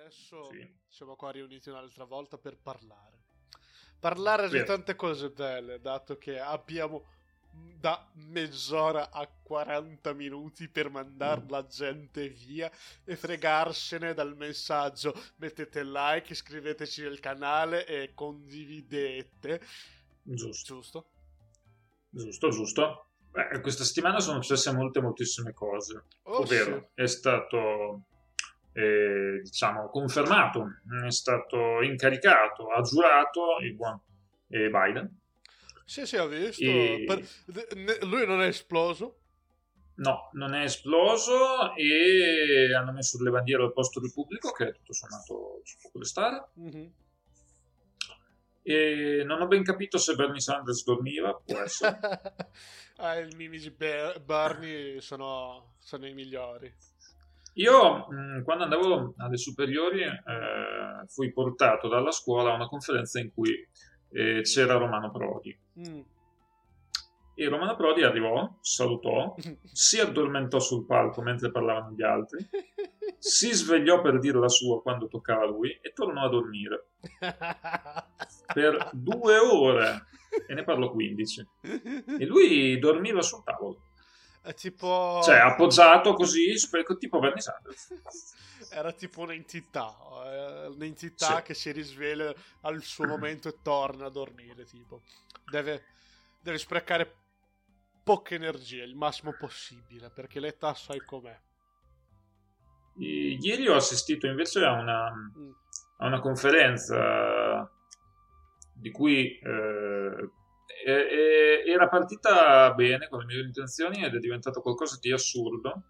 adesso Sì. siamo qua riuniti un'altra volta per parlare. Parlare di tante cose belle, dato che abbiamo da mezz'ora a 40 minuti per mandare Mm. la gente via e fregarsene dal messaggio. Mettete like, iscriveteci nel canale e condividete. Giusto, Giusto? giusto, giusto. Beh, questa settimana sono successe molte, moltissime cose. Oh, ovvero è stato eh, diciamo confermato, è stato incaricato, ha giurato il buon eh, Biden. Sì, sì, ho visto. E- Per- Lui non è esploso. No, non è esploso e hanno messo le bandiere al posto del pubblico, che è tutto sommato ci può restare. Mhm. E non ho ben capito se Bernie Sanders dormiva, può essere. ah, i mimici Ber- Barney sono, sono i migliori. Io, mh, quando andavo alle superiori, eh, fui portato dalla scuola a una conferenza in cui eh, c'era Romano Prodi. Mm. E Romano Prodi arrivò, salutò, si addormentò sul palco mentre parlavano gli altri, si svegliò per dire la sua quando toccava a lui e tornò a dormire per due ore, e ne parlo 15. E lui dormiva sul tavolo, tipo... cioè appoggiato così, tipo Bernie Sanders. Era tipo un'entità, eh, un'entità Sì. che si risveglia al suo momento e torna a dormire, tipo. Deve, deve sprecare poca energia, il massimo possibile, perché l'età sai com'è. Ieri ho assistito invece a una, Mm. a una conferenza di cui eh, era partita bene con le mie intenzioni ed è diventato qualcosa di assurdo.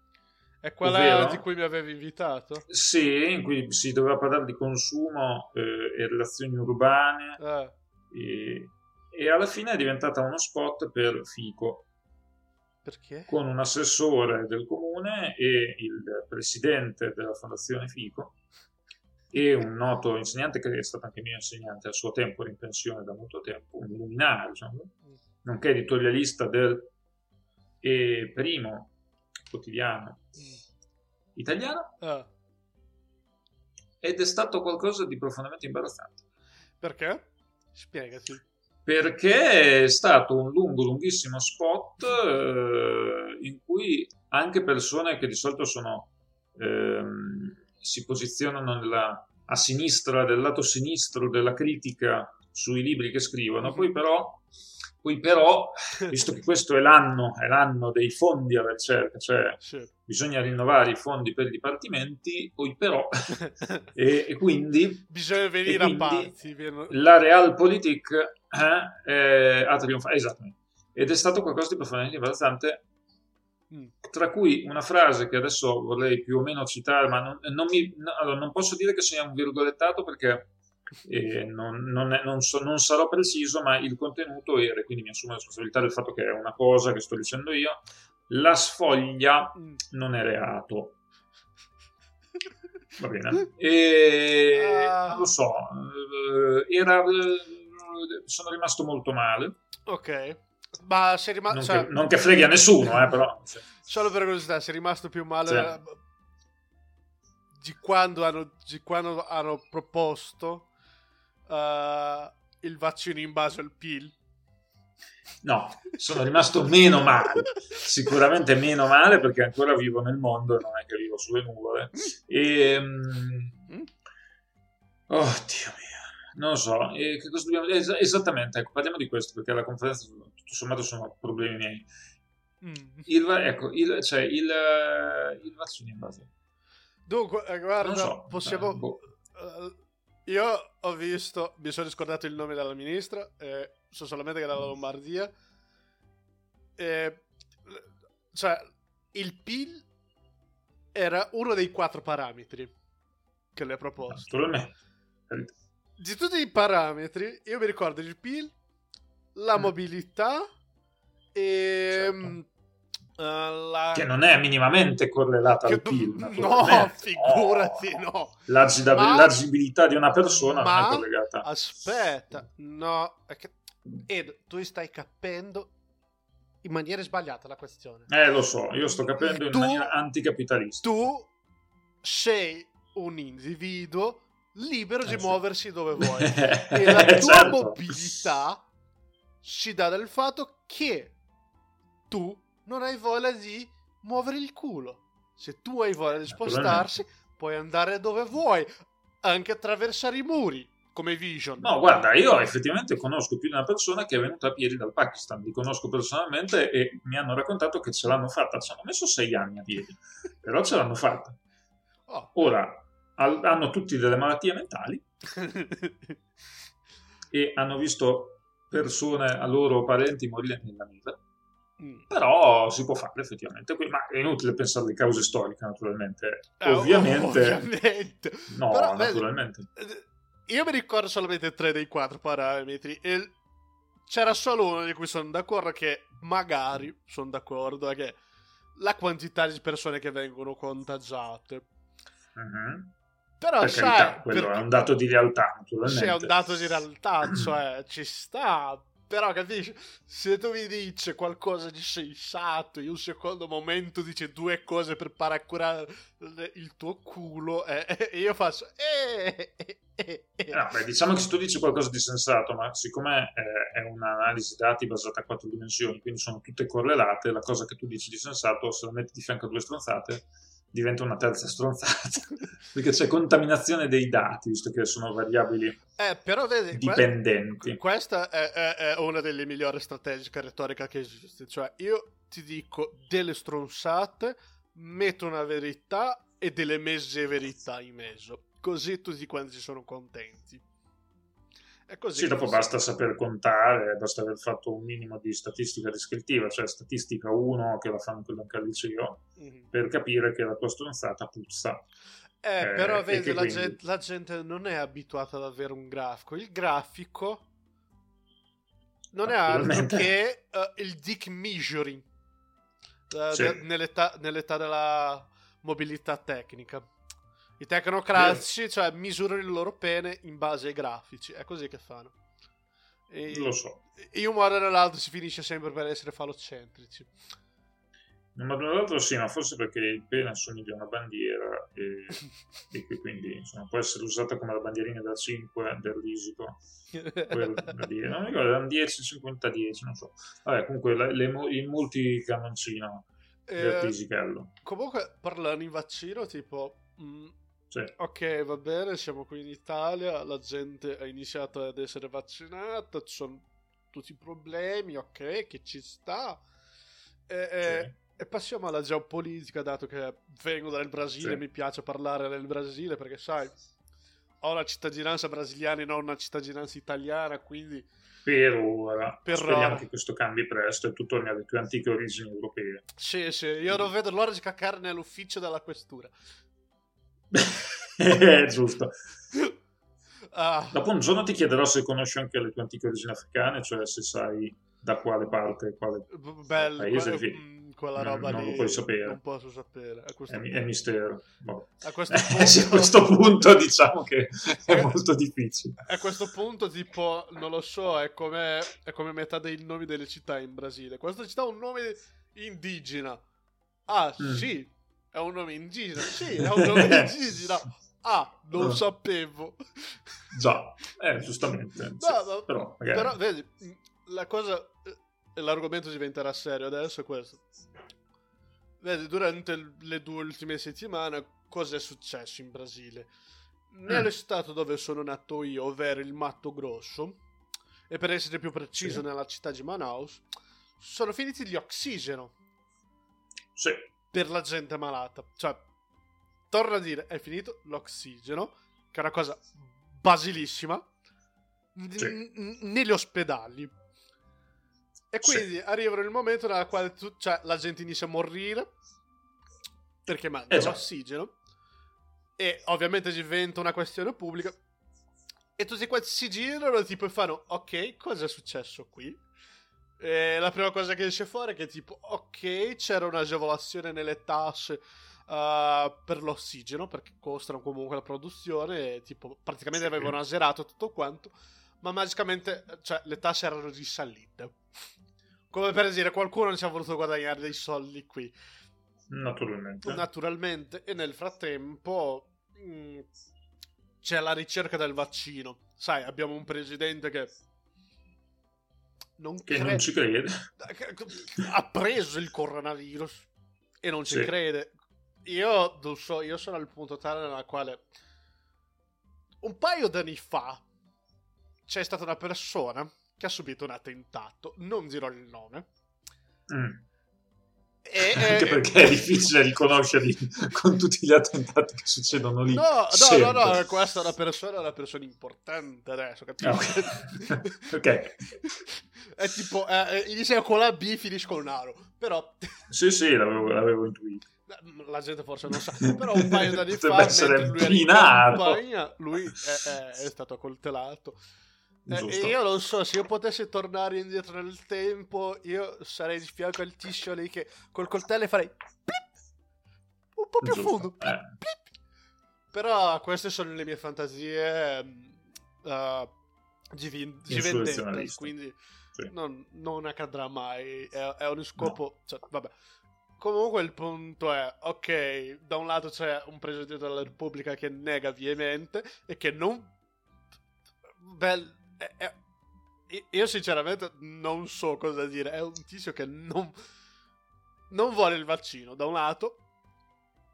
È quella Ovvero? di cui mi avevi invitato? Sì, in cui si doveva parlare di consumo eh, e relazioni urbane Eh, e, e alla fine è diventata uno spot per Fico perché? con un assessore del comune e il presidente della fondazione Fico e un noto insegnante che è stato anche mio insegnante a suo tempo, era in pensione da molto tempo, un luminario, diciamo, nonché editorialista del eh, primo quotidiano italiano. Eh, ed è stato qualcosa di profondamente imbarazzante. Perché? Spiegati. perché è stato un lungo, lunghissimo spot eh, in cui anche persone che di solito sono, ehm, si posizionano nella- a sinistra, del lato sinistro della critica sui libri che scrivono, poi però, poi però visto che questo è l'anno, è l'anno dei fondi alla ricerca, cioè Sì. bisogna rinnovare i fondi per i dipartimenti, poi però, e, e quindi Bisogna venire quindi a pazzi. viene- la Realpolitik eh, eh, ha trionfato, esattamente, ed è stato qualcosa di profondamente imbarazzante. Tra cui una frase che adesso vorrei più o meno citare, ma non, non mi- no, allora, non posso dire che sia un virgolettato perché eh, non, non è- non so- non sarò preciso, ma il contenuto era, quindi mi assumo la responsabilità del fatto che è una cosa che sto dicendo io, la sfoglia Mm. non è reato. Va bene. E, Ah. non lo so, eh, era, eh, sono rimasto molto male. Ok. Ma sei Non, rimasto... Cioè, che, non che freghi a nessuno, eh, però. cioè, Solo per curiosità, sei rimasto più male Sì. eh, di, quando hanno, di quando hanno proposto eh, il vaccino in base al PIL? No, sono rimasto meno male, sicuramente meno male perché ancora vivo nel mondo e non è che vivo sulle nuvole. E, Mm? oh Dio mio, non lo so, e che cosa dobbiamo es- esattamente, ecco, parliamo di questo perché la conferenza tutto sommato sono problemi miei. Mm. Il, ecco, il, cioè, il, il vaccino in base. Dunque, eh, guarda, so, possiamo... eh, boh. eh, io ho visto, mi sono scordato il nome della ministra, eh, so solamente che è dalla Lombardia. Eh, cioè, il PIL era uno dei quattro parametri che le ha proposto. Di tutti i parametri, io mi ricordo il PIL, la Mm. mobilità e... Certo. mm, eh, la... Che non è minimamente correlata che- al PIL. no, figurati, No. no. L'agida- Ma- L'agibilità di una persona non Ma- è collegata. Aspetta, no. Ed, tu stai capendo in maniera sbagliata la questione. Eh, lo so, io sto capendo in Tu- maniera anticapitalista. Tu sei un individuo libero Eh, di sì. muoversi dove vuoi. e la tua Certo. mobilità si dà dal fatto che tu non hai voglia di muovere il culo. Se tu hai voglia di spostarsi, puoi andare dove vuoi, anche attraversare i muri, come Vision. No, guarda, io effettivamente conosco più di una persona che è venuta a piedi dal Pakistan, li conosco personalmente e mi hanno raccontato che ce l'hanno fatta, ci hanno messo sei anni a piedi, però ce l'hanno fatta. Oh. Ora, al- hanno tutti delle malattie mentali e hanno visto persone a loro parenti morire nella neve, Mm. però si può fare effettivamente, ma è inutile pensare alle cause storiche naturalmente, Eh, ovviamente, ovviamente. no, Però, naturalmente. Eh, Io mi ricordo solamente tre dei quattro parametri. E c'era solo uno di cui sono d'accordo che magari sono d'accordo è che la quantità di persone che vengono contagiate. Mhm. Però Per sai, carità, quello per- è un dato di realtà, naturalmente. sì, è un dato di realtà, cioè ci sta. Però capisci, se tu mi dici qualcosa di sensato, in un secondo momento dici due cose per paracurare il tuo culo, eh, e io faccio... Eh, eh, eh, eh. No, beh, diciamo che se tu dici qualcosa di sensato, ma siccome eh, è un'analisi dati basata a quattro dimensioni, quindi sono tutte correlate, la cosa che tu dici di sensato, se la metti di fianco a due stronzate, diventa una terza stronzata. Perché c'è contaminazione dei dati, visto che sono variabili Eh, però vedi, que- dipendenti. questa è, è- è una delle migliori strategie retorica che esiste. Cioè, io ti dico delle stronzate, metto una verità e delle mezze verità in mezzo. Così tutti quanti sono contenti. È così. Sì, dopo si- basta saper contare, basta aver fatto un minimo di statistica descrittiva, cioè statistica 1 che la fanno quello anche al liceo, Mhm. per capire che la tua stronzata puzza. Eh, Eh, però vedi, la, quindi- gente, la gente non è abituata ad avere un grafico. Il grafico non è altro che eh, il dick measuring eh, Sì. de- nell'età, nell'età della mobilità tecnica. I tecnocratici, cioè, misurano il loro pene in base ai grafici. È così che fanno. E, Lo so. in un modo o nell'altro si finisce sempre per essere falocentrici. In un modo o nell'altro sì, ma forse perché il pene assomiglia a una bandiera e, e quindi insomma, può essere usata come la bandierina da 5 del risico. Non mi ricordo, erano 10, 50, 10, non so. Vabbè, comunque la- le mu- i multicamioncino del Eh, Pisichello. comunque, parlando in vaccino, tipo... mm, Sì. Ok, va bene, siamo qui in Italia, la gente ha iniziato ad essere vaccinata, ci sono tutti i problemi, ok, che ci sta. E, e- e passiamo alla geopolitica, dato che vengo dal Brasile, Sì. mi piace parlare del Brasile, perché sai, ho la cittadinanza brasiliana e non una cittadinanza italiana, quindi... Per ora. Per Speriamo ora. che questo cambi presto e tu torni alle tue antiche origini europee. Sì, sì, io non vedo l'ora di caccare nell'ufficio della questura. Eh, Giusto. Ah, Dopo un giorno ti chiederò se conosci anche le tue antiche origini africane, cioè se sai da quale parte, quale... bello, Paese di- mm, quella roba non lì lo puoi sapere. non posso sapere. A questo È, punto- è mistero. Vabbè. A questo sì, a punto, questo punto diciamo che è molto difficile. a questo punto, tipo, non lo so, è come, è come metà dei nomi delle città in Brasile. Questa città ha un nome indigena. Ah, Mm. sì, è un nome indigena. Sì, è un nome indigena. Ah, non Ah. sapevo. Già, eh, giustamente. sì. No, no, però, magari... Però, vedi, la cosa. eh, L'argomento diventerà serio adesso è questo. Vedi, durante le due ultime settimane, cosa è successo in Brasile? Nello Mm. stato dove sono nato io, ovvero il Matto Grosso, e per essere più preciso Sì. nella città di Manaus, sono finiti gli ossigeno Sì, per la gente malata. Cioè, torno a dire, è finito l'ossigeno, che è una cosa basilissima, n- Sì. n- negli ospedali. E Sì. quindi arriva il momento nel quale tu- cioè, la gente inizia a morire perché manca Esatto. l'ossigeno. E ovviamente diventa una questione pubblica. E tutti quanti si girano tipo e fanno: Ok, cosa è successo qui? E la prima cosa che esce fuori è che tipo, ok, c'era un'agevolazione nelle tasse uh, per l'ossigeno, perché costano comunque la produzione, e tipo, praticamente Sì. avevano azzerato tutto quanto, ma magicamente, cioè, le tasse erano risalite. Come per dire, qualcuno ci ha voluto guadagnare dei soldi qui. naturalmente. Naturalmente, e nel frattempo mm, c'è la ricerca del vaccino. Sai, abbiamo un presidente che non, che cre- non ci crede. Ha preso il coronavirus e non ci sì. crede. Io non so, io sono al punto tale nella quale un paio d'anni fa c'è stata una persona che ha subito un attentato, non dirò il nome. Mm. E, Anche eh, perché è difficile riconoscerli con tutti gli attentati che succedono lì. No, no, no, no, questa è una persona, una persona importante adesso, capisci? Ah, ok. è tipo, eh, eh, inizia con la B, finisce con Naro, però... sì, sì, l'avevo, l'avevo intuito. La gente forse non sa, però un paio di anni fa, lui, compagnia, lui è, è, è stato accoltellato. Eh, io non so, se io potessi tornare indietro nel tempo, io sarei di fianco al tizio lì che col coltello farei plip, un po' più Giusto. fondo. Plip, eh. plip. Però queste sono le mie fantasie uh, di, vin- di vendetta, quindi sì. non, non, accadrà mai. È, è uno scopo, no. cioè, vabbè. Comunque il punto è, ok, da un lato c'è un presidente della Repubblica che nega veemente e che non... Beh, è, è, io sinceramente non so cosa dire. È un tizio che non, non vuole il vaccino, da un lato,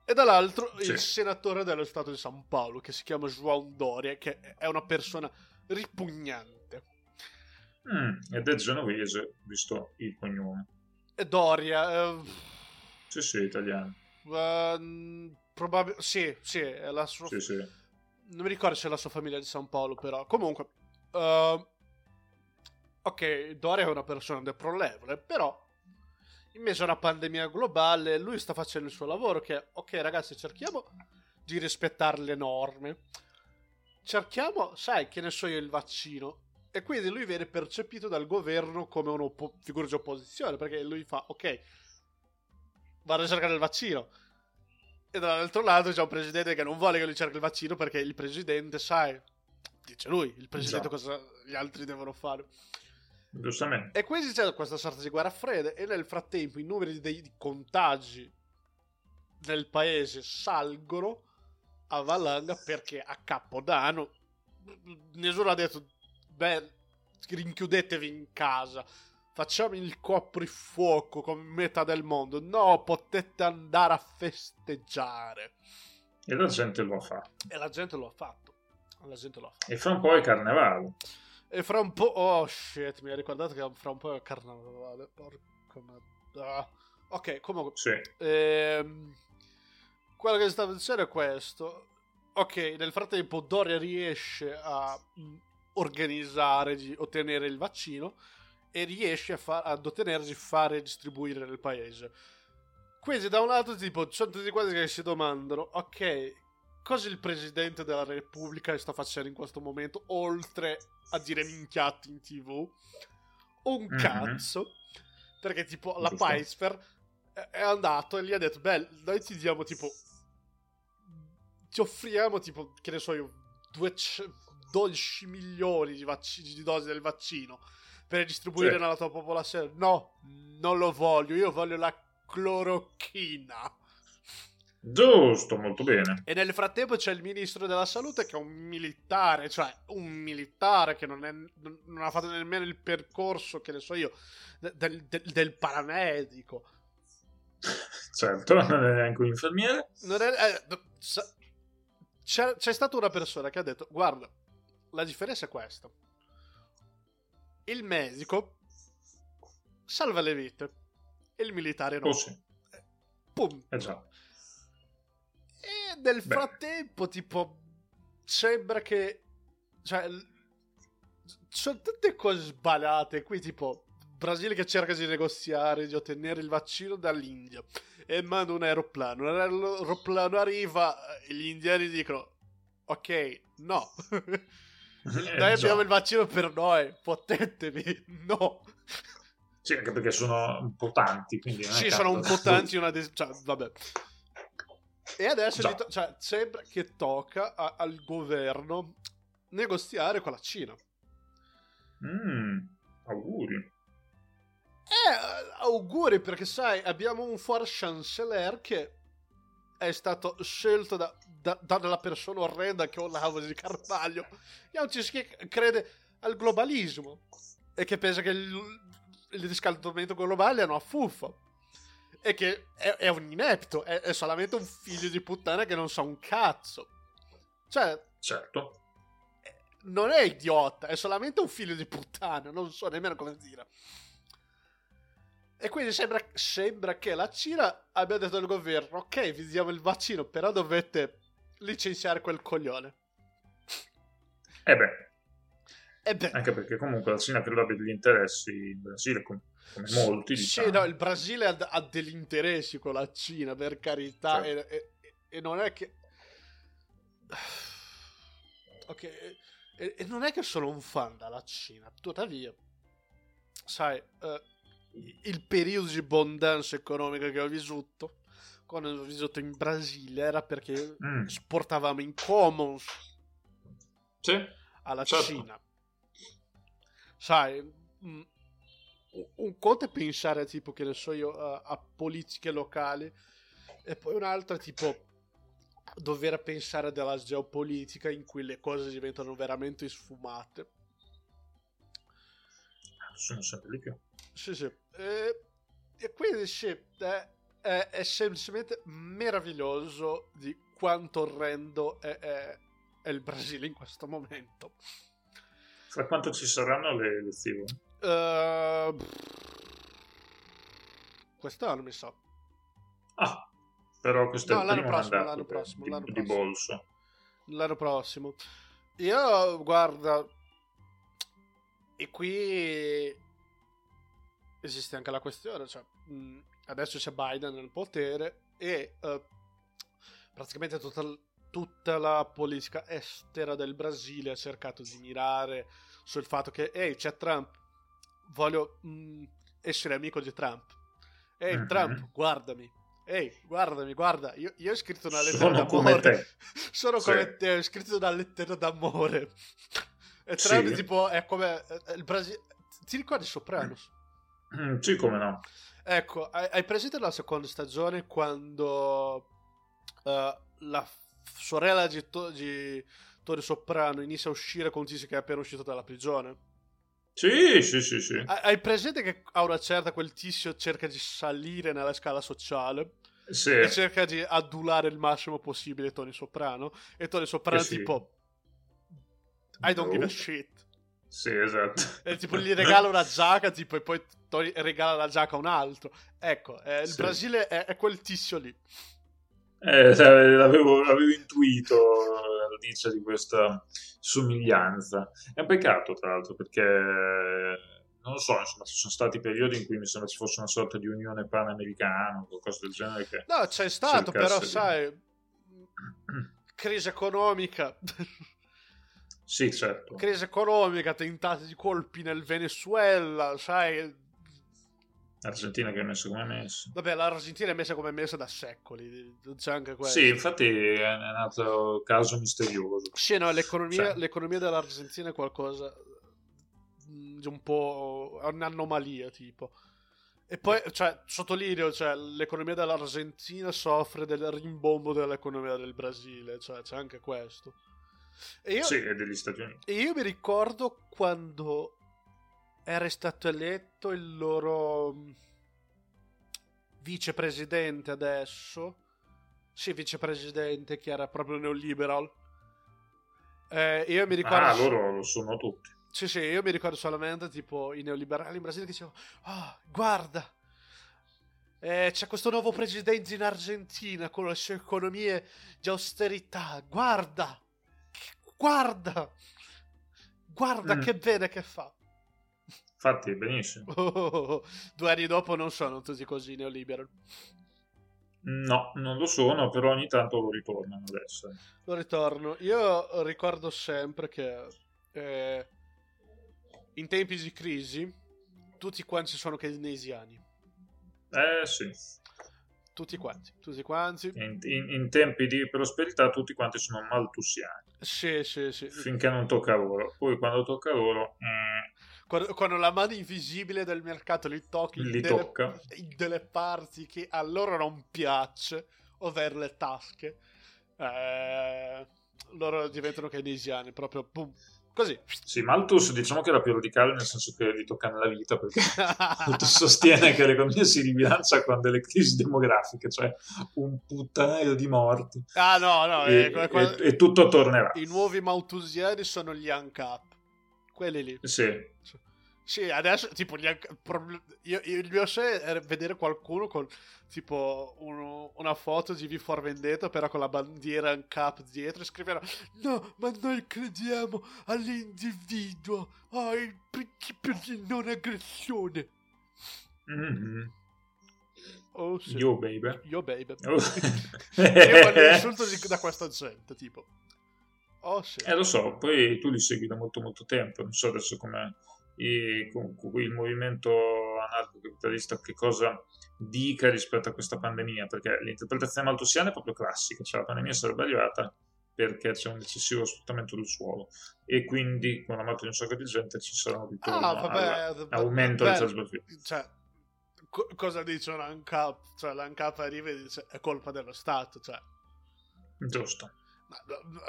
e dall'altro sì. il senatore dello Stato di San Paolo, che si chiama João Doria, che è una persona ripugnante. Mm, ed è genovese, visto il cognome. E Doria. Eh... Sì, sì, italiano. Uh, ehm, probabilmente... Sì, sì, è la sua... Sì, sì. Non mi ricordo se è la sua famiglia di San Paolo, però. Comunque, Uh, ok, Doria è una persona deplorevole, però in mezzo a una pandemia globale lui sta facendo il suo lavoro che ok ragazzi, cerchiamo di rispettare le norme. Cerchiamo, sai, che ne so io, il vaccino. E quindi lui viene percepito dal governo come una figura di opposizione, perché lui fa, ok, vado a cercare il vaccino. E dall'altro lato c'è un presidente che non vuole che lui cerchi il vaccino perché il presidente, sai, dice lui, il presidente esatto. cosa gli altri devono fare. Giustamente. E quindi c'è questa sorta di guerra fredda e nel frattempo i numeri dei contagi nel paese salgono a valanga perché a Capodanno nessuno ha detto beh rinchiudetevi in casa facciamo il coprifuoco come metà del mondo no potete andare a festeggiare e la gente lo ha fatto e la gente lo ha fatto la gente lo fa. E fra un po' è carnevale. E fra un po'... Oh shit, mi ha ricordato che fra un po' è carnevale. Porca ah. Ok, comunque... Sì. Ehm, quello che stavo dicendo è questo. Ok, nel frattempo Doria riesce a mm, organizzare, di ottenere il vaccino e riesce a far, ad ottenersi fare distribuire nel paese. Quindi da un lato tipo ci sono tutti quanti che si domandano, ok, cosa il presidente della Repubblica sta facendo in questo momento, oltre a dire minchiati in tv? Un mm-hmm. cazzo. Perché tipo la Piper è andato e gli ha detto, beh, noi ti diamo tipo... Ti offriamo tipo, che ne so io, 12 milioni di, vac- di dosi del vaccino per distribuire sì. nella tua popolazione. No, non lo voglio, io voglio la clorochina. Giusto, molto bene. E nel frattempo c'è il ministro della salute che è un militare, cioè un militare che non, è, non ha fatto nemmeno il percorso, che ne so io, del, del, del paramedico. Certo, non è neanche un infermiere. È, eh, c'è, c'è stata una persona che ha detto, guarda, la differenza è questa. Il medico salva le vite e il militare no. Oh sì. Eh già. E nel Beh. frattempo, tipo, sembra che. Cioè, ci sono tante cose sbagliate. Qui, tipo, Brasile che cerca di negoziare, di ottenere il vaccino dall'India e manda un aeroplano. Un aeroplano arriva e gli indiani dicono: Ok, no. Eh, noi abbiamo il vaccino per noi, potetevi, no. Sì, anche perché sono un po' tanti. Quindi sì, sono un po' tanti. Una des- cioè, vabbè. E adesso to- cioè, sembra che tocca a- al governo negoziare con la Cina. Mm, auguri. Eh, auguri perché sai, abbiamo un for chancellor che è stato scelto da, da, dalla persona orrenda che Olavo di Carvaglio. Jancis che crede al globalismo e che pensa che il, il riscaldamento globale è una fuffa. E che è, è un inepto, è, è, solamente un figlio di puttana che non sa un cazzo. Cioè... Certo. Non è idiota, è solamente un figlio di puttana, non so nemmeno come dire. E quindi sembra, sembra, che la Cina abbia detto al governo: Ok, vi diamo il vaccino, però dovete licenziare quel coglione. Eh beh. Eh beh. Anche perché comunque la Cina credo abbia degli interessi in Brasile, molti. Diciamo. Sì, no, il Brasile ha, ha, degli interessi con la Cina, per carità. Certo. E, e, e, non è che. Ok. E, e, non è che sono un fan della Cina, tuttavia. Sai. Uh, il periodo di abbondanza economica che ho vissuto quando ho vissuto in Brasile era perché mm. sportavamo in commons sì, alla certo. Cina sai mm, un conto è pensare tipo che ne so io a, a politiche locali e poi un altro è tipo dover pensare della geopolitica in cui le cose diventano veramente sfumate sono sempre di più sì, sì. E, e quindi sì, è, è, è, semplicemente meraviglioso di quanto orrendo è, è, è, il Brasile in questo momento. Fra quanto ci saranno le elezioni? Uh, quest'anno mi sa. Ah, però questo no, è il l'anno primo prossimo, l'anno prossimo, di, l'anno di prossimo. bolso. L'anno prossimo. Io, guarda, e qui esiste anche la questione, cioè, adesso c'è Biden nel potere e uh, praticamente tutta, tutta, la politica estera del Brasile ha cercato di mirare sul fatto che, ehi, c'è Trump, voglio mh, essere amico di Trump. Ehi, mm-hmm. Trump, guardami. Ehi, guardami, guarda, io, io ho scritto una lettera Sono d'amore. Come te. Sono sì. come te, ho scritto una lettera d'amore. E Trump, sì. tipo, è come il Brasile. Ti ricordi Sopranos? Mm, sì, come no. Ecco, hai, hai presente la seconda stagione quando uh, la sorella di, to- di Tony Soprano inizia a uscire con un tizio che è appena uscito dalla prigione? Sì, sì, sì, sì. Hai presente che a una certa quel tizio cerca di salire nella scala sociale? Sì. E cerca di adulare il massimo possibile Tony Soprano. E Tony Soprano Eh sì. tipo... I don't give a No. shit. Sì, esatto. E tipo gli regala una giacca tipo, e poi Tony regala la giacca a un altro. Ecco, eh, il Sì. Brasile è, è quel tizio lì. Eh, l'avevo, l'avevo intuito la radice di questa somiglianza. È un peccato, tra l'altro, perché non lo so, insomma, ci sono stati periodi in cui mi sembra ci fosse una sorta di unione panamericana o qualcosa del genere che No, c'è stato, però di- sai, crisi economica, Sì, certo. crisi economica, tentati di colpi nel Venezuela, sai. L'Argentina che è messa come è messa. Vabbè, l'Argentina è messa come è messa da secoli, c'è anche questo. Sì, infatti è un altro caso misterioso. Sì, no, l'economia, Sì. l'economia dell'Argentina è qualcosa mm, di un po' è un'anomalia, tipo. E poi, cioè, sottolineo, cioè, l'economia dell'Argentina soffre del rimbombo dell'economia del Brasile, cioè, c'è anche questo. E io, Sì, e degli Stati Uniti. e io mi ricordo quando era stato eletto il loro mm, vicepresidente adesso. Sì, vicepresidente, che era proprio neoliberal. Eh, io mi ricordo... Ah, loro lo sono tutti. Sì, sì, io mi ricordo solamente tipo i neoliberali in Brasile che dicevano, oh, guarda, eh, c'è questo nuovo presidente in Argentina con le sue economie di austerità, guarda, guarda, guarda Mm. che bene che fa. Infatti, benissimo. Oh, due anni dopo non sono tutti così neoliberal. No, non lo sono, però ogni tanto lo ritornano adesso. Lo ritorno. Io ricordo sempre che eh, in tempi di crisi tutti quanti sono keynesiani. Eh sì, Tutti quanti, tutti quanti. in, in- in tempi di prosperità tutti quanti sono maltusiani, Sì, sì, sì. finché non tocca loro. Poi quando tocca loro, mm, Quando, quando la mano invisibile del mercato li tocchi Li delle, tocca. delle parti che a loro non piace, over le tasche, eh, loro diventano keynesiani, proprio boom, così. Sì, Malthus diciamo che era più radicale nel senso che gli tocca nella vita perché sostiene che l'economia si ribilancia con delle crisi demografiche, cioè un puttaio di morti. Ah no, no, e, eh, qua- e- e tutto tornerà. i nuovi malthusiani sono gli UNCAP, quelli lì. Sì, Sì, adesso tipo gli io, io- il mio sé è vedere qualcuno con tipo uno- una foto di V for Vendetta però con la bandiera UNCAP dietro e scriverà No, ma noi crediamo all'individuo, al principio di non aggressione. Mhm. Oh sì. Yo, baby. Yo, baby. Oh. Io quando insulto di- da questa gente, tipo. Oh sì. Eh, lo so, poi tu li segui da molto molto tempo, non so adesso come il movimento anarco-capitalista che cosa dica rispetto a questa pandemia, perché l'interpretazione maltusiana è proprio classica, cioè la pandemia sarebbe arrivata perché c'è un eccessivo sfruttamento del suolo e quindi con la morte di un sacco di gente ci sarà un ritorno Ah, vabbè, all'aumento del trasferimento. Cioè, co- cosa dice un ANCAP? Cioè, l'ANCAP arriva e dice è colpa dello Stato, cioè. Giusto.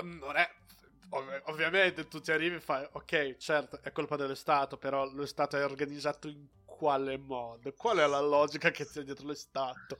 Non è... ov- ovviamente tu ti arrivi e fai, ok, certo, è colpa dello Stato, però lo Stato è organizzato in quale modo? Qual è la logica che c'è dietro lo Stato?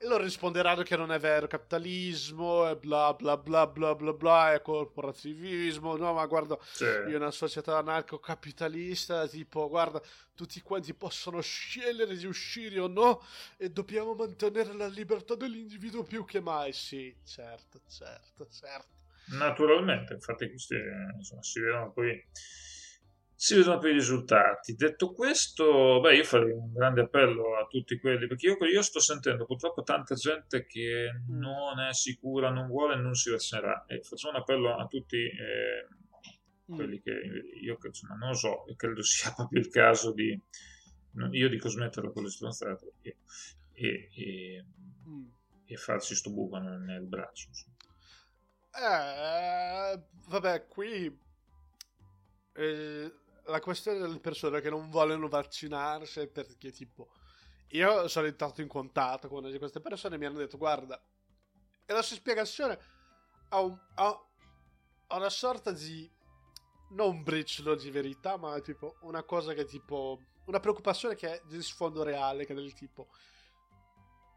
E loro risponderanno che non è vero, capitalismo, e bla bla bla bla bla bla, è corporativismo, no, ma guarda, Cioè, io una società anarco-capitalista, tipo, guarda, tutti quanti possono scegliere di uscire o no e dobbiamo mantenere la libertà dell'individuo più che mai. Sì, certo, certo, certo. Naturalmente, infatti questi insomma, si vedono poi si vedono poi i risultati. Detto questo, beh, io farei un grande appello a tutti quelli, perché io, io sto sentendo purtroppo tanta gente che non è sicura, non vuole e non si vaccinerà. E faccio un appello a tutti eh, quelli che io insomma, non lo so, credo sia proprio il caso di... Io dico smetterla con le stronzate e, e, e, Mm. e farsi sto buco nel, braccio. Eh, vabbè, qui eh, la questione delle persone che non vogliono vaccinarsi perché, tipo, io sono entrato in contatto con una di queste persone e mi hanno detto, guarda, e la sua spiegazione ha, un- ha- ha una sorta di, non briciolo di verità, ma tipo una cosa che tipo, una preoccupazione che è di sfondo reale, che è del tipo,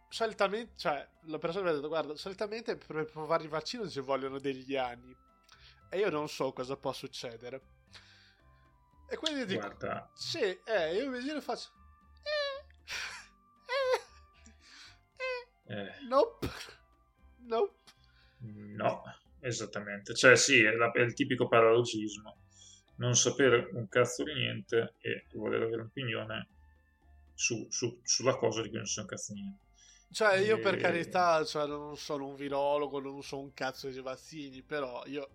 solitamente, cioè, la persona mi ha detto, guarda, solitamente per provare il vaccino ci vogliono degli anni. E io non so cosa può succedere. E quindi dico, Guarda, sì, eh, io mi giro e faccio, eh, eh, eh, eh, nope, nope. No, esattamente. Cioè, sì, è, la- è il tipico paralogismo. Non sapere un cazzo di niente e voler avere un'opinione su- su- sulla cosa di cui non so un cazzo di niente. Cioè, io per Eh. carità, cioè, non sono un virologo, non so un cazzo di vaccini, però io...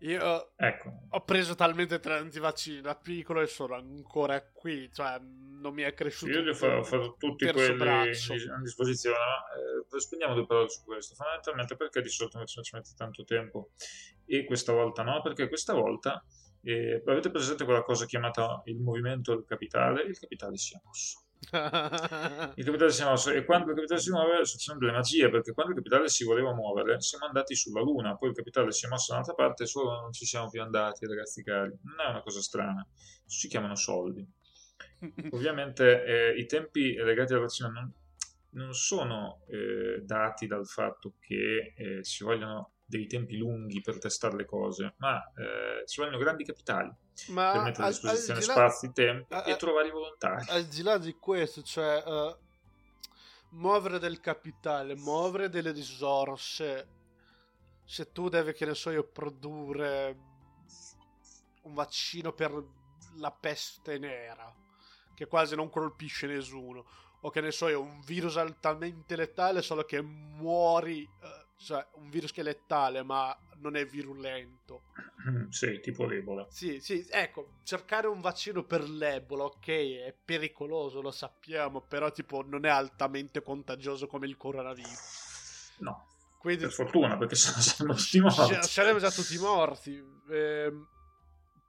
Io Ecco, ho preso talmente tanti vaccini da piccolo e sono ancora qui, cioè non mi è cresciuto io gli ho fa- ho fatto tutti quelli braccio. a disposizione, ma eh, spendiamo due parole su questo. Fondamentalmente perché di solito invece ci mette tanto tempo e questa volta no? Perché questa volta eh, avete presente quella cosa chiamata il movimento del capitale? Il capitale si è mosso. Il capitale si è mosso e quando il capitale si muove succedono delle magie perché quando il capitale si voleva muovere siamo andati sulla luna poi il capitale si è mosso da un'altra parte e solo non ci siamo più andati ragazzi cari. Non è una cosa strana. Si chiamano soldi. Ovviamente eh, i tempi legati alla vaccina non, non sono eh, dati dal fatto che eh, ci vogliono dei tempi lunghi per testare le cose ma eh, ci vogliono grandi capitali Ma per mettere a al- disposizione al di là- spazi, tempi a- e trovare i volontari. al di là di questo, cioè eh, muovere del capitale, muovere delle risorse, se tu devi, che ne so io, produrre un vaccino per la peste nera, che quasi non colpisce nessuno, o che ne so io, un virus altamente letale, solo che muori, eh, cioè un virus che è letale, ma non è virulento. sì, tipo l'Ebola Sì, sì, ecco, cercare un vaccino per l'Ebola, ok, è pericoloso, lo sappiamo, però tipo non è altamente contagioso come il coronavirus. no, Quindi per fortuna perché saremmo tutti morti saremmo già tutti morti. ehm,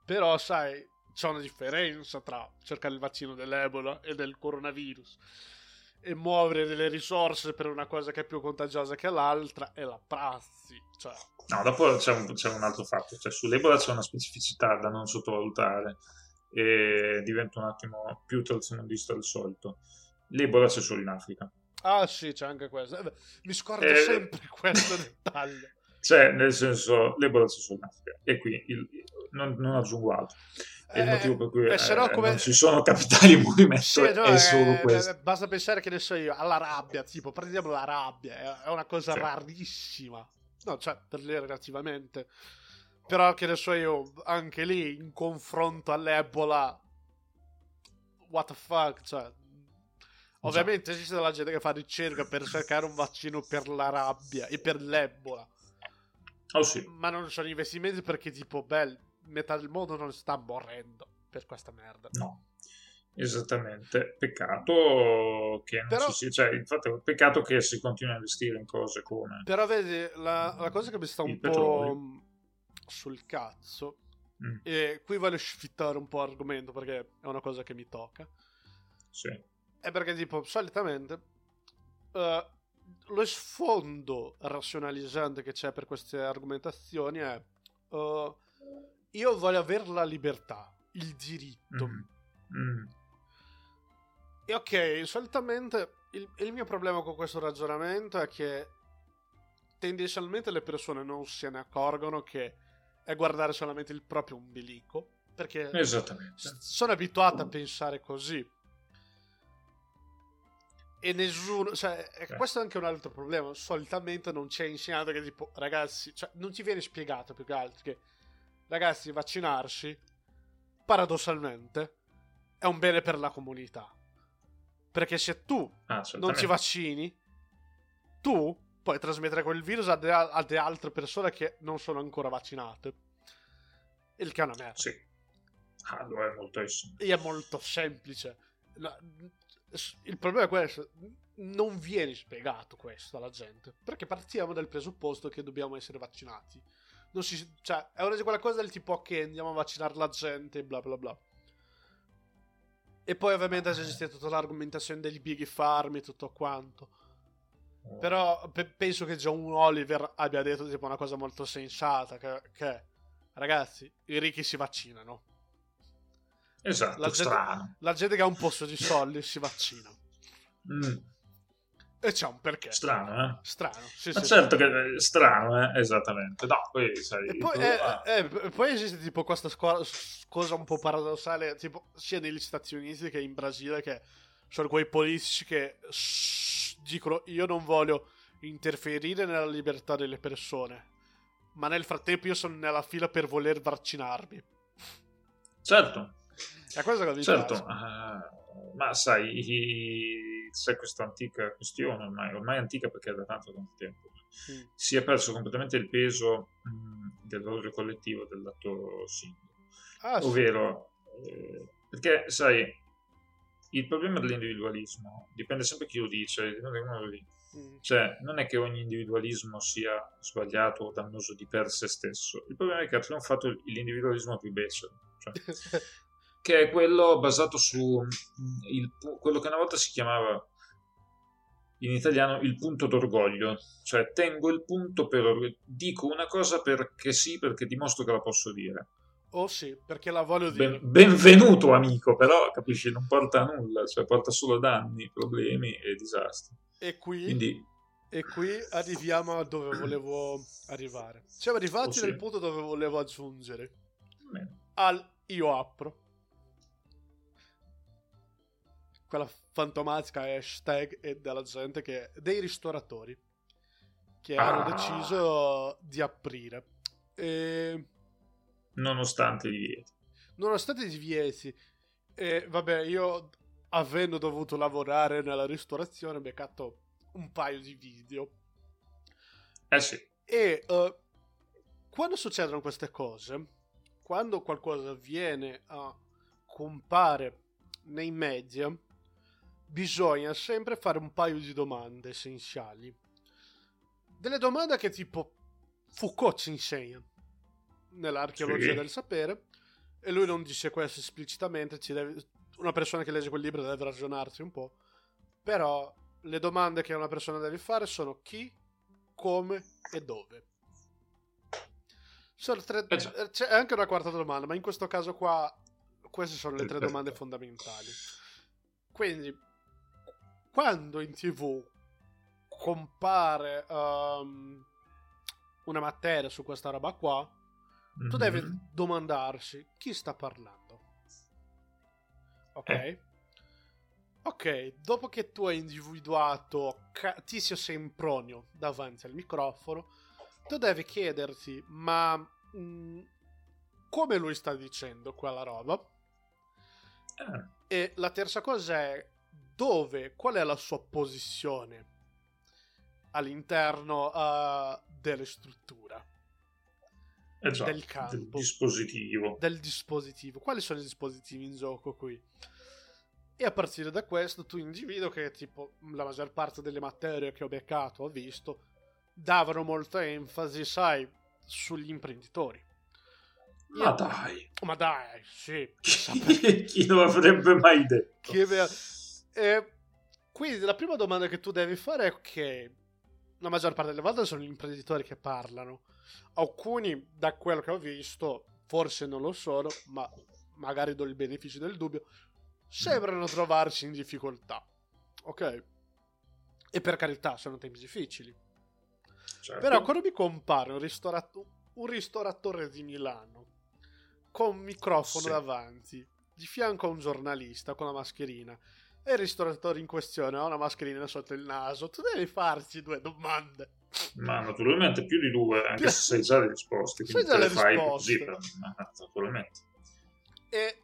però, sai, c'è una differenza tra cercare il vaccino dell'Ebola e del coronavirus. E muovere delle risorse per una cosa che è più contagiosa che l'altra è la prassi. Cioè. No, dopo c'è un, c'è un altro fatto, cioè sull'Ebola c'è una specificità da non sottovalutare e diventa un attimo più tradizionalista del solito. L'Ebola c'è solo in Africa. Ah sì, c'è anche questo. Eh, mi scordo eh, sempre questo dettaglio. Cioè, nel senso, l'Ebola c'è solo in Africa. E qui il, non, non aggiungo altro. È il eh, motivo per cui eh, eh, come... non ci sono capitali in movimento sì, no, è solo eh, questo. Basta pensare che ne so io, alla rabbia, tipo, prendiamo la rabbia, è una cosa sì. rarissima. No, cioè, per lì relativamente. Però che ne so io, anche lì, in confronto all'Ebola, what the fuck, cioè... Ovviamente esiste della gente che fa ricerca per cercare un vaccino per la rabbia e per l'Ebola. Oh sì. Ma non sono investimenti perché tipo, beh, metà del mondo non sta morendo per questa merda. No. Esattamente, peccato che non Però... si cioè, infatti, peccato che si continui a investire in cose come. Però vedi, la, la cosa che mi sta un petrolio. po' sul cazzo, mm. e qui voglio sfittare un po' l'argomento perché è una cosa che mi tocca. Sì. È perché, tipo, solitamente uh, lo sfondo razionalizzante che c'è per queste argomentazioni è. Uh, io voglio avere la libertà, il diritto. Mm. Mm. E ok, solitamente il, il, mio problema con questo ragionamento è che tendenzialmente le persone non se ne accorgono che è guardare solamente il proprio umbilico. Perché sono abituato a pensare così. E nessuno, cioè, eh. questo è anche un altro problema. Solitamente non c'è insegnato che tipo, ragazzi, cioè, non ti viene spiegato più che altro che ragazzi, vaccinarsi, paradossalmente, è un bene per la comunità. Perché se tu ah, non ti vaccini, tu puoi trasmettere quel virus a, de- a de altre persone che non sono ancora vaccinate. Il che è una merda. Sì. Ah, lo è molto, e è molto semplice. Il problema è questo. Non viene spiegato questo alla gente. Perché partiamo dal presupposto che dobbiamo essere vaccinati non si, cioè, è una di quelle cose del tipo ok, andiamo a vaccinare la gente, bla bla bla. E poi ovviamente esiste tutta l'argomentazione degli big farm e tutto quanto. Però pe- penso che John Oliver abbia detto tipo una cosa molto sensata, che, che ragazzi, i ricchi si vaccinano. Esatto, la gente, strano. La gente che ha un posto di soldi si vaccina. Mm. E c'è un perché. Strano, eh? Strano, sì, Ma sì, certo sì. che è strano, eh? Esattamente. No, poi sai... E poi, eh, eh, poi esiste tipo questa sco- cosa un po' paradossale, tipo sia negli Stati Uniti che in Brasile, che sono quei politici che shh, dicono io non voglio interferire nella libertà delle persone, ma nel frattempo io sono nella fila per voler vaccinarmi. Certo. È questo che mi certo. Uh, ma sai, c'è questa antica questione, ormai, ormai antica perché è da tanto tanto tempo, mm. si è perso completamente il peso mh, dell'odio collettivo dell'atto singolo. Ah, Ovvero, sì. eh, perché sai, il problema dell'individualismo dipende sempre chi lo dice, dipende dice. Mm. Cioè, non è che ogni individualismo sia sbagliato o dannoso di per sé stesso. Il problema è che ha trionfato l'individualismo più becero. Cioè, che è quello basato su mm, il, quello che una volta si chiamava in italiano il punto d'orgoglio, cioè tengo il punto per orgoglio, dico una cosa perché sì, perché dimostro che la posso dire. Oh sì, perché la voglio dire. Ben, benvenuto amico, però capisci, non porta a nulla, cioè porta solo danni, problemi e disastri. E qui, Quindi... e qui arriviamo a dove volevo arrivare. Siamo arrivati oh, sì. nel punto dove volevo aggiungere. Bene. Al io apro. Quella fantomatica hashtag e della gente che dei ristoratori che ah. hanno deciso di aprire. E... nonostante i divieti nonostante i divieti e vabbè io avendo dovuto lavorare nella ristorazione ho beccato un paio di video. Eh sì. E uh, quando succedono queste cose quando qualcosa viene a compare nei media bisogna sempre fare un paio di domande essenziali. Delle domande che tipo Foucault ci insegna nell'archeologia sì. del sapere e lui non dice questo esplicitamente, deve, una persona che legge quel libro deve ragionarsi un po', Però le domande che una persona deve fare sono chi, come e dove. Tre, Eh, c'è anche una quarta domanda, ma in questo caso qua queste sono le tre domande fondamentali. Quindi, quando in tv compare um, una materia su questa roba qua, tu Mhm. devi domandarsi chi sta parlando. Ok? Eh. Ok, dopo che tu hai individuato ca- Tizio Sempronio davanti al microfono, tu devi chiederti, ma mh, come lui sta dicendo quella roba? Eh, E la terza cosa è dove, qual è la sua posizione all'interno uh, delle strutture, già, Del campo. del dispositivo. del dispositivo. Quali sono i dispositivi in gioco qui? E a partire da questo tu individui che tipo la maggior parte delle materie che ho beccato, ho visto, davano molta enfasi, sai, sugli imprenditori. Ma dai, Ma dai, sì. chi, chi lo avrebbe mai detto? Che eh, quindi la prima domanda che tu devi fare è che la maggior parte delle volte sono gli imprenditori che parlano. Alcuni, da quello che ho visto, forse non lo sono, ma magari do il beneficio del dubbio, sembrano trovarsi in difficoltà. Ok? E per carità, sono tempi difficili. Certo. Però quando mi compare un, ristorato- un ristoratore di Milano con un microfono Sì. davanti, di fianco a un giornalista con la mascherina, e il ristoratore in questione ha una mascherina sotto il naso, tu devi farci due domande. Ma naturalmente più di due, anche se sai già le risposte, Sai già le fai risposte. così, naturalmente. E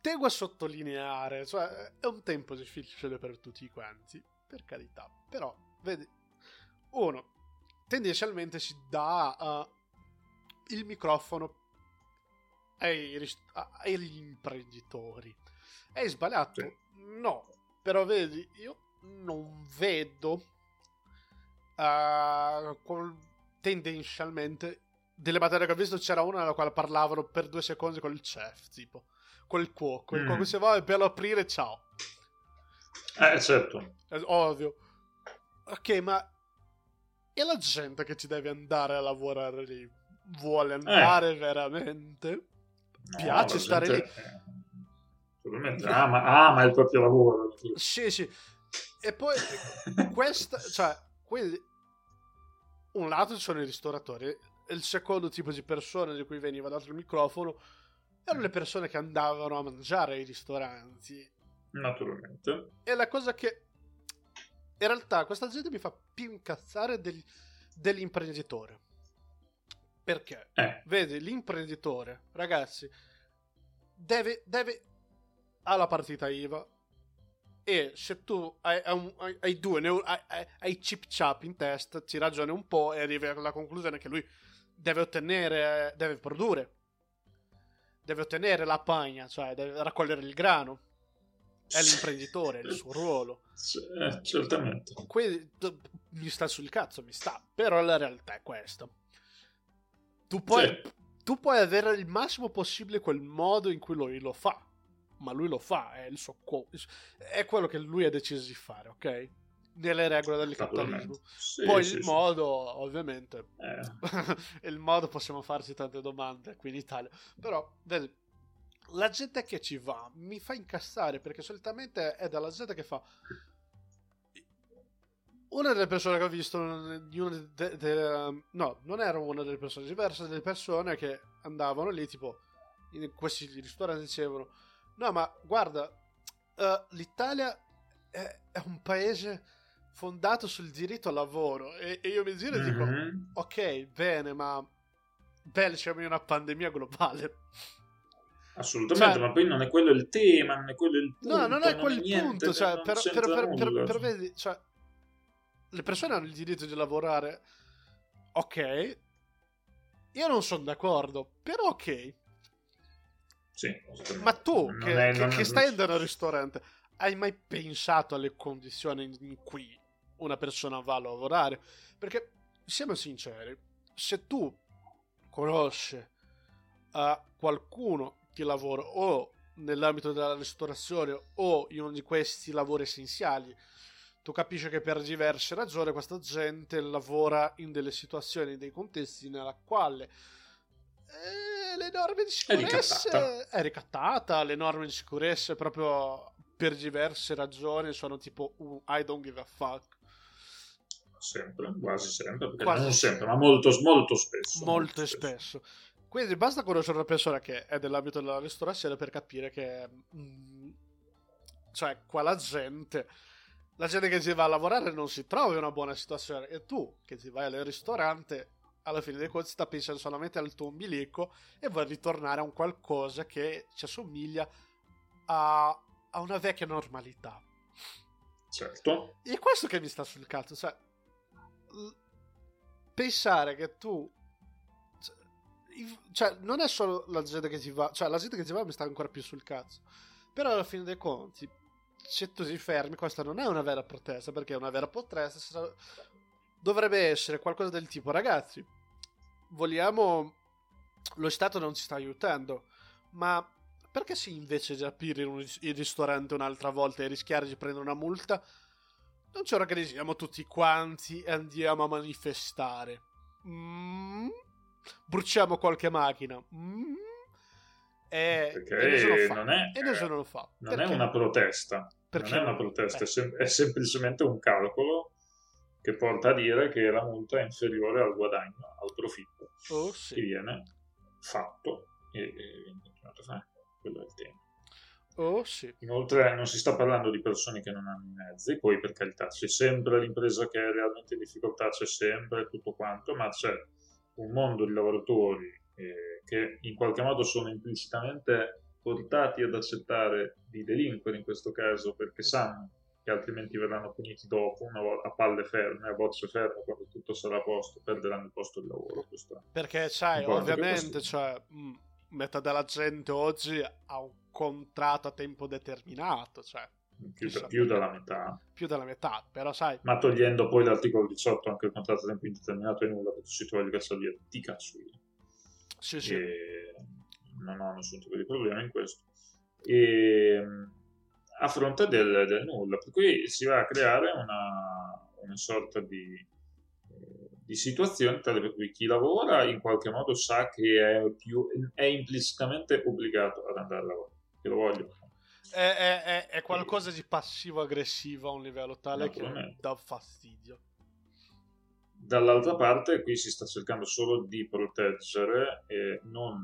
tengo a sottolineare, cioè è un tempo difficile per tutti quanti, per carità, però vedi, uno, tendenzialmente si dà eh, il microfono ai ris- a- agli imprenditori. È sbagliato? Sì. No, però vedi, io non vedo eh, col- tendenzialmente delle materie che ho visto c'era una nella quale parlavano per due secondi con il chef, tipo, col cuoco, il Mm. cuoco se va per aprire ciao. Eh, certo. È ovvio. Ok, ma e la gente che ci deve andare a lavorare lì? Vuole andare veramente? No, Piace stare gente, eh, naturalmente ama, ama il proprio lavoro. Sì, sì. E poi questa, cioè, quindi un lato ci sono i ristoratori il secondo tipo di persone di cui veniva dato il microfono erano le persone che andavano a mangiare ai ristoranti. Naturalmente. E la cosa che in realtà questa gente mi fa più incazzare del- dell'imprenditore. Perché? Eh, Vedi, l'imprenditore, ragazzi, deve, deve ha la partita IVA e se tu hai, hai hai- due neu- hai, hai- chip chap in testa, ci ragioni un po' e arrivi alla conclusione che lui deve ottenere, deve produrre, deve ottenere la pagna, cioè deve raccogliere il grano. È l'imprenditore, è il suo ruolo. Eh, certamente. Quindi mi sta sul cazzo, mi sta. Però la realtà è questa. Tu puoi, Sì. tu puoi avere il massimo possibile quel modo in cui lui lo fa. Ma lui lo fa, è il suo è quello che lui ha deciso di fare, ok? Nelle regole del capitalismo. Sì, Poi sì, il modo, ovviamente, Eh, il modo possiamo farci tante domande qui in Italia. Però, vedi, la gente che ci va mi fa incassare perché solitamente è dalla gente che fa. Una delle persone che ho visto, di una de- de- no, non era una delle persone diverse, delle persone che andavano lì, tipo, in questi ristoranti dicevano: No, ma guarda, eh, l'Italia è, è un paese fondato sul diritto al lavoro. E, e io mi giro e dico: mhm. Ok, bene, ma. Siamo in una pandemia globale. Assolutamente, Cioè- ma poi non è quello il tema, non è quello il punto. No, non è quel niente, punto. Cioè, non per, per- per- per vedi, cioè, le persone hanno il diritto di lavorare. Ok. Io non sono d'accordo, però ok. Sì. Ma tu, Non che, è- che- che stai andando al ristorante, hai mai pensato alle condizioni in cui una persona va a lavorare? Perché, siamo sinceri, se tu conosci eh, qualcuno che lavora o nell'ambito della ristorazione o in uno di questi lavori essenziali, tu capisci che per diverse ragioni questa gente lavora in delle situazioni, in dei contesti nella quale eh, le norme di sicurezza è ricattata. è ricattata, le norme di sicurezza proprio per diverse ragioni sono tipo uh, I don't give a fuck. Sempre, quasi sempre, perché Quasi non sempre, sempre. ma molto, molto spesso. Molto spesso. Quindi basta conoscere una persona che è nell'ambito della ristorazione per capire che... mm, cioè, qua la gente... La gente che ci va a lavorare non si trova in una buona situazione e tu che ti vai al ristorante alla fine dei conti sta pensando solamente al tuo umbilico e vuoi ritornare a un qualcosa che ci assomiglia a, a una vecchia normalità. Certo, E questo che mi sta sul cazzo, cioè pensare che tu cioè, cioè non è solo la gente che ti va, cioè la gente che ti va mi sta ancora più sul cazzo. Però alla fine dei conti se tu ti fermi, questa non è una vera protesta, perché una vera protesta dovrebbe essere qualcosa del tipo, ragazzi, vogliamo lo Stato non ci sta aiutando, ma perché se invece di aprire un- il ristorante un'altra volta e rischiare di prendere una multa, non ci organizziamo tutti quanti e andiamo a manifestare? Mm? Bruciamo qualche macchina? Mm? E, e nessuno fa. non è, E nessuno lo fa. non è una protesta, Perché non è una protesta, Eh. è, sem- è semplicemente un calcolo che porta a dire che la multa è inferiore al guadagno, al profitto Oh che sì, viene fatto e, e viene continuato a fare. Quello è il tema. oh sì. Inoltre non si sta parlando di persone che non hanno i mezzi, poi per carità c'è sempre l'impresa che è realmente in difficoltà, c'è sempre tutto quanto, ma c'è un mondo di lavoratori eh, che in qualche modo sono implicitamente portati ad accettare di delinquere in questo caso perché sanno che altrimenti verranno puniti dopo, una volta a palle ferme, a bocce ferme, quando tutto sarà a posto, perderanno il posto di lavoro. Perché, sai, ovviamente, cioè, mh, metà della gente oggi ha un contratto a tempo determinato, cioè, Più, Chissà più della metà. più della metà, però sai, Ma togliendo poi l'articolo 18 anche il contratto a tempo indeterminato è nulla, perché tu voglio cazzo via, ti cazzo via. sì, sì. E non ho nessun tipo di problema in questo. E, mh, a fronte del, del nulla, per cui si va a creare una, una sorta di, eh, di situazione tale per cui chi lavora in qualche modo sa che è, più, è implicitamente obbligato ad andare a lavorare, che lo voglio fare. È, è- è- qualcosa di passivo-aggressivo a un livello tale che dà fastidio. Dall'altra parte, qui si sta cercando solo di proteggere eh, non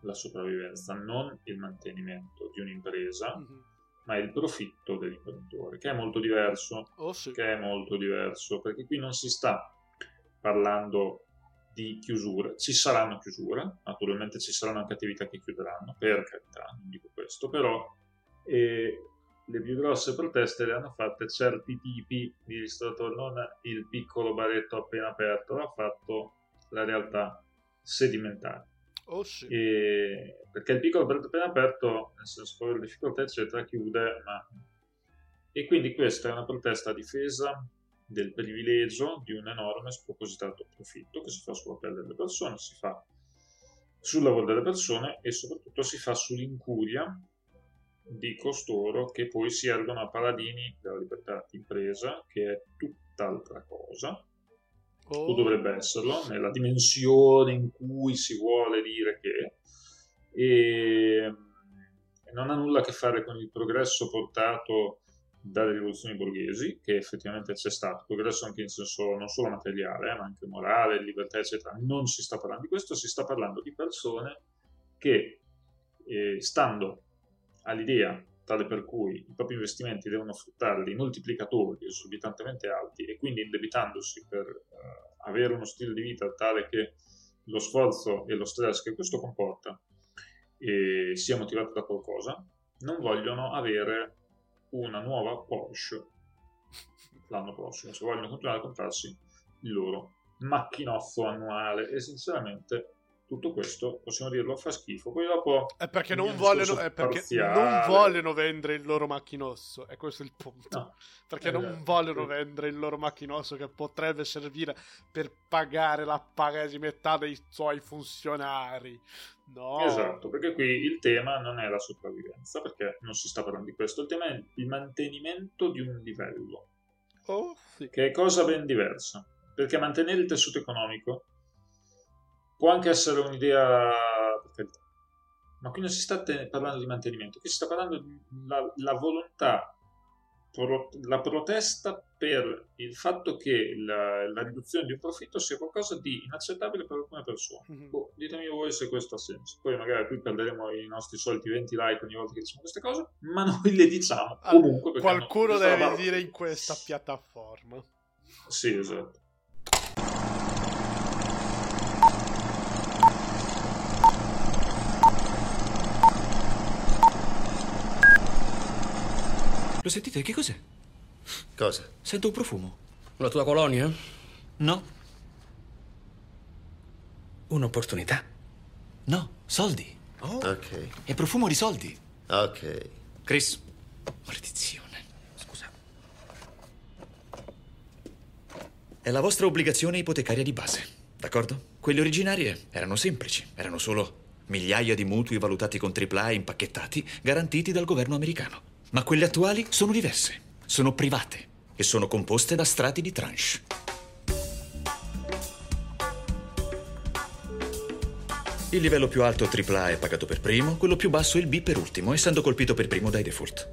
la sopravvivenza, non il mantenimento di un'impresa, Mhm. Ma il profitto dell'imprenditore, che è molto diverso, Oh sì, che è molto diverso, perché qui non si sta parlando di chiusure, ci saranno chiusure, naturalmente ci saranno anche attività che chiuderanno, per carità, non dico questo, però eh, le più grosse proteste le hanno fatte certi tipi. Di ristoratori, non il piccolo baretto appena aperto, l'ha fatto la realtà sedimentare. Oh sì. E- perché il piccolo appena aperto, nel senso per le difficoltà eccetera, chiude, ma... E quindi questa è una protesta a difesa del privilegio di un enorme spropositato profitto che si fa sulla pelle delle persone, si fa sul lavoro delle persone e soprattutto si fa sull'incuria di costoro che poi si ergono a paladini della libertà d'impresa, che è tutt'altra cosa, o dovrebbe esserlo, nella dimensione in cui si vuole dire che e non ha nulla a che fare con il progresso portato dalle rivoluzioni borghesi, che effettivamente c'è stato, progresso anche in senso non solo materiale, eh, ma anche morale, libertà, eccetera. Non si sta parlando di questo, si sta parlando di persone che, eh, stando all'idea tale per cui i propri investimenti devono fruttare dei moltiplicatori esorbitantemente alti e quindi indebitandosi per eh, avere uno stile di vita tale che lo sforzo e lo stress che questo comporta eh, sia motivato da qualcosa, non vogliono avere una nuova Porsche l'anno prossimo, se vogliono continuare a comprarsi il loro macchinozzo annuale. E sinceramente tutto questo possiamo dirlo fa schifo. Poi dopo è perché, non vogliono, è perché non vogliono, vendere il loro macchinosso. E questo è il punto. No. Perché esatto. non vogliono sì. vendere il loro macchinosso che potrebbe servire per pagare la paga di metà dei suoi funzionari. No. Esatto, perché qui il tema non è la sopravvivenza, perché non si sta parlando di questo. Il tema è il mantenimento di un livello. Oh, sì. Che è cosa ben diversa. Perché mantenere il tessuto economico può anche essere un'idea ma qui non si sta parlando di mantenimento, qui si sta parlando della volontà, pro- la protesta per il fatto che la, la, riduzione di un profitto sia qualcosa di inaccettabile per alcune persone. Mm-hmm. Boh, ditemi voi se questo ha senso. Poi magari qui perderemo i nostri soliti 20 like ogni volta che diciamo queste cose, ma noi le diciamo comunque. Qualcuno deve dire in questa piattaforma. Sì, esatto. Lo sentite? Che cos'è? Cosa? Sento un profumo. La tua colonia? No. Un'opportunità? No, soldi. Oh. Ok. È profumo di soldi. Ok. Chris. Maledizione. Scusa. È la vostra obbligazione ipotecaria di base, d'accordo? Quelle originarie erano semplici, erano solo migliaia di mutui valutati con AAA impacchettati, garantiti dal governo americano. Ma quelle attuali sono diverse, sono private e sono composte da strati di tranche. Il livello più alto AAA è pagato per primo, quello più basso il B per ultimo, essendo colpito per primo dai default.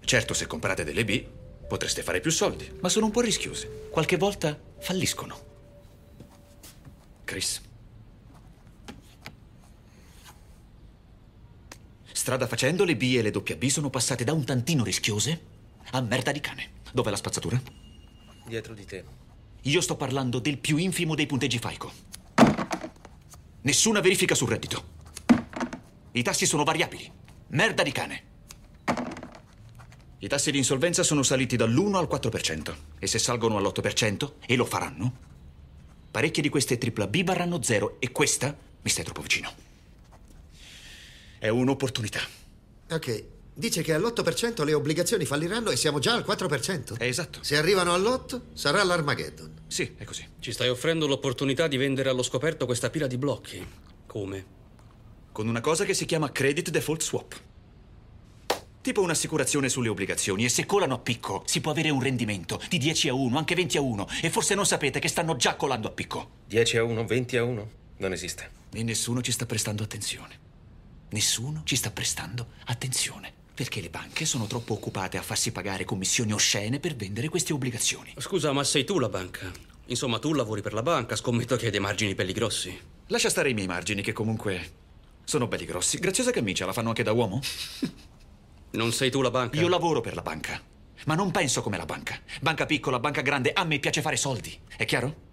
Certo, se comprate delle B, potreste fare più soldi, ma sono un po' rischiose. Qualche volta falliscono. Chris. Strada facendo, le B e le doppia B sono passate da un tantino rischiose a merda di cane. Dov'è la spazzatura? Dietro di te. Io sto parlando del più infimo dei punteggi Falco. Nessuna verifica sul reddito. I tassi sono variabili. Merda di cane. I tassi di insolvenza sono saliti dall'1 al 4% e se salgono all'8%, e lo faranno, parecchie di queste tripla B varranno zero e questa mi stai troppo vicino. È un'opportunità. Ok. Dice che all'8% le obbligazioni falliranno e siamo già al 4%? È esatto. Se arrivano all'8 sarà l'Armageddon. Sì, è così. Ci stai offrendo l'opportunità di vendere allo scoperto questa pila di blocchi. Come? Con una cosa che si chiama Credit Default Swap. Tipo un'assicurazione sulle obbligazioni e se colano a picco si può avere un rendimento di 10 a 1, anche 20 a 1 e forse non sapete che stanno già colando a picco. 10 a 1, 20 a 1? Non esiste. E nessuno ci sta prestando attenzione. Nessuno ci sta prestando attenzione. Perché le banche sono troppo occupate a farsi pagare commissioni oscene per vendere queste obbligazioni. Scusa, ma sei tu la banca? Insomma, tu lavori per la banca, scommetto che hai dei margini belli grossi. Lascia stare i miei margini, che comunque sono belli grossi. Graziosa camicia, la fanno anche da uomo? Non sei tu la banca? Io lavoro per la banca, ma non penso come la banca. Banca piccola, banca grande, a me piace fare soldi. È chiaro?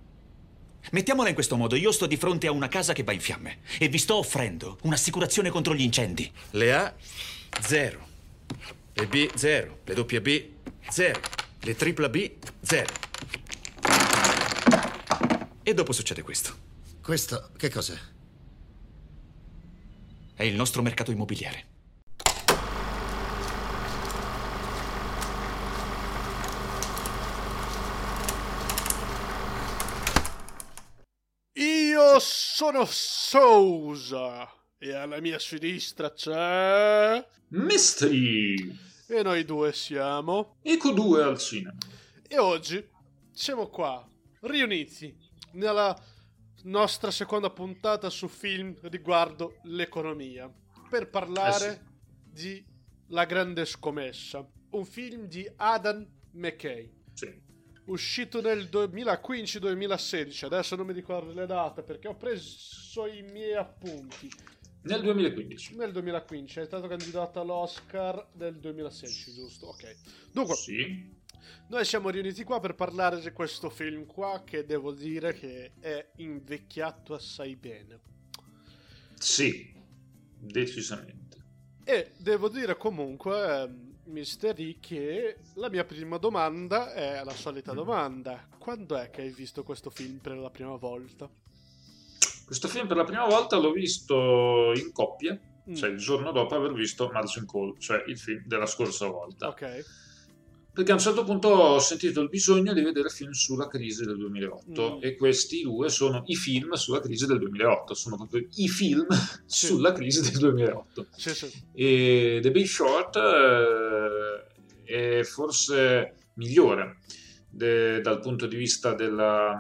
Mettiamola in questo modo, io sto di fronte a una casa che va in fiamme e vi sto offrendo un'assicurazione contro gli incendi. Le A, zero. Le B, zero. Le doppie B, zero. Le tripla B, zero. E dopo succede questo. Questo che cos'è? È il nostro mercato immobiliare. Io sono Sousa e alla mia sinistra c'è... Mystery! E noi due siamo... Eco 2 al cinema. E oggi siamo qua, riuniti, nella nostra seconda puntata su film riguardo l'economia, per parlare eh sì. di La grande scommessa, un film di Adam McKay. Sì uscito nel 2015-2016, adesso non mi ricordo le date perché ho preso i miei appunti. Nel 2015. Nel 2015, è stato candidato all'Oscar nel 2016, giusto? Ok. Dunque, sì. noi siamo riuniti qua per parlare di questo film qua che devo dire che è invecchiato assai bene. Sì, decisamente. E devo dire comunque ehm, Mister E che la mia prima domanda è la solita mm. domanda. Quando è che hai visto questo film per la prima volta? Questo film per la prima volta l'ho visto in coppia, Mm. cioè il giorno dopo aver visto Margin Call, cioè il film della scorsa volta. Ok. Perché a un certo punto ho sentito il bisogno di vedere film sulla crisi del 2008 Mm. e questi due sono i film sulla crisi del 2008, sono proprio i film Sì. sulla crisi del 2008. Sì, sì. E The Big Short eh, è forse migliore de- dal punto di vista della-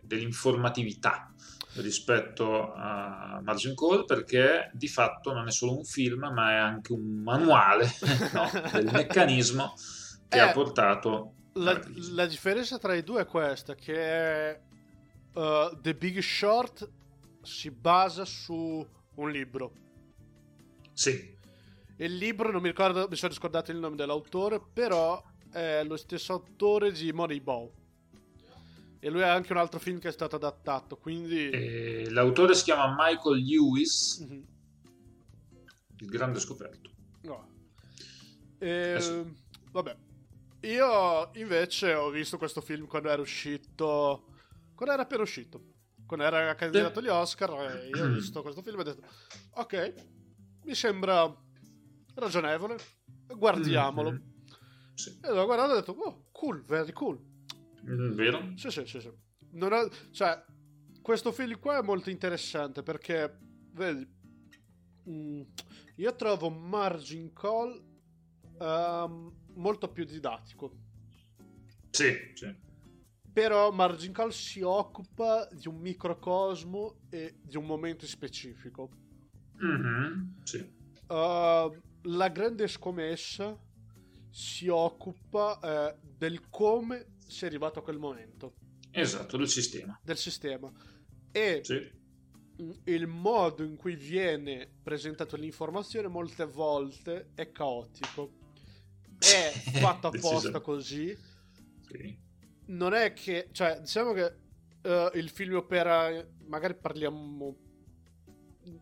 dell'informatività rispetto a Margin Call perché di fatto non è solo un film ma è anche un manuale no, del meccanismo che Eh, ha portato La, la differenza tra i due è questa, che uh, The Big Short si basa su un libro. Sì, Il libro, non mi ricordo, mi sono scordato il nome dell'autore, però è lo stesso autore di Moneyball. E lui ha anche un altro film che è stato adattato, quindi... l'autore si chiama Michael Lewis, Mhm. il grande scoperto. No. Eh. Vabbè. Io invece ho visto questo film quando era uscito. Quando era appena uscito. Quando era candidato agli Oscar. E io ho visto questo film e ho detto: Ok, mi sembra ragionevole. Guardiamolo. Mhm. Sì. E l'ho guardato e ho detto: Oh, cool, very cool. Mm, Vero? Sì, sì, sì. sì. Non ho- cioè, questo film qua è molto interessante perché, vedi, mm, io trovo Margin Call ehm, molto più didattico. Sì, sì. Però Margin Call si occupa di un microcosmo e di un momento specifico. Mhm, sì. Uh, la grande scommessa si occupa eh, del come si è arrivato a quel momento, Esatto, del sistema. del sistema. E Sì. Il modo in cui viene presentata l'informazione molte volte è caotico. È fatto apposta così. Sì. Non è che, cioè, diciamo che eh, il film opera, magari parliamo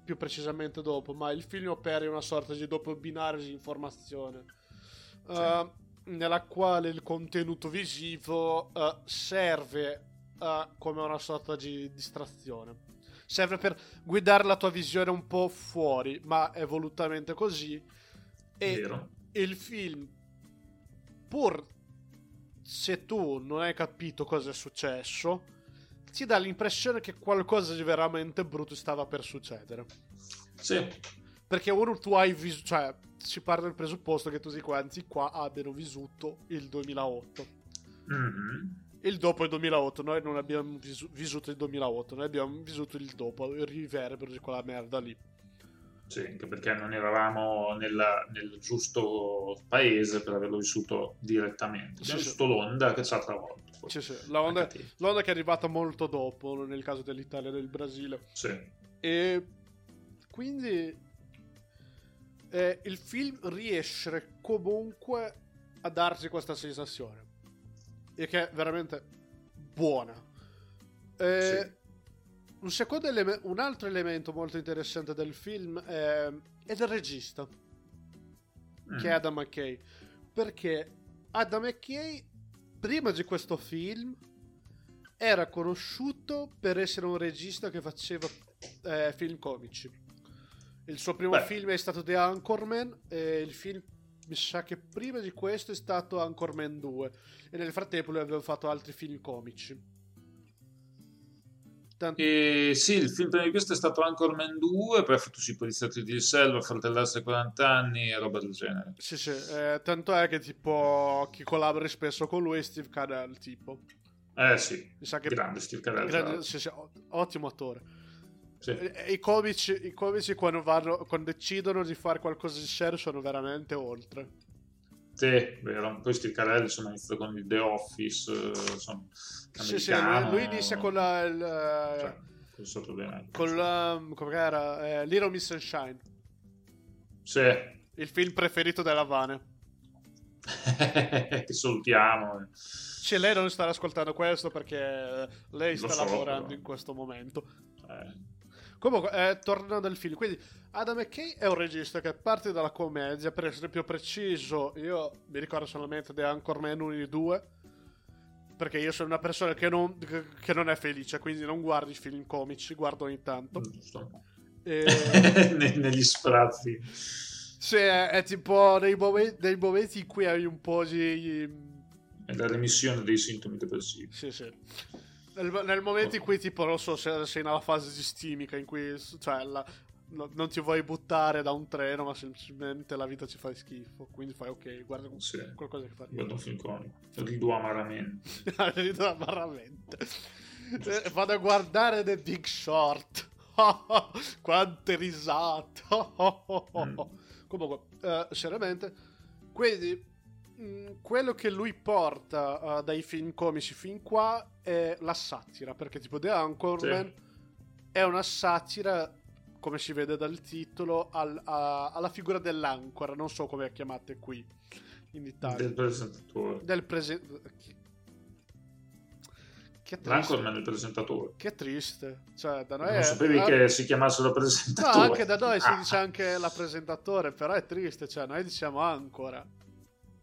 più precisamente dopo, ma il film opera in una sorta di doppio binario di informazione. eh, nella quale il contenuto visivo eh, serve eh, come una sorta di distrazione. Serve per guidare la tua visione un po' fuori, ma è volutamente così. E Vero. il film, pur se tu non hai capito cosa è successo, ti dà l'impressione che qualcosa di veramente brutto stava per succedere. Sì. Perché uno tu hai vissuto, cioè si parte dal presupposto che tutti quanti qua abbiano vissuto il 2008. Mhm. Il dopo il 2008, noi non abbiamo visu- vissuto il 2008, noi abbiamo vissuto il dopo, il riverbero di quella merda lì. Sì, anche perché non eravamo nella- nel giusto paese per averlo vissuto direttamente. Abbiamo Sì, sì. vissuto l'onda che ci ha travolto. Sì, sì, la onda, l'onda che è arrivata molto dopo, nel caso dell'Italia e del Brasile. Sì. E quindi eh, il film riesce comunque a darci questa sensazione. E che è veramente buona. Eh, un, secondo eleme- un altro elemento molto interessante del film è, è del regista, Mm. che è Adam McKay. Perché Adam McKay, prima di questo film, era conosciuto per essere un regista che faceva eh, film comici. Il suo primo Beh. film è stato The Anchorman e il film mi sa che prima di questo è stato Anchorman 2 e nel frattempo lui aveva fatto altri film comici. Tant- E sì, il film prima di questo è stato Anchorman 2, poi ha fatto sì, Poliziotti di Selva, Fratellarsi a 40 anni e roba del genere. Sì, sì, eh, tanto è che tipo chi collabora spesso con lui è Steve Carell, tipo. Eh sì, Mi sa che grande Steve Carell. grande- sì, sì, ottimo attore. Sì. E- I comici, i comici quando, vanno, quando decidono di fare qualcosa di serio sono veramente oltre. Sì, vero. Poi Steve Carell insomma inizia con il The Office, eh, insomma, Sì, sì, lui, lui inizia con la, il, cioè, col sottobinario. con la, come era? Eh, Little Miss Sunshine, Sì, il film preferito della Vane. che salutiamo. Cioè, lei non sta ascoltando questo perché lei Lo sta so, lavorando però. in questo momento. Eh, Comunque, eh, tornando al film, quindi Adam McKay è un regista che parte dalla commedia, per essere più preciso, io mi ricordo solamente The Anchorman 1 e 2, perché io sono una persona che non, che non è felice, quindi non guardo i film comici, guardo ogni tanto. Giusto. E... Ne- Negli sprazzi. Sì, è, è tipo dei momenti, momenti in cui hai un po' di... È la remissione dei sintomi depressivi. Sì, sì. Nel, nel momento in cui, tipo, non so, se sei nella fase sistemica in cui, cioè, la- no- non ti vuoi buttare da un treno, ma semplicemente la vita ci fa schifo. Quindi fai, ok, guarda Sì. qualcosa che fa Guardo un film comico. Rido amaramente. Rido amaramente. Eh, Vado a guardare The Big Short. Quante risate. Mm. Comunque, eh, seriamente, quindi mh, quello che lui porta eh, dai film comici fin qua è la satira, perché tipo The Anchorman è una satira, come si vede dal titolo, al- a- alla figura dell'ancora, non so come la chiamate qui in Italia. Del presentatore. Del presente. Che triste. L'Anchorman è il presentatore. Che triste. Cioè, da noi Non è- sapevi ah, che si chiamassero No, presentatore? anche da noi si Ah, dice anche la presentatore, però è triste, cioè noi diciamo ancora.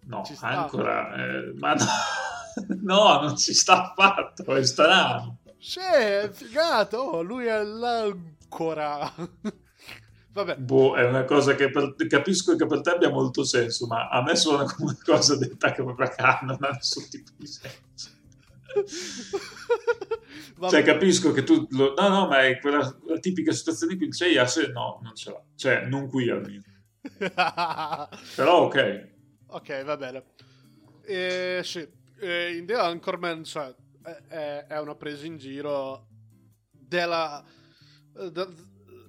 No, ancora... eh, ma no, no, non ci sta affatto, è strano. Sì, è figato, oh, lui è l'ancora. Vabbè, Boh, è una cosa che per- capisco che per te abbia molto senso, ma a me suona come una cosa detta che proprio ah, non ha nessun tipo di senso. Vabbè. Cioè, capisco che tu... lo- No, no, ma è quella, tipica situazione in cui dici, ah, se no, non ce l'ha. Cioè, non qui almeno. Però ok. Ok, va bene. Eh, sì, eh, in The Anchorman, cioè, è- è, una presa in giro della, de-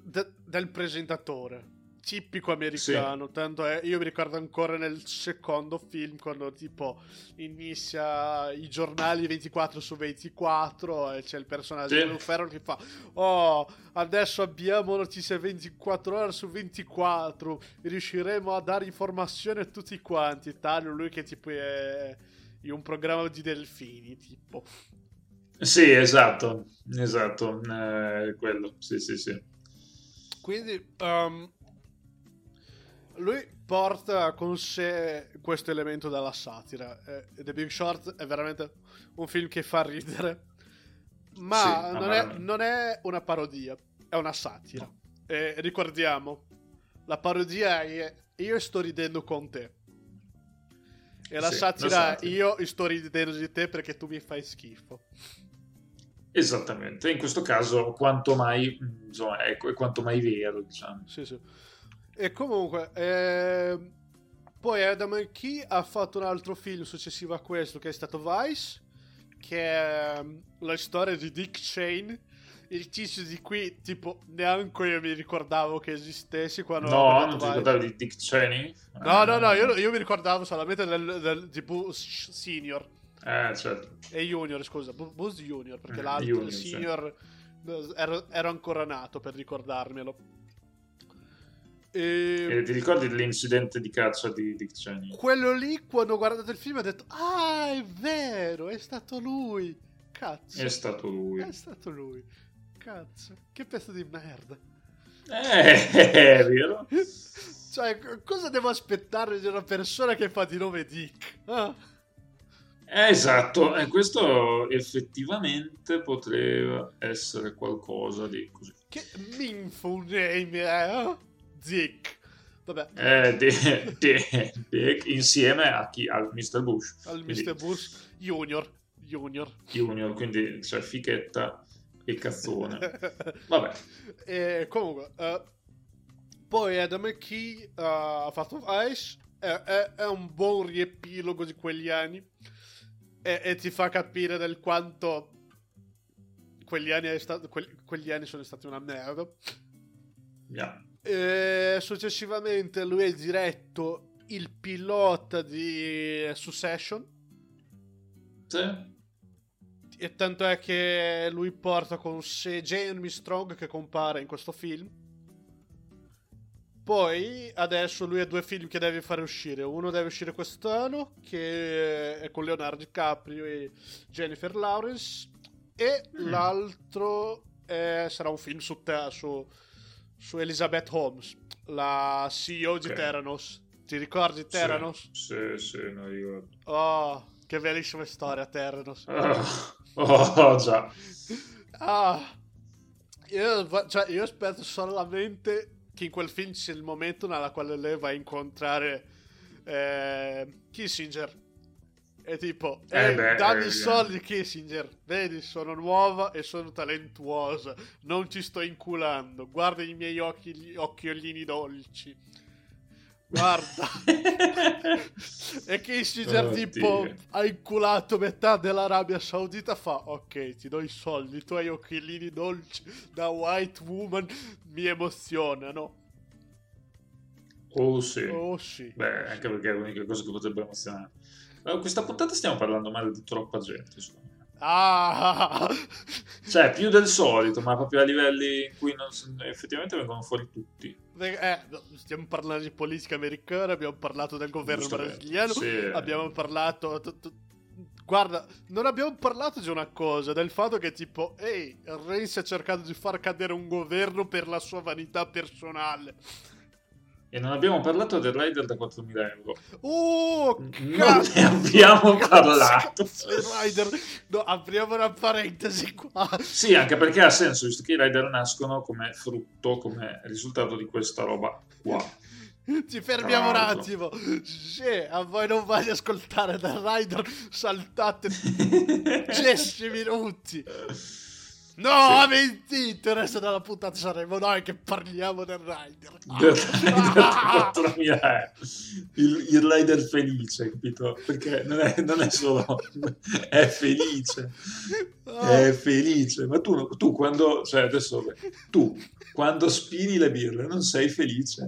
de- del presentatore. Tipico americano, tanto è, io mi ricordo ancora nel secondo film quando tipo inizia i giornali 24 su 24 e c'è il personaggio Sì. di Ferrell che fa Oh, adesso abbiamo notizie 24 ore su 24 riusciremo a dare informazioni a tutti quanti Taglio lui che tipo è in un programma di delfini tipo Sì, esatto, esatto, eh, quello, sì, sì, sì. quindi um, lui porta con sé questo elemento della satira. Eh, The Big Short è veramente un film che fa ridere ma Sì, ma non, è, non è una parodia è una satira. E ricordiamo la parodia è io sto ridendo con te e la Sì, satira è io sto ridendo di te perché tu mi fai schifo Esattamente, in questo caso quanto mai, mh, insomma, è, è quanto mai vero, diciamo. Sì, sì. E comunque, ehm, poi Adam McKee ha fatto un altro film successivo a questo che è stato Vice, che è ehm, la storia di Dick Cheney. Il tizio di qui, tipo, neanche io mi ricordavo che esistesse quando No, non ti ricordavi di Dick Cheney? No, no, no, Eh, io, io mi ricordavo solamente del, del- di Bush Senior Eh, certo. e Junior, scusa, Bu- Buzz Junior, perché Mm, l'altro, Junior, il sì. Senior, eh, ero, ero ancora nato per ricordarmelo. E... E ti ricordi dell'incidente di caccia di Dick Cheney? quello lì quando ho guardato il film ho detto ah è vero è stato lui cazzo È stato lui. è stato lui cazzo che pezzo di merda Eh, è vero. cioè cosa devo aspettarmi di una persona che fa di nome Dick Ah, esatto, e questo effettivamente potrebbe essere qualcosa di così. che minfo name eh? Dick vabbè Eh, di- di- Dick insieme a chi? Al Mr. Bush. al Quindi Mr. Bush Junior Junior Junior, quindi cioè fichetta e cazzone. Vabbè. E comunque, eh, poi Adam McKee eh, ha fatto Vice, è, è- è un buon riepilogo di quegli anni e, e ti fa capire del quanto quegli anni, è stato- que- quegli anni sono stati una merda. Yeah. E successivamente lui ha diretto il pilota di Succession. Sì. E tanto è che lui porta con sé Jeremy Strong che compare in questo film. Poi adesso lui ha due film che deve fare uscire. Uno deve uscire quest'anno, che è con Leonardo DiCaprio e Jennifer Lawrence. E Mm. l'altro è- sarà un film su, te- su, su Elizabeth Holmes, la CEO di Ok. Theranos. Ti ricordi Theranos? Sì, sì, non ricordo. Oh, che bellissima storia, Ternos. Oh, oh, già. Ah, io, cioè, io aspetto solamente che in quel film sia il momento nella quale lei va a incontrare eh, Kissinger. E tipo, Eh eh, beh, dammi eh, i soldi Kissinger, vedi, sono nuova e sono talentuosa, non ci sto inculando, guarda i miei occhi, gli occhiolini dolci. Guarda. e Kissinger Oddio. tipo ha inculato metà dell'Arabia Saudita fa ok ti do i soldi i tuoi occhiolini dolci da white woman mi emozionano Oh sì. oh sì Beh, anche perché è l'unica cosa che potrebbe emozionare. Ma questa puntata stiamo parlando male di troppa gente, secondo me. ah Cioè, più del solito, ma proprio a livelli in cui non s- effettivamente vengono fuori tutti. eh, no, stiamo parlando di politica americana abbiamo parlato del governo Giustamente. brasiliano Sì. abbiamo parlato t- t- Guarda, non abbiamo parlato di una cosa, del fatto che tipo, ehi, Renzi ha cercato di far cadere un governo per la sua vanità personale. E non abbiamo parlato del rider da 4.000 euro. Oh, Non cazzo! ne abbiamo Cazzo, parlato. cazzo, rider. No, apriamo una parentesi qua. Sì, anche perché ha senso, visto che i rider nascono come frutto, come risultato di questa roba qua. Ci fermiamo un attimo. Se a voi non voglio ascoltare del rider, saltate 10 minuti. No, mentite! Il resto della puntata saremo noi che parliamo del rider. Del rider da 4.000 euro. Il, il rider felice, capito? Perché non è, non è solo... è felice. Ah. È felice. Ma tu, tu quando... Cioè, adesso... Tu, quando spini le birre, non sei felice.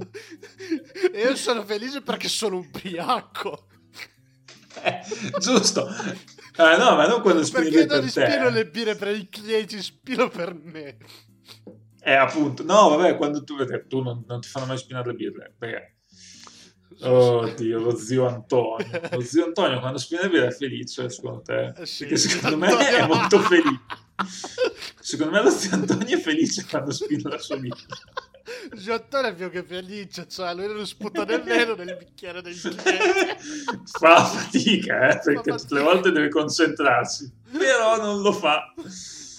Io sono felice perché sono ubriaco. Eh, giusto. Ah, no, ma non quando Perché per non te. spino le birre per i clienti, spino per me. Eh, appunto. No, vabbè, quando tu, tu non, non ti fanno mai spinare le birre. Perché? Oddio, lo zio Antonio. Lo zio Antonio quando spina le birre è felice, secondo te? Eh sì, Perché secondo me Antonio. è molto felice. Secondo me lo zio Antonio è felice quando spina la sua birra. Giottone è più che felice, cioè lui non sputa nemmeno nel bicchiere del cliente. Fa fatica, eh, perché Fa tutte le volte deve concentrarsi. Però non lo fa.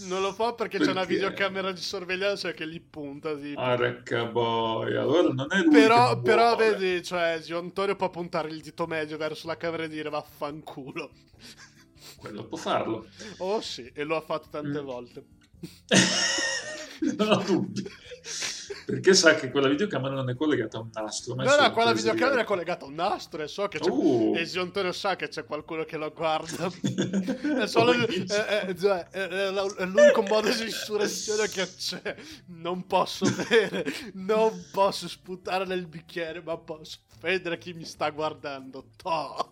Non lo fa perché, c'è una Perché? videocamera di sorveglianza che gli punta. Tipo. Porca boia, allora non è lui però, però vedi, cioè, zio Antonio può puntare il dito medio verso la camera e dire vaffanculo. Quello può farlo. Oh sì, e lo ha fatto tante Mm. volte. non ho dubbi. Perché sa che quella videocamera non è collegata a un nastro. No, no, quella videocamera è collegata a un nastro e so che c'è... Uh. E zio Antonio sa che c'è qualcuno che lo guarda. è solo Come eh, eh, cioè, è, l'unico modo di insurrezione che c'è. Non posso bere, non posso sputare nel bicchiere, ma posso offendere chi mi sta guardando. To!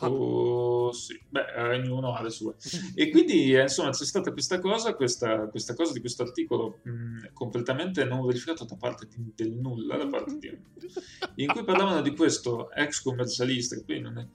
Oh, sì. Beh, eh, ognuno ha le sue. E quindi, eh, insomma, c'è stata questa cosa, questa, questa cosa di questo articolo mh, completamente non verificato da parte di- del nulla, da parte di, in cui parlavano di questo ex commercialista, che poi non è,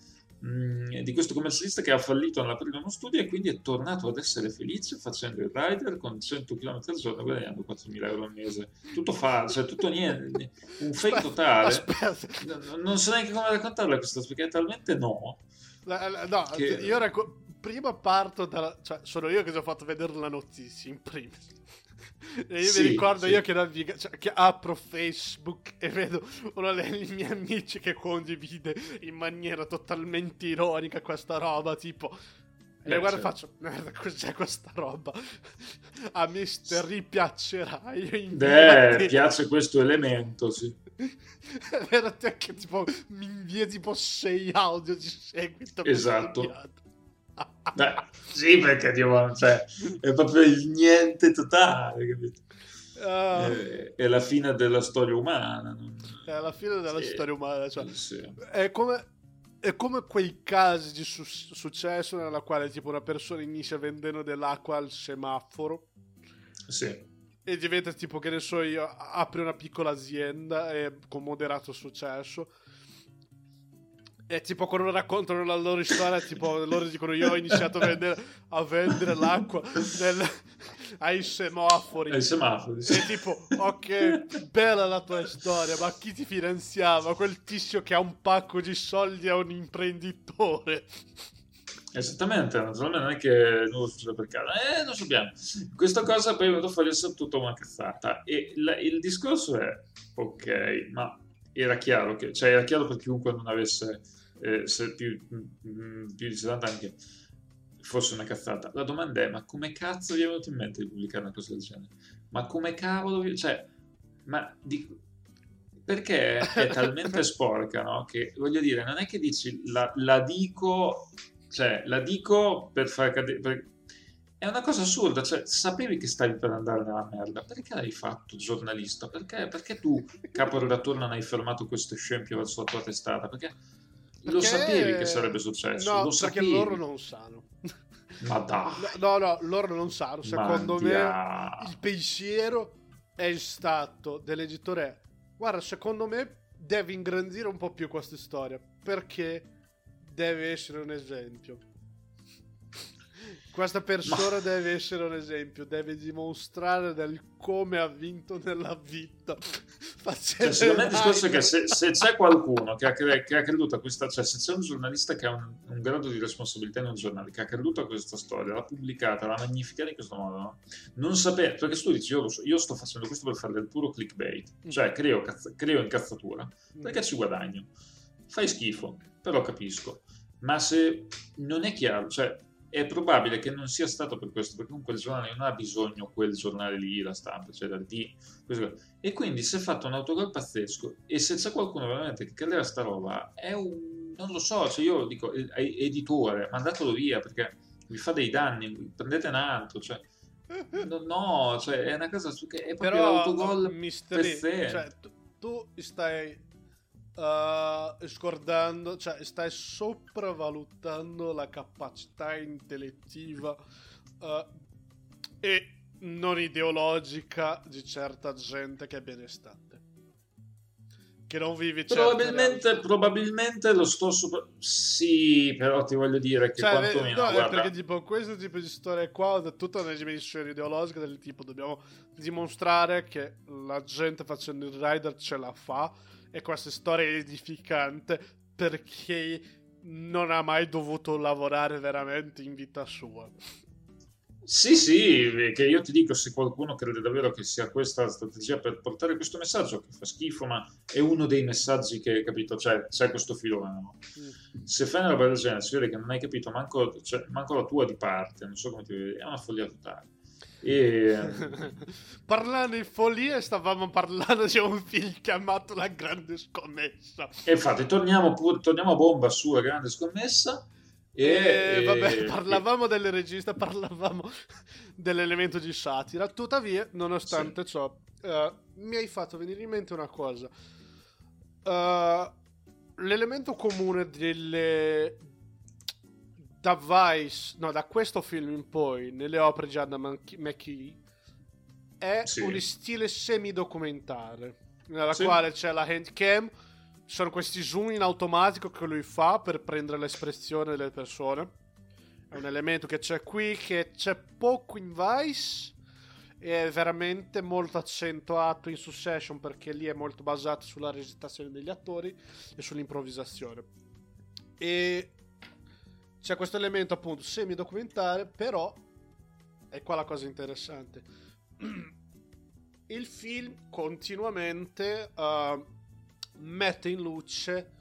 mh, di questo commercialista che ha fallito nell'aprire uno studio e quindi è tornato ad essere felice facendo il rider con 100 km al giorno guadagnando 4.000 euro al mese. Tutto falso, cioè tutto niente, un fake totale. Aspetta, No, Non so neanche come raccontarla questa, perché è talmente no. No, Che- io racco- prima parto dalla... Cioè, sono io che ti ho fatto vedere la notizia in primis. E io Sì, mi ricordo sì. io che, naviga- cioè, che apro Facebook e vedo uno dei miei amici che condivide in maniera totalmente ironica questa roba, tipo... E Eh, guarda, certo. faccio, merda, cos'è questa roba? A Mr. Ri piacerà, io Beh, piace questo elemento, sì. Vero te che tipo mi invia tipo 6 audio di seguito. Esatto. Beh, sì, perché Dio, cioè, è proprio il niente totale, capito? Ah, È, è la fine della storia umana. non- è alla fine della Sì. storia umana. Cioè, Sì. è, come, è come quei casi di su- successo nella quale tipo una persona inizia vendendo dell'acqua al semaforo Sì. e diventa tipo che ne so io apre una piccola azienda e con moderato successo e tipo quando raccontano la loro storia tipo loro dicono io ho iniziato a vendere, a vendere l'acqua nel, ai semafori. Ai semafori, sì. E tipo, ok, bella la tua storia, ma chi ti finanziava? Quel tizio che ha un pacco di soldi a un imprenditore. Esattamente, naturalmente non è che non lo succede per caso, eh, non sappiamo. Questa cosa poi è venuta fuori essere tutta una cazzata. E la, il discorso è, ok, ma era chiaro che, cioè era chiaro per chiunque non avesse eh, più, mm, più, di 70 anni che fosse una cazzata. La domanda è, ma come cazzo vi è venuto in mente di pubblicare una cosa del genere? Ma come cavolo vi... Cioè, ma di... Perché è talmente sporca, no? Che voglio dire, non è che dici la, la dico cioè, la dico per far cadere... Per... È una cosa assurda, cioè, sapevi che stavi per andare nella merda, perché l'hai fatto giornalista? Perché, perché tu, caporedattore, non hai fermato questo scempio verso la tua testata? Perché, perché... lo sapevi che sarebbe successo? No, lo perché sapevi. loro non sanno. Ma dai! No, no, loro non sanno. Secondo me il pensiero è stato dell'editore. Guarda, secondo me devi ingrandire un po' più questa storia. Perché deve essere un esempio. Questa persona Ma... deve essere un esempio, deve dimostrare del come ha vinto nella vita. Cioè, secondo me il discorso è che se, se c'è qualcuno che ha, cre- che ha, creduto a questa, cioè se c'è un giornalista che ha un, un, grado di responsabilità in un giornale, che ha creduto a questa storia, l'ha pubblicata, l'ha magnificata in questo modo, no? non sapere, perché tu dici io, io, sto facendo questo per fare del puro clickbait, mm. cioè creo, cazz- creo incazzatura, mm. perché ci guadagno. Fai schifo, però capisco ma se non è chiaro, cioè è probabile che non sia stato per questo, perché comunque il giornale non ha bisogno quel giornale lì, la stampa, eccetera, di questo. E quindi si è fatto un autogol pazzesco e se c'è qualcuno veramente che credeva sta roba, è un... non lo so, cioè io dico, editore, mandatelo via perché vi fa dei danni, prendete un altro, cioè... No, no, cioè è una cosa che è proprio Però, autogol mystery, cioè, tu, tu stai uh, scordando, cioè stai sopravvalutando la capacità intellettiva uh, e non ideologica di certa gente che è benestante. Che non vive probabilmente, probabilmente lo sto sopra... Sì, però ti voglio dire che cioè, quantomeno... No, guarda... perché tipo questo tipo di storia qua da tutta una dimensione ideologica del tipo dobbiamo dimostrare che la gente facendo il rider ce la fa e questa storia è edificante perché non ha mai dovuto lavorare veramente in vita sua. Sì, sì, che io ti dico, se qualcuno crede davvero che sia questa strategia per portare questo messaggio, che fa schifo, ma è uno dei messaggi che, capito, cioè, c'è questo filone, no? Mm. Se fai una roba del genere, si vede che non hai capito manco, cioè, manco la tua di parte, non so come ti vedi, è una follia totale. E... parlando di follia, stavamo parlando di un film chiamato La Grande Scommessa. E infatti, torniamo, torniamo a bomba su La Grande Scommessa. E, e, vabbè, parlavamo e... del regista, parlavamo dell'elemento di satira. Tuttavia, nonostante sì. ciò, uh, mi hai fatto venire in mente una cosa. Uh, l'elemento comune delle, da Vice, no, da questo film in poi, nelle opere di Adam McKee, è sì. un stile semi-documentario, nella sì. quale c'è la handcam, sono questi zoom in automatico che lui fa per prendere l'espressione delle persone. È un elemento che c'è qui, che c'è poco in Vice, e è veramente molto accentuato in Succession perché lì è molto basato sulla recitazione degli attori e sull'improvvisazione. E c'è questo elemento appunto semi-documentare, però è qua la cosa interessante. Il film continuamente uh, mette in luce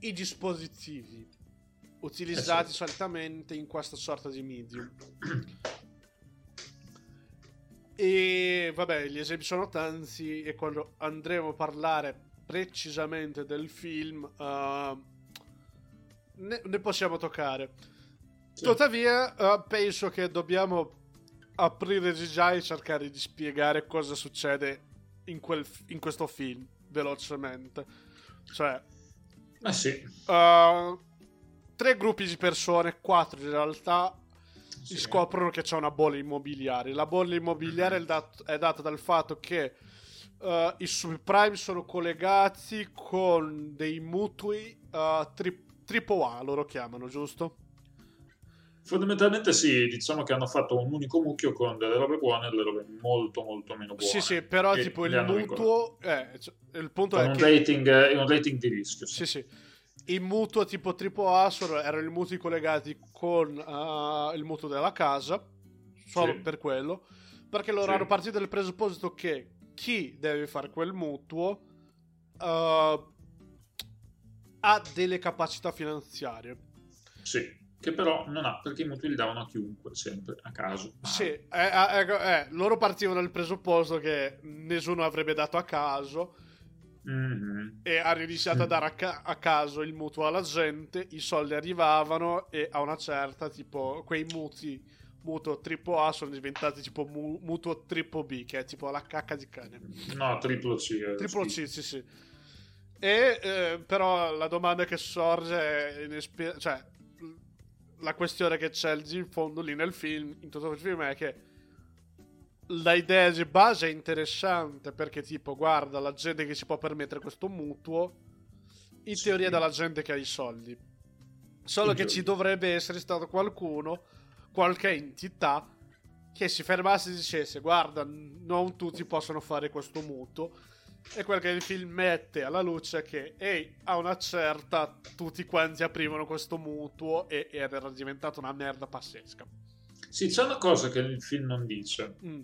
i dispositivi utilizzati eh sì. solitamente in questa sorta di medium. E vabbè, gli esempi sono tanti e quando andremo a parlare precisamente del film uh, ne, ne possiamo toccare. Sì. Tuttavia, uh, penso che dobbiamo aprire già e cercare di spiegare cosa succede in, quel, in questo film velocemente. Cioè, ah, sì. uh, tre gruppi di persone, quattro in realtà, sì. scoprono che c'è una bolla immobiliare. La bolla immobiliare mm-hmm. è, dat- è, data dal fatto che uh, i subprime sono collegati con dei mutui uh, tri- AAA loro chiamano, giusto? Fondamentalmente sì, diciamo che hanno fatto un unico mucchio con delle robe buone e delle robe molto molto meno buone. Sì, sì, però tipo il mutuo... Eh, cioè, il punto Con è un che... rating, eh, un rating di rischio. Sì, sì. Il mutuo tipo AAA erano i mutui collegati con eh, il mutuo della casa, solo Sì. per quello, perché loro Sì. hanno partito dal presupposto che chi deve fare quel mutuo eh, ha delle capacità finanziarie. Sì, che però non ha, perché i mutui li davano a chiunque, sempre, a caso. Sì, eh, eh, eh, loro partivano dal presupposto che nessuno avrebbe dato a caso Mhm. e hanno iniziato a dare a, ca- a caso il mutuo alla gente, i soldi arrivavano e a una certa, tipo, quei mutui mutuo AAA sono diventati tipo mu- mutuo triplo B, che è tipo la cacca di cane. No, triplo C. eh, Triplo. C, sì, sì. E eh, però la domanda che sorge è inesper- cioè la questione che c'è in fondo lì nel film, in tutto il film è che l'idea di base è interessante perché tipo guarda la gente che si può permettere questo mutuo in Sì. teoria è dalla gente che ha i soldi. Solo In che teoria. ci dovrebbe essere stato qualcuno, qualche entità che si fermasse e dicesse guarda non tutti possono fare questo mutuo e quel che il film mette alla luce è che ehi a una certa tutti quanti aprivano questo mutuo e, era diventata una merda pazzesca Sì, c'è una cosa che il film non dice. Mm.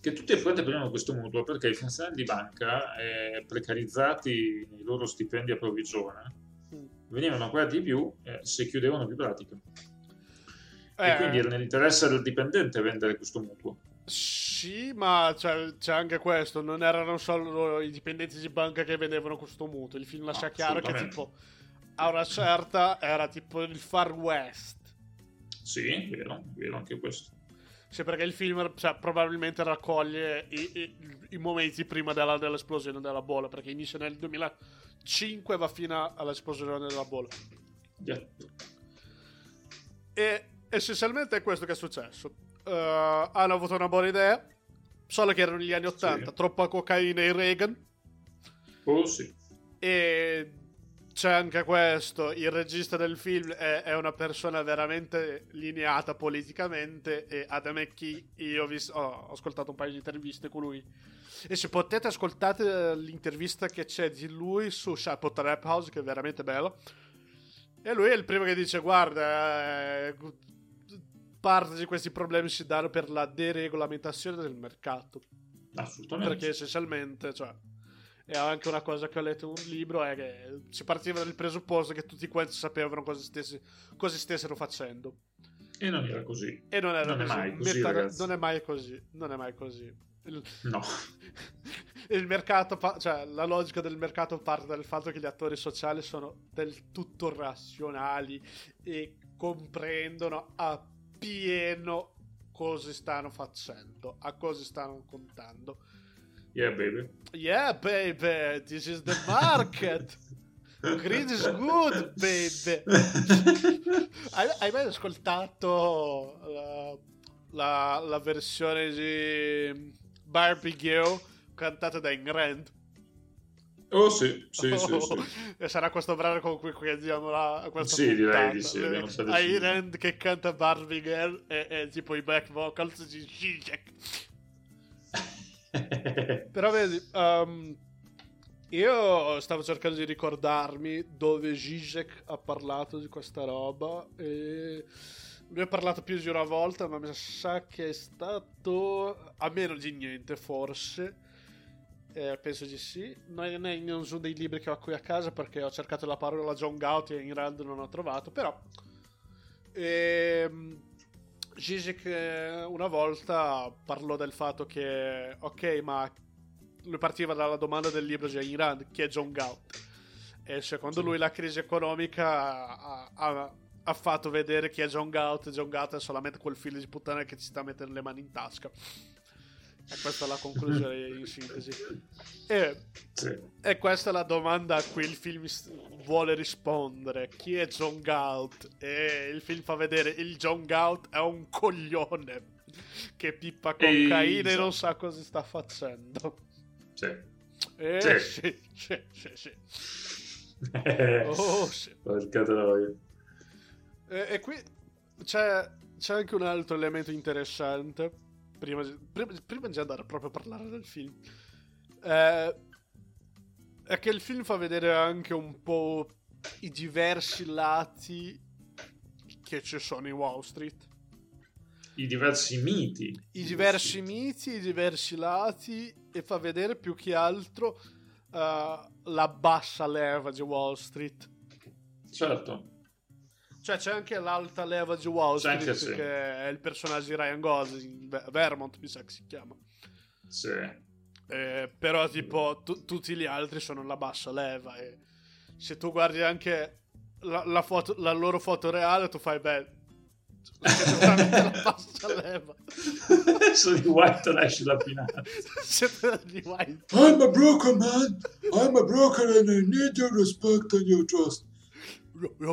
Che tutti quanti prendevano questo mutuo perché i funzionari di banca, eh, precarizzati i loro stipendi a provvigione, Mm. venivano pagati di più eh, se chiudevano più pratiche. Eh, E quindi era nell'interesse del dipendente vendere questo mutuo. Sì ma c'è, c'è anche questo non erano solo i dipendenti di banca che vendevano questo mutuo il film lascia No, chiaro che tipo a una certa era tipo il far west Sì, vero, vero anche questo. Sì, perché il film cioè, probabilmente raccoglie i, i- i momenti prima della- dell'esplosione della bolla, perché inizia nel 2005 e va fino all'esplosione della bolla. Yeah. E essenzialmente è questo che è successo. Eh, hanno avuto una buona idea, solo che erano gli anni 80, Sì. troppa cocaina in Reagan, Oh sì. e c'è anche questo, il regista del film è, è una persona veramente lineata politicamente e Adam McKee, io ho, vis- ho ascoltato un paio di interviste con lui e se potete ascoltate l'intervista che c'è di lui su Chapo Trap House che è veramente bello e lui è il primo che dice guarda eh, parte di questi problemi si danno per la deregolamentazione del mercato Assolutamente. perché essenzialmente, cioè, è anche una cosa che ho letto in un libro, è che si partiva dal presupposto che tutti quanti sapevano cosa, stessi- cosa stessero facendo. E non era così. E non era Non è così. mai così, ragazzi. non è mai così. Non è mai così. Il, No. il mercato, pa- cioè la logica del mercato parte dal fatto che gli attori sociali sono del tutto razionali e comprendono appieno cosa stanno facendo, a cosa stanno contando. Yeah, baby. Yeah, baby, this is the market. Greed is good, baby. Hai, mai ascoltato la, la- la versione di Barbie Girl cantata da Ayn Rand? Oh sì, sì, sì, Oh, sì. E sarà questo brano con cui chiudiamo la, questa Sì, direi di sì, abbiamo già Ayn deciso. Rand che canta Barbie Girl e, e tipo i back vocals di Zizek. Però vedi, um, io stavo cercando di ricordarmi dove Zizek ha parlato di questa roba e lui ha parlato più di una volta, ma mi sa che è stato a meno di niente, forse. Eh, penso di sì. Non è in uno dei libri che ho qui a casa perché ho cercato la parola John Gauti e in Rand non ho trovato, però ehm, Zizek eh, una volta parlò del fatto che ok, ma lui partiva dalla domanda del libro di Ayn Rand, chi è John Gaunt? E secondo lui la crisi economica ha, ha- ha fatto vedere chi è John Gaunt. John Gaunt è solamente quel figlio di puttana che ci sta mettendo le mani in tasca. E questa è la conclusione in sintesi. E, Sì. e questa è la domanda a cui il film vuole rispondere. Chi è John Galt? E il film fa vedere il John Galt è un coglione che pippa cocaina e non sa cosa sta facendo. Sì. Eh Sì. sì, sì, sì, sì. Oh sì. Porca troia. E, e qui c'è, c'è anche un altro elemento interessante. Prima, prima, prima di andare proprio a parlare del film, eh, è che il film fa vedere anche un po' i diversi lati che ci sono in Wall Street. I diversi miti. I diversi miti, i diversi lati e fa vedere più che altro uh, la bassa leva di Wall Street. Certo. Cioè c'è anche l'alta leva di Wall sì. che è il personaggio di Ryan Gosling, Ver- Vermont mi sa che si chiama. Sì. Eh, però tipo tu- tutti gli altri sono la bassa leva e se tu guardi anche la, la foto- la loro foto reale tu fai beh la bassa leva Sono i white trash gli white I'm a broker, man. I'm a broker and I need your respect and your trust.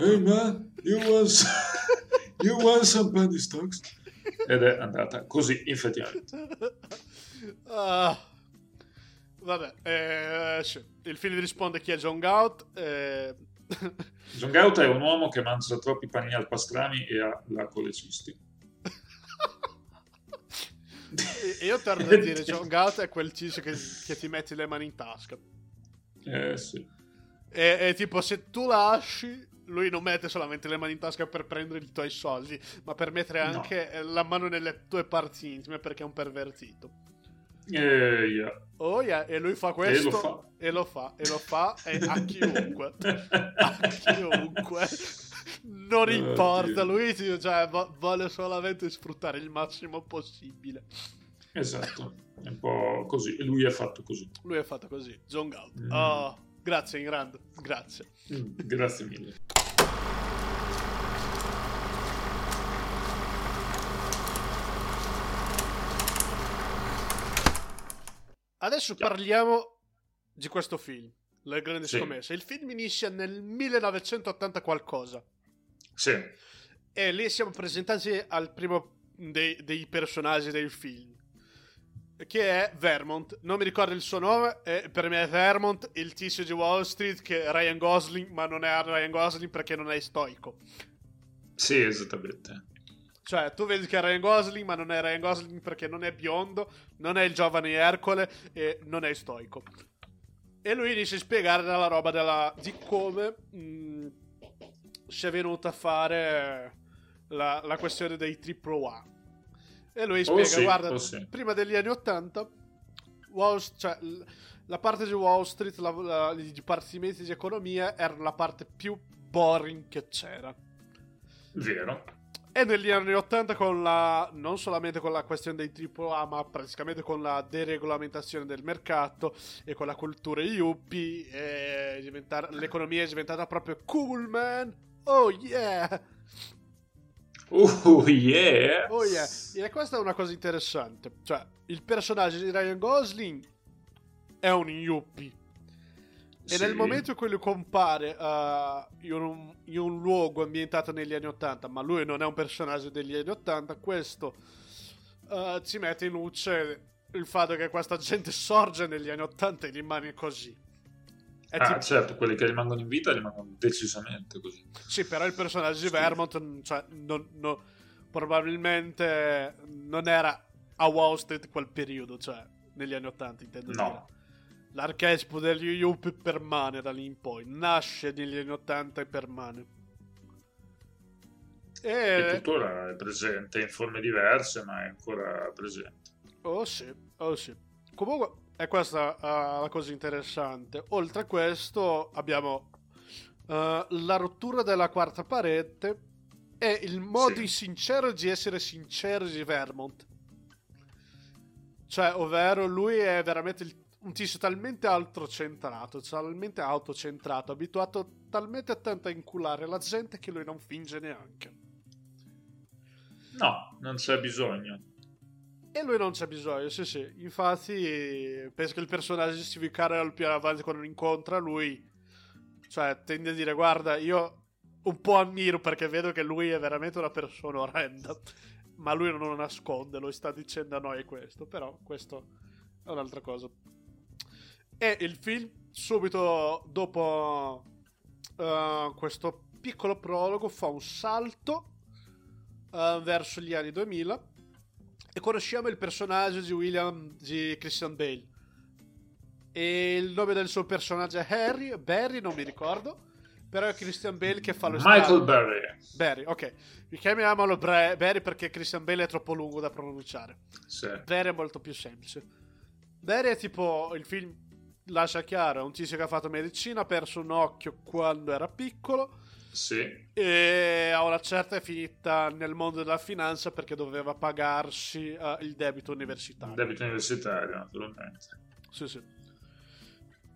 Hey, man, you want, s- you want some penny stocks? Ed è andata così, effettivamente. Ah. vabbè eh, sì. il film risponde chi è John Gout eh, John Gauta è un uomo che mangia troppi panini al pastrami e ha la colecisti. e io torno a dire John Gout è quel tizio che, che ti metti le mani in tasca Eh sì. E, e tipo, se tu lasci, lui non mette solamente le mani in tasca per prendere i tuoi soldi, ma per mettere No. anche eh, la mano nelle tue parti intime perché è un pervertito. Eh, yeah. Oh yeah, e lui fa questo lo fa. e lo fa e lo fa e a chiunque. a chiunque. Non Oh, importa, Dio. lui cioè, vuole solamente sfruttare il massimo possibile. Esatto, è un po' così. E lui è fatto così. Lui è fatto così, John Gout. Mm. Oh, grazie Ingrand, grazie. Mm, Grazie mille. Adesso Già. parliamo di questo film, Le grandi Sì. scommesse. Il film inizia nel 1980 qualcosa Sì, e lì siamo presentati al primo dei, dei personaggi del film, che è Vermont. Non mi ricordo il suo nome, e per me è Vermont, il tizio di Wall Street che è Ryan Gosling, ma non è Ryan Gosling perché non è stoico. sì, esattamente. Cioè, tu vedi che è Ryan Gosling, ma non è Ryan Gosling perché non è biondo, non è il giovane Ercole e non è stoico. E lui inizia a spiegare della roba della, di come mh, si è venuta a fare la, la questione dei AAA. E lui spiega, sì, guarda, oh sì. prima degli anni 80, Wall, cioè, la parte di Wall Street, la- la- i dipartimenti di economia erano la parte più boring che c'era. Vero. E negli anni 80 con la non solamente con la questione dei AAA, ma praticamente con la deregolamentazione del mercato e con la cultura yuppie, l'economia è diventata proprio cool, man. Oh yeah! Oh yeah. Oh yeah! E questa è una cosa interessante. Cioè, il personaggio di Ryan Gosling è un yuppie. E Sì. nel momento in cui lui compare uh, in, un, in un luogo ambientato negli anni 80, ma lui non è un personaggio degli anni 80, questo uh, ci mette in luce il fatto che questa gente sorge negli anni 80 e rimane così. È Ah, tipo- certo, quelli che rimangono in vita rimangono decisamente così. Sì, però il personaggio di Vermont, mm, cioè, non- non- probabilmente non era a Wall Street quel periodo, cioè, negli anni 80, intendo No. dire. L'archetipo degli Yuppie permane da lì in poi, nasce negli anni 80 e permane. E E... tuttora è presente in forme diverse, ma è ancora presente. Oh sì, oh sì. Comunque, è questa uh, la cosa interessante. Oltre a questo, abbiamo uh, la rottura della quarta parete e il modo Sì. sincero di essere sincero di Vermont. Cioè, ovvero, lui è veramente il- un tizio talmente autocentrato, talmente autocentrato, abituato talmente tanto a inculare la gente che lui non finge neanche. No, non c'è bisogno. E lui non c'è bisogno, sì sì. Infatti, penso che il personaggio di Steve Carell più avanti quando lo incontra, lui... Cioè, tende a dire, guarda, io un po' ammiro perché vedo che lui è veramente una persona orrenda. Ma lui non lo nasconde, lo sta dicendo a noi questo. Però questo è un'altra cosa. E il film, subito dopo eh, questo piccolo prologo, fa un salto uh, verso gli anni 2000 e conosciamo il personaggio di William di Christian Bale. E il nome del suo personaggio è Harry, Barry, non mi ricordo. Però è Christian Bale che fa lo Michael strano. Barry. Barry, ok. Mi chiamiamolo Bra- Barry perché Christian Bale è troppo lungo da pronunciare. Sì. Barry è molto più semplice. Barry è tipo il film lascia chiaro, è un tizio che ha fatto medicina, ha perso un occhio quando era piccolo Sì. e a una certa è finita nel mondo della finanza perché doveva pagarsi eh, il debito universitario. Debito universitario, naturalmente. Sì, sì.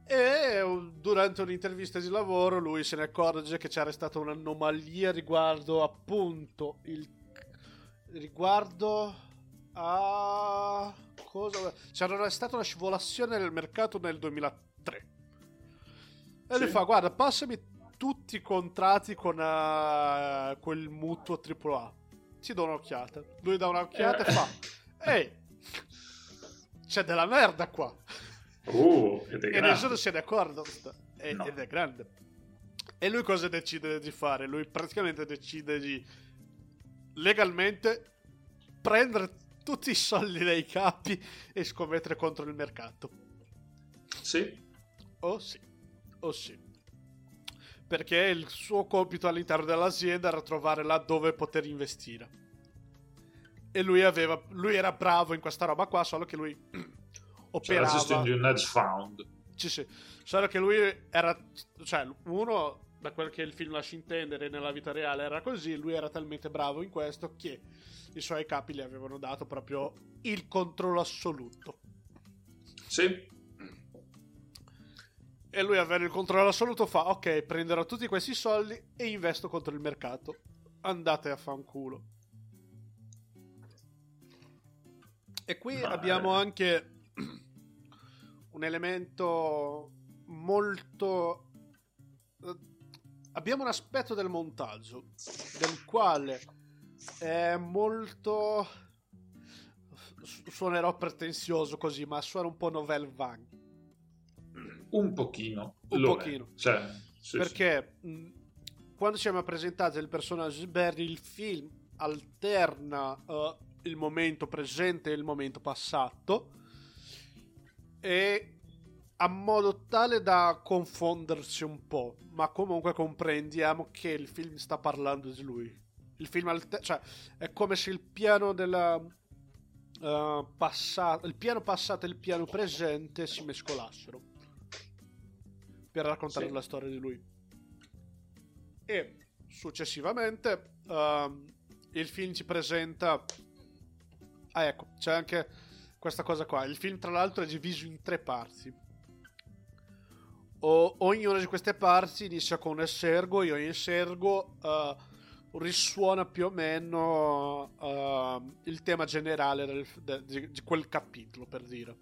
E uh, durante un'intervista di lavoro lui se ne accorge che c'era stata un'anomalia riguardo appunto il riguardo a cosa c'era stata una scivolazione nel mercato nel 2003. E lui Sì. fa "Guarda, passami tutti i contratti con uh, quel mutuo AAA. Ti do un'occhiata". Lui dà un'occhiata e fa "Ehi, c'è della merda qua". Uh, ed è E grande. nessuno se ne accorge e- No. ed è grande. E lui cosa decide di fare? Lui praticamente decide di legalmente prendere tutti i soldi dai capi e scommettere contro il mercato. Sì. Oh sì, oh sì. Perché il suo compito all'interno dell'azienda era trovare là dove poter investire. E lui, aveva, lui era bravo in questa roba qua, solo che lui Cioè, operava... la gestione di un hedge fund. Sì, sì. Solo che lui era. Cioè, uno, da quel che il film lascia intendere nella vita reale, era così. Lui era talmente bravo in questo che i suoi capi gli avevano dato proprio il controllo assoluto. Sì. E lui, avere il controllo assoluto, fa: Ok, prenderò tutti questi soldi e investo contro il mercato. Andate a fanculo. E qui Ma- abbiamo anche un elemento molto. eh, Abbiamo un aspetto del montaggio del quale è molto. su- Suonerò pretenzioso così, ma suona un po' novel vague. Un pochino. Un pochino. Cioè, sì, Perché mh, quando ci siamo presentati il personaggio di Barry, il film alterna eh, il momento presente e il momento passato e a modo tale da confonderci un po', ma comunque comprendiamo che il film sta parlando di lui. Il film alter- cioè è come se il piano della eh, passato, il piano passato e il piano presente si mescolassero per raccontare Sì. la storia di lui. E successivamente ehm, il film ci presenta. Ah, ecco, c'è anche questa cosa qua. Il film, tra l'altro, è diviso in tre parti. O- ognuna di queste parti inizia con un esergo e ogni esergo eh, risuona più o meno eh, il tema generale del- de- di, di quel capitolo, per dire.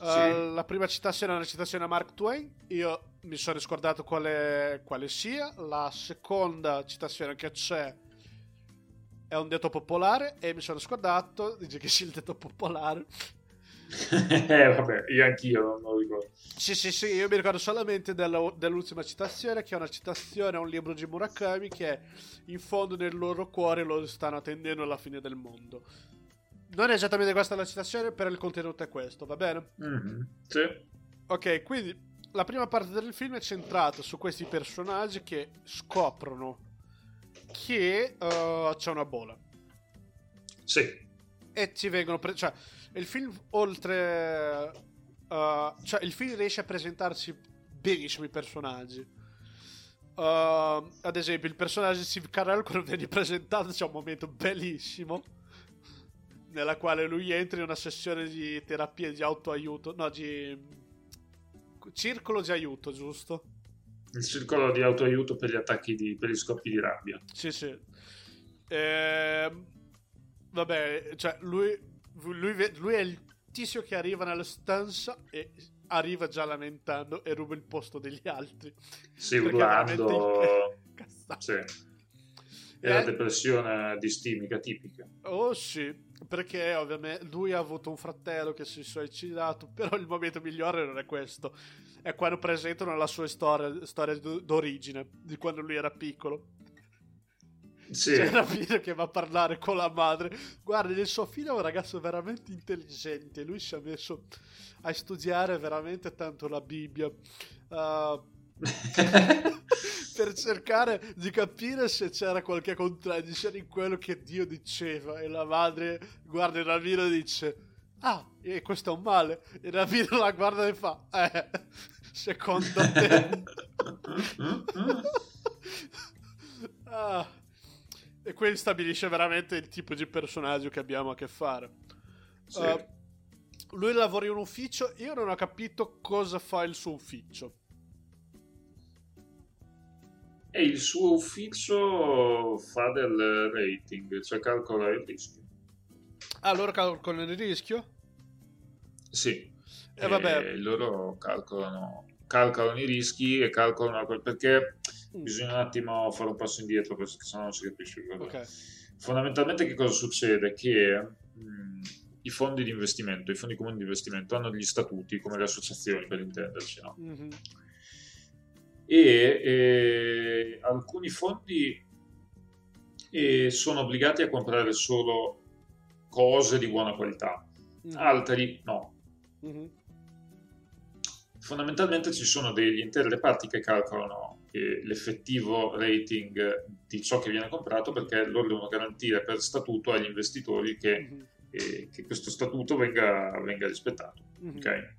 Eh, la prima citazione è una citazione a Mark Twain. Io mi sono scordato quale, quale sia. La seconda citazione che c'è è un detto popolare. E mi sono scordato, dice che sia il detto popolare. eh, vabbè, io anch'io non lo ricordo. Sì, sì, sì, io mi ricordo solamente della- dell'ultima citazione, che è una citazione a un libro di Murakami che è in fondo nel loro cuore loro stanno attendendo la fine del mondo. Non è esattamente questa la citazione, però il contenuto è questo, va bene? Mhm, Sì. Ok, quindi la prima parte del film è centrata su questi personaggi che scoprono che eh, c'è una bola Sì. e ci vengono pre- cioè il film oltre eh, cioè il film riesce a presentarci benissimo i personaggi Uh, ad esempio il personaggio di Steve Carell quando viene presentato c'è un momento bellissimo nella quale lui entra in una sessione di terapia di autoaiuto no di circolo di aiuto giusto Il circolo di autoaiuto per gli attacchi di, per gli scoppi di rabbia. Sì, sì. Ehm, vabbè, cioè, lui, lui, lui è il tizio che arriva nella stanza e arriva già lamentando e ruba il posto degli altri. Sì, urlando. Sì. È la Eh, depressione distimica tipica. Oh sì, perché ovviamente lui ha avuto un fratello che si è suicidato, però il momento migliore non è questo. È quando presentano la sua storia, storia d'origine, di quando lui era piccolo. Sì. C'è Rabino che va a parlare con la madre. Guardi, il suo figlio è un ragazzo veramente intelligente. Lui si è messo a studiare veramente tanto la Bibbia. Uh, per cercare di capire se c'era qualche contraddizione in quello che Dio diceva. E la madre guarda il Rabino e dice: Ah, e questo è un male. E Rabino la guarda e fa: Eh, secondo te. ah. E qui stabilisce veramente il tipo di personaggio che abbiamo a che fare. Sì. Uh, lui lavora in un ufficio, io non ho capito cosa fa il suo ufficio. E il suo ufficio fa del rating, cioè calcola il rischio. Ah, loro calcolano il rischio? Sì. E vabbè. Loro calcolano, calcolano i rischi e calcolano perché Mm. bisogna un attimo fare un passo indietro perché sennò non si capisce cosa. Ok. Fondamentalmente che cosa succede? Che mh, i fondi di investimento, i fondi comuni di investimento hanno degli statuti come le associazioni per intenderci, no? Mhm. E eh, alcuni fondi eh, sono obbligati a comprare solo cose di buona qualità, Mhm. altri no. Mhm. Fondamentalmente ci sono degli interi reparti che calcolano eh, l'effettivo rating di ciò che viene comprato perché loro devono garantire per statuto agli investitori che, Mhm. eh, che questo statuto venga, venga rispettato. Mhm. ok?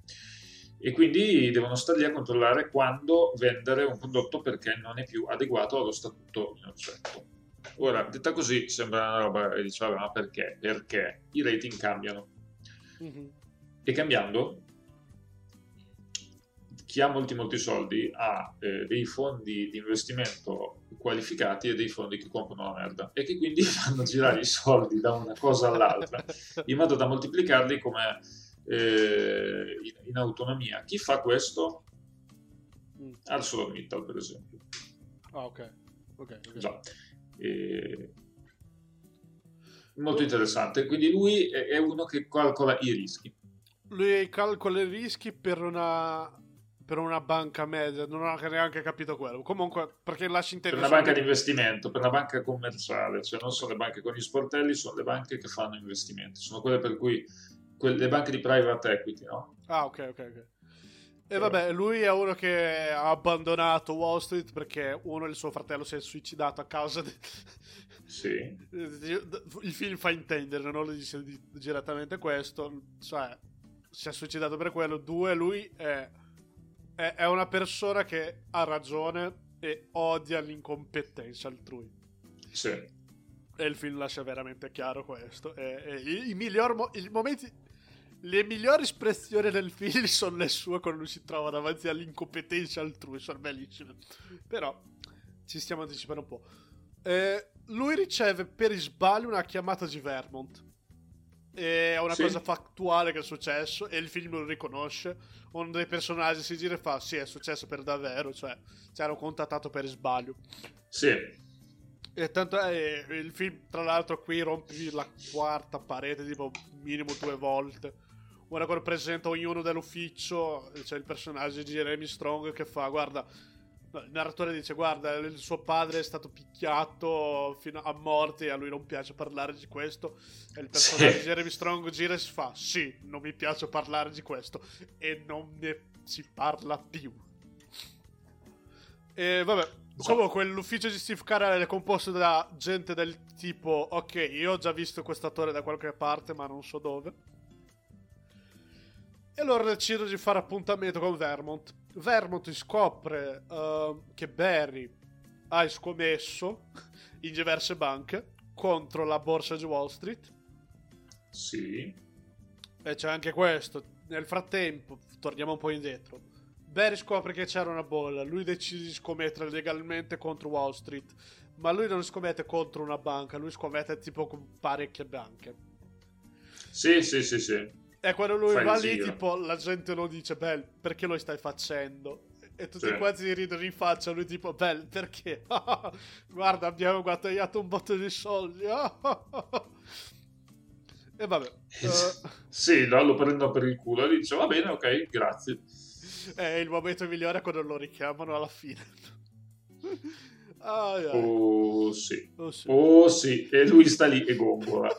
E quindi devono stare lì a controllare quando vendere un prodotto perché non è più adeguato allo statuto in oggetto. Ora, detta così, sembra una roba e diceva, ma perché? Perché i rating cambiano. Mhm. E cambiando, chi ha molti molti soldi ha eh, dei fondi di investimento qualificati e dei fondi che comprano la merda e che quindi fanno girare i soldi da una cosa all'altra in modo da moltiplicarli come eh, in, in autonomia. Chi fa questo? Mm. ArcelorMittal, per esempio. Ah, ok. Ok, ok. Già. E- Molto interessante. Quindi lui è uno che calcola i rischi. Lui calcola i rischi per una per una banca media, non ho neanche capito quello. Comunque, perché lascia Per intendere una banca di investimento, per una banca commerciale, cioè non sono le banche con gli sportelli, sono le banche che fanno investimenti. Sono quelle per cui que- le banche di private equity, no? Ah, ok, ok, ok. E vabbè, lui è uno che ha abbandonato Wall Street perché uno, il suo fratello, si è suicidato a causa di... Sì. Il film fa intendere, non lo dice di- direttamente questo, cioè si è suicidato per quello. Due, lui è, è, è una persona che ha ragione e odia l'incompetenza altrui. Sì. E il film lascia veramente chiaro questo. E, e i, i miglior mo- i momenti. Le migliori espressioni del film sono le sue quando lui si trova davanti all'incompetenza altrui. Sono bellissime. Però ci stiamo anticipando un po'. Eh, lui riceve per sbaglio una chiamata di Vermont. E è una Sì. cosa fattuale che è successo. E il film lo riconosce. Uno dei personaggi si gira e fa: Sì, è successo per davvero. Cioè, ci hanno contattato per sbaglio. Sì. E tanto è il film, tra l'altro, qui rompi la quarta parete tipo minimo due volte. Ora quando presenta ognuno dell'ufficio, c'è il personaggio di Jeremy Strong che fa, guarda, il narratore dice, guarda, il suo padre è stato picchiato fino a morte e a lui non piace parlare di questo. E il personaggio Sì. di Jeremy Strong gira e si fa, sì, non mi piace parlare di questo. E non ne si parla più. E vabbè, comunque l'ufficio di Steve Carell è composto da gente del tipo, ok, io ho già visto questo attore da qualche parte, ma non so dove. E allora decido di fare appuntamento con Vermont. Vermont scopre ehm, che Barry ha scommesso in diverse banche contro la borsa di Wall Street. Sì. E c'è anche questo. Nel frattempo, torniamo un po' indietro. Barry scopre che c'era una bolla. Lui decide di scommettere legalmente contro Wall Street. Ma lui non scommette contro una banca, lui scommette tipo con parecchie banche. Sì, sì, sì, sì. E quando lui Fai va lì, giro. tipo, la gente lo dice, Bel, perché lo stai facendo? E tutti Sì. quanti gli ridono in faccia, lui tipo, Bel, perché? Guarda, abbiamo guadagnato un botto di soldi. e vabbè. eh, Sì, no, lo prendo per il culo e dice, va bene, ok, grazie. è il momento migliore quando lo richiamano alla fine. Ah, yeah. Oh sì. Oh, sì. Oh sì, e lui sta lì e gongola.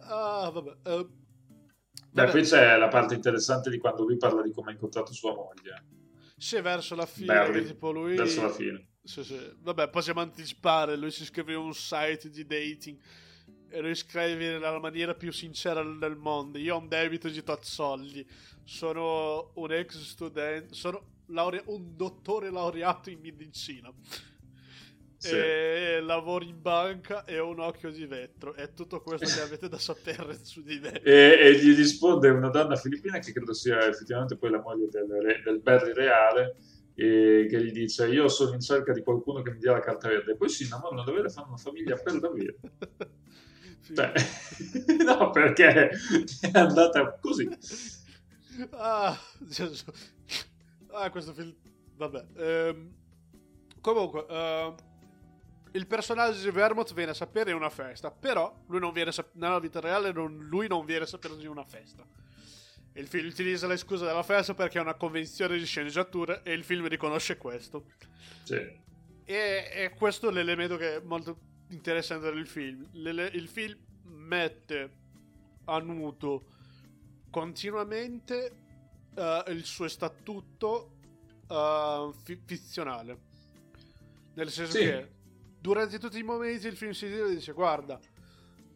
ah, vabbè. eh, Beh, vabbè, poi c'è la parte interessante di quando lui parla di come ha incontrato sua moglie. Sì, verso la fine, Barry, tipo lui... verso la fine. Sì, sì. Vabbè, possiamo anticipare. Lui si iscrive a un site di dating e lui scrive nella maniera più sincera del mondo. Io ho un debito di tot soldi. Sono un ex studente. Sono laure- un dottore laureato in medicina. Sì. E lavoro in banca e ho un occhio di vetro. È tutto questo che avete da sapere su di me. E, e gli risponde una donna filippina che credo sia effettivamente poi la moglie del, re- del Barry reale e che gli dice io sono in cerca di qualcuno che mi dia la carta verde e poi si innamorano davvero e fanno una famiglia per davvero Sì. Cioè, no perché è andata così Ah. Ah, questo film. Vabbè. ehm, comunque, ehm, il personaggio di Vermouth viene a sapere in una festa. Però lui non viene a sap- nella vita reale, non- lui non viene a sapere di una festa. Il film utilizza la scusa della festa perché è una convenzione di sceneggiatura e il film riconosce questo. sì. E, e questo è l'elemento che è molto interessante del film. L'ele- il film mette a nudo continuamente eh, il suo statuto eh, fi- fizionale. Nel senso Sì. che durante tutti i momenti il film si gira e dice guarda,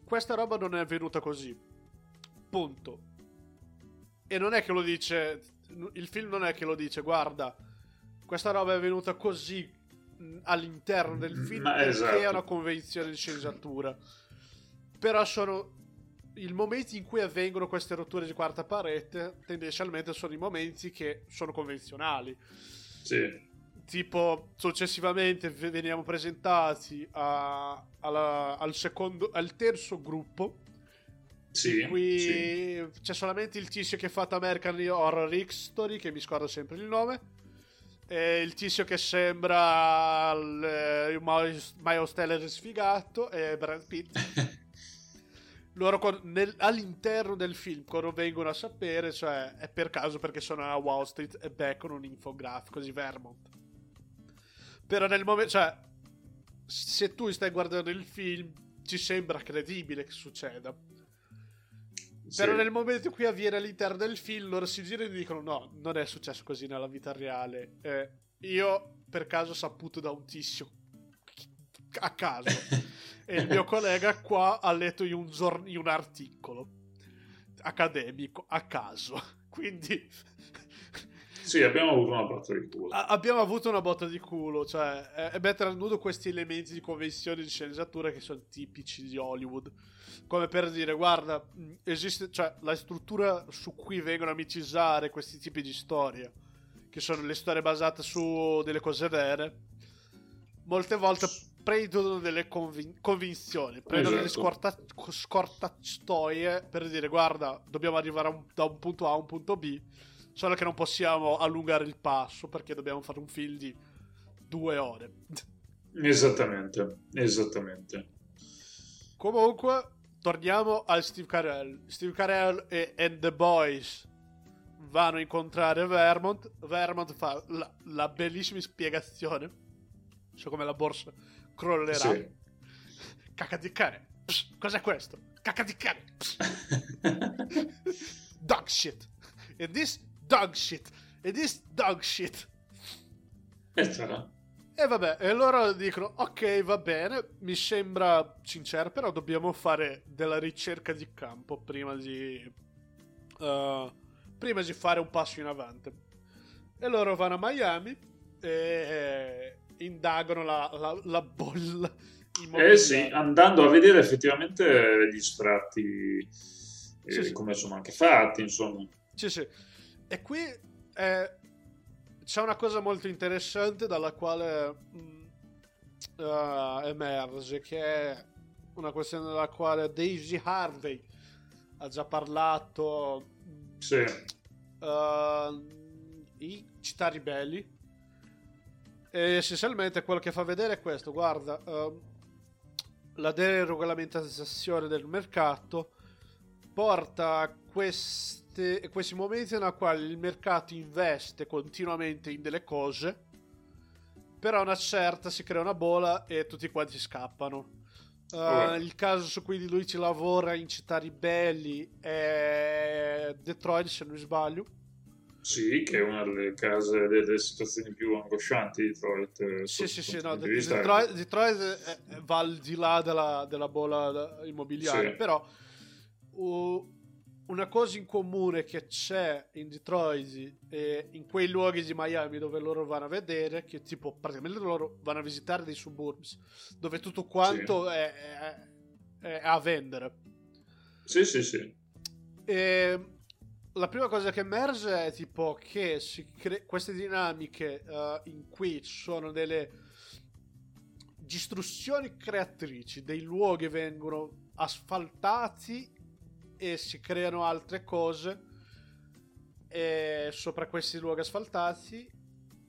questa roba non è avvenuta così. Punto. E non è che lo dice, il film non è che lo dice, guarda, questa roba è avvenuta così all'interno del film Ma perché esatto. è una convenzione di sceneggiatura. Però sono i momenti in cui avvengono queste rotture di quarta parete, tendenzialmente sono i momenti che sono convenzionali. sì. Tipo, successivamente veniamo presentati a- alla- al, secondo, al terzo gruppo. Sì, in cui sì. c'è solamente il tizio che fatto American Horror History, che mi scordo sempre il nome. E il tizio che sembra il, eh, Miles Miles Teller sfigato e Brad Pitt. Loro con- nel- all'interno del film, quando vengono a sapere, cioè è per caso perché sono a Wall Street e beccano un infografico di Vermont. Però nel momento, cioè, se tu stai guardando il film, ci sembra credibile che succeda. Sì. Però nel momento in cui avviene all'interno del film, loro si girano e dicono: No, non è successo così nella vita reale. Eh, io per caso ho saputo da un tizio a caso. e il mio collega qua ha letto in un, giorn- in un articolo accademico a caso. Quindi Sì, abbiamo avuto una botta di culo. a- abbiamo avuto una botta di culo. Cioè, è, è mettere a nudo questi elementi di convenzione di sceneggiatura che sono tipici di Hollywood. Come per dire, guarda, esiste, cioè, la struttura su cui vengono a micizzare questi tipi di storie, che sono le storie basate su delle cose vere, molte volte prendono delle convin- convinzioni, prendono delle Esatto. scorta- scortacciatoie per dire, guarda, dobbiamo arrivare un- da un punto A a un punto B, solo che non possiamo allungare il passo perché dobbiamo fare un film di due ore. Esattamente, esattamente. Comunque, torniamo al Steve Carell. Steve Carell e and the Boys vanno a incontrare Vermont. Vermont fa la, la bellissima spiegazione su come la borsa crollerà. Sì. Cacca di cane. Pss, cos'è questo? Cacca di cane. Pss, dog shit. And this dog shit. And this dog shit. E sarà. E vabbè, e loro dicono: Ok, va bene, mi sembra sincero, però dobbiamo fare della ricerca di campo prima di. eh, prima di fare un passo in avanti. E loro vanno a Miami e indagano la, la, la bolla. Eh sì, andando a vedere effettivamente gli sfratti, eh, Sì, sì. come sono anche fatti, insomma. Sì, sì. E qui eh, c'è una cosa molto interessante dalla quale mh, eh, emerge, che è una questione della quale Daisy Harvey ha già parlato Sì, eh, in Città Ribelli. E essenzialmente quello che fa vedere è questo, guarda, ehm, la deregolamentazione del mercato porta a queste- questi momenti nei quali il mercato investe continuamente in delle cose però una certa si crea una bola e tutti quanti scappano. Uh, Vabbè. il caso su cui lui ci lavora in città ribelli è Detroit, se non mi sbaglio. Sì, che è una delle case, delle, situazioni più angoscianti di Detroit. eh, Sì, sì, sì, no, di. Detroit, Detroit è- è- va al di là della, della bolla immobiliare, Sì. però uh, una cosa in comune che c'è in Detroit e in quei luoghi di Miami dove loro vanno a vedere, che tipo praticamente loro vanno a visitare dei suburbs, dove tutto quanto è, è- è a vendere. Sì, sì, sì. E la prima cosa che emerge è tipo che si cre- queste dinamiche eh, in cui ci sono delle distruzioni creatrici, dei luoghi vengono asfaltati e si creano altre cose sopra questi luoghi asfaltati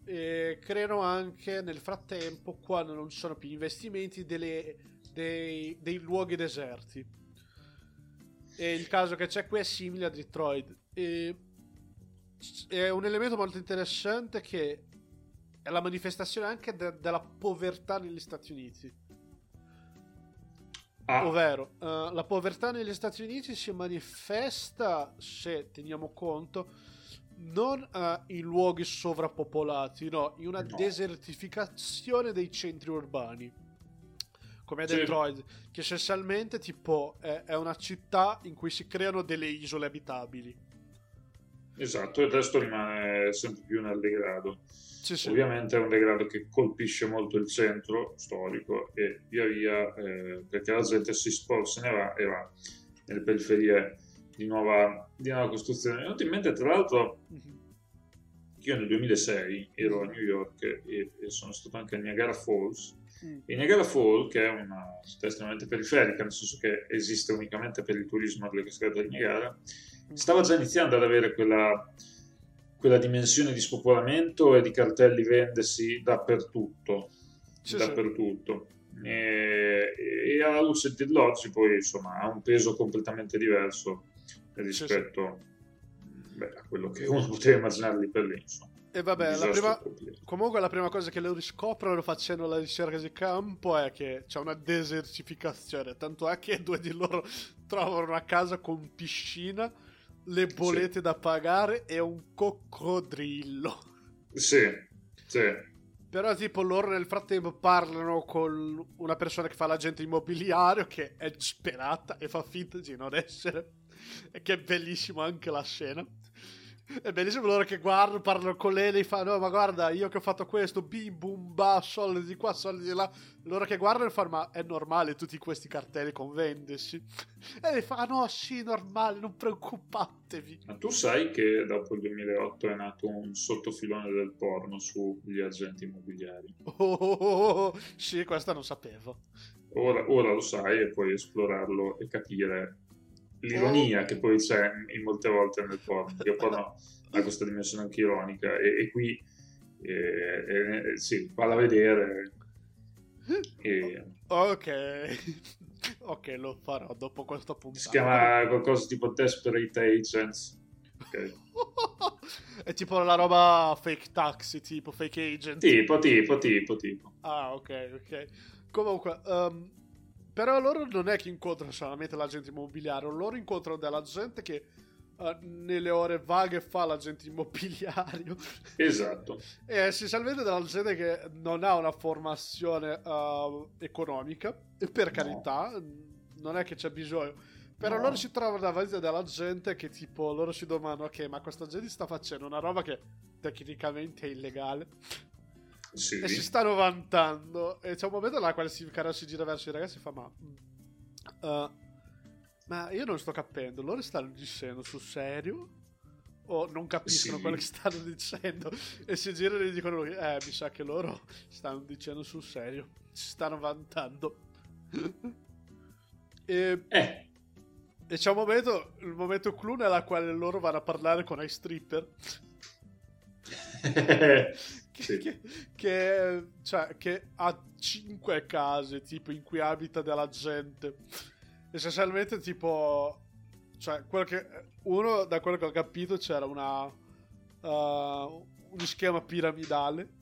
e creano anche nel frattempo quando non ci sono più investimenti delle- dei, dei luoghi deserti e il caso che c'è qui è simile a Detroit. E è un elemento molto interessante che è la manifestazione anche de- della povertà negli Stati Uniti. Ah, Ovvero, eh, la povertà negli Stati Uniti si manifesta, se teniamo conto, non eh, in luoghi sovrappopolati, no, in una No. desertificazione dei centri urbani. Come a Sì. Detroit, che essenzialmente tipo è, è una città in cui si creano delle isole abitabili. esatto, e resto rimane sempre più nel degrado. Sì, sì. Ovviamente è un degrado che colpisce molto il centro storico e via via, eh, perché la gente si sposta, se ne va e va nelle periferie di nuova, di nuova costruzione. Mi è venuto in mente, tra l'altro, Mhm. che io nel 2006 ero a New York e, e sono stato anche a Niagara Falls. Mm. E Niagara Falls, che è una città estremamente periferica, nel senso che esiste unicamente per il turismo delle cascate di Niagara, stava già iniziando ad avere quella, quella dimensione di spopolamento e di cartelli vendesi dappertutto. Sì, sì. dappertutto. E, e alla luce dell'oggi poi insomma ha un peso completamente diverso rispetto beh, a quello che uno poteva immaginare lì per lì insomma. E vabbè, la prima. Comunque la prima cosa che loro riscoprono facendo la ricerca di campo è che c'è una desertificazione, tanto è che due di loro trovano una casa con piscina, le bollette da pagare e un coccodrillo. sì, sì, Però tipo loro nel frattempo parlano con una persona che fa l'agente immobiliare che è disperata e fa finta di non essere. E che è bellissimo anche la scena. È bellissimo loro che guardano, parlano con lei e lei fa no ma guarda io che ho fatto questo, bim bum ba, soldi di qua, soldi di là. Loro che guardano e fanno ma è normale tutti questi cartelli con vendesi. E lei fa "Ah, no sì normale, non preoccupatevi. ma tu sai che dopo il 2008 è nato un sottofilone del porno sugli agenti immobiliari Oh, oh, oh, oh, sì questa non sapevo. ora, ora lo sai e puoi esplorarlo e capire l'ironia che poi c'è in molte volte nel porno il porno ha questa dimensione anche ironica e, e qui eh, eh, sì, valla a vedere e Ok, ok, lo farò dopo questa puntata. si chiama qualcosa tipo Desperate Agents ok. È tipo la roba fake taxi, tipo fake agent. tipo tipo tipo tipo Ah, ok, ok. Comunque, ehm, però loro non è che incontrano solamente l'agente immobiliare, loro incontrano della gente che eh, nelle ore vaghe fa l'agente immobiliario. esatto E essenzialmente della gente che non ha una formazione eh, economica, e per No. carità, non è che c'è bisogno. Però No. loro si trovano davanti a della gente che tipo, loro si domandano, ok, ma questa gente sta facendo una roba che tecnicamente è illegale. Sì E si stanno vantando. E c'è un momento là quale si, Carol si gira verso i ragazzi e fa, ma... eh, ma io non sto capendo, loro stanno dicendo sul serio? O non capiscono Sì. quello che stanno dicendo? E si girano e dicono, eh, mi sa che loro stanno dicendo sul serio. Si stanno vantando. e, eh e c'è un momento, il momento clou nella quale loro vanno a parlare con i stripper. che, Sì. che, che, cioè, che ha cinque case tipo in cui abita della gente essenzialmente tipo cioè quello che uno da quello che ho capito c'era una uh, uno schema piramidale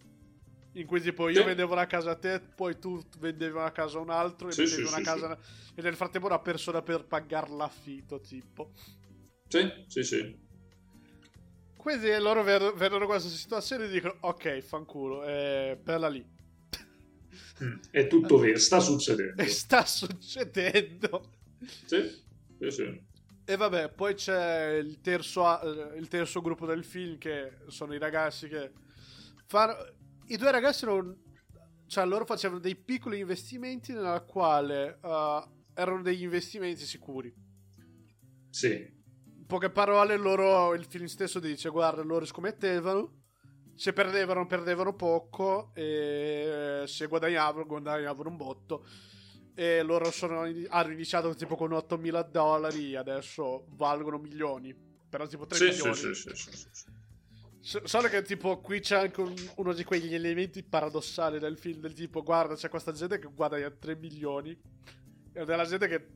In cui tipo io Sì. vendevo una casa a te, poi tu vendevi una casa a un altro e Sì, vendevi sì, una sì, casa e nel frattempo una persona per pagare l'affitto, tipo. Sì, sì, sì. Quindi loro ved- vedono questa situazione e dicono ok, fanculo, è bella lì. Mm, È tutto vero, sta succedendo. E sta succedendo. Sì, sì, sì. E vabbè, poi c'è il terzo, eh, il terzo gruppo del film che sono i ragazzi che fanno... I due ragazzi non... Cioè, loro facevano dei piccoli investimenti nella quale eh, erano degli investimenti sicuri. Sì, In poche parole, loro, il film stesso dice, guarda, loro scommettevano, se perdevano, perdevano poco, e se guadagnavano, guadagnavano un botto. E loro sono, hanno iniziato tipo con 8.000 dollari, adesso valgono milioni. Però tipo 3 sì, milioni. sì, sì, sì, sì, sì. Solo che tipo qui c'è anche un- uno di quegli elementi paradossali del film, del tipo, guarda, c'è questa gente che guadagna 3 milioni e della gente che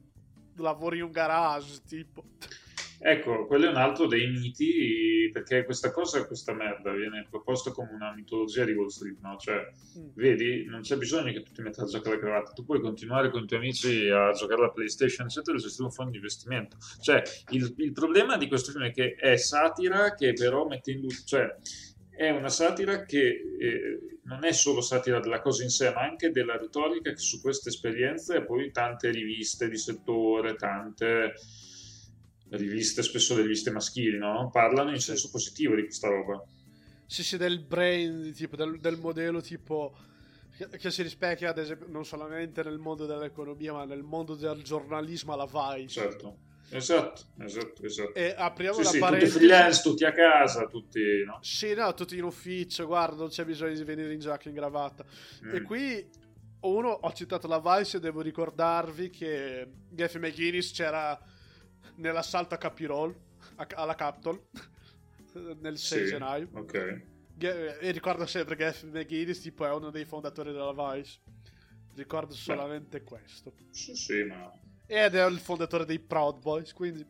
lavora in un garage, tipo. Ecco, quello è un altro dei miti, perché questa cosa, questa merda, viene proposta come una mitologia di Wall Street, no? Cioè, Mm. vedi, non c'è bisogno che tu ti metta a giocare a cravatta, tu puoi continuare con i tuoi amici a giocare alla PlayStation, eccetera, e gestire un fondo di investimento. Cioè, il, il problema di questo film è che è satira che però mette in luce, cioè, è una satira che eh, non è solo satira della cosa in sé, ma anche della retorica che su queste esperienze poi tante riviste di settore, tante riviste, spesso le riviste maschili, no? parlano in senso positivo di questa roba. Sì, sì, del brain, tipo, del, del modello tipo che, si rispecchia ad esempio non solamente nel mondo dell'economia, ma nel mondo del giornalismo alla Vice. Certo, esatto, esatto, esatto. E apriamo Sì, la sì, tutti parentesi. freelance, tutti a casa, tutti... No? Sì, no, tutti in ufficio, guarda, non c'è bisogno di venire in giacca e in cravatta. E Mm. qui uno ho citato la Vice e devo ricordarvi che Jeff McGuinness c'era nell'assalto a Capirol a- alla Capitol nel 6 Sì, gennaio. Ok. Ge- E ricordo sempre che Jeff McGuinness tipo è uno dei fondatori della Vice. Ricordo solamente questo. Sì, sì, ma... Ed è il fondatore dei Proud Boys, quindi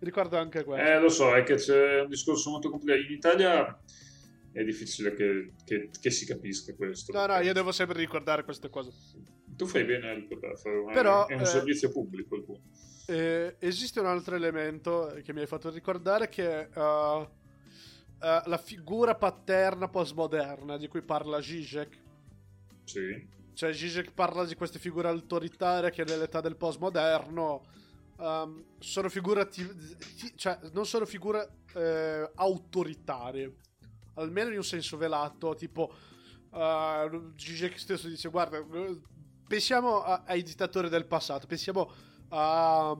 ricordo anche questo. Eh, lo so, è che c'è un discorso molto complicato. In Italia è difficile che, che- che si capisca questo. no, no, io devo sempre ricordare queste cose. Tu fai bene a ricordarlo, Però, è un eh, servizio pubblico il tuo. Eh, esiste un altro elemento che mi hai fatto ricordare che è uh, uh, la figura paterna postmoderna di cui parla Zizek. Sì, Cioè Zizek parla di queste figure autoritarie che nell'età del postmoderno um, sono figure ti- ti- cioè non sono figure eh, autoritarie, almeno in un senso velato, tipo uh, Zizek stesso dice guarda, pensiamo a- ai dittatori del passato, pensiamo a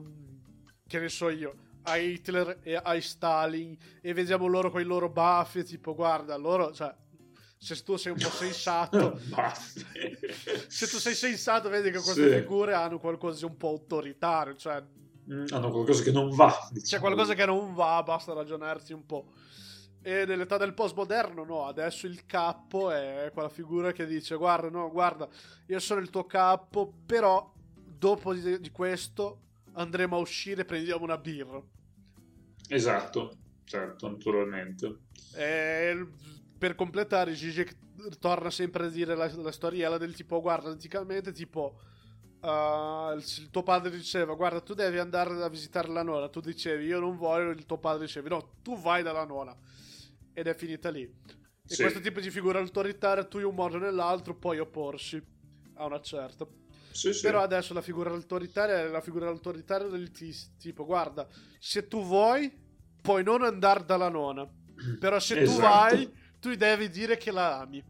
che ne so io, a Hitler e a Stalin e vediamo loro con i loro baffi, tipo guarda, loro, cioè se tu sei un po' sensato se tu sei sensato, vedi che queste Sì. figure hanno qualcosa di un po' autoritario. Cioè, Mm, hanno qualcosa che non va. c'è diciamo. qualcosa che non va, basta ragionarsi un po'. E nell'età del postmoderno, no, adesso il capo è quella figura che dice: Guarda, no, guarda, io sono il tuo capo, però dopo di, di questo andremo a uscire e prendiamo una birra. Esatto, certo, naturalmente. E per completare, Zizek torna sempre a dire la, la storiella del tipo: Guarda, anticamente, tipo. uh, il, il tuo padre diceva: Guarda, tu devi andare a visitare la nonna. Tu dicevi: Io non voglio. Il tuo padre diceva: No, tu vai dalla nonna. Ed è finita lì. E Sì. questo tipo di figura autoritaria, tu in un modo o nell'altro puoi opporsi a una certa. Sì, sì. Però adesso la figura autoritaria è la figura autoritaria del tis- tipo, guarda, se tu vuoi, puoi non andare dalla nonna. Però se tu Esatto. vai, tu devi dire che la ami.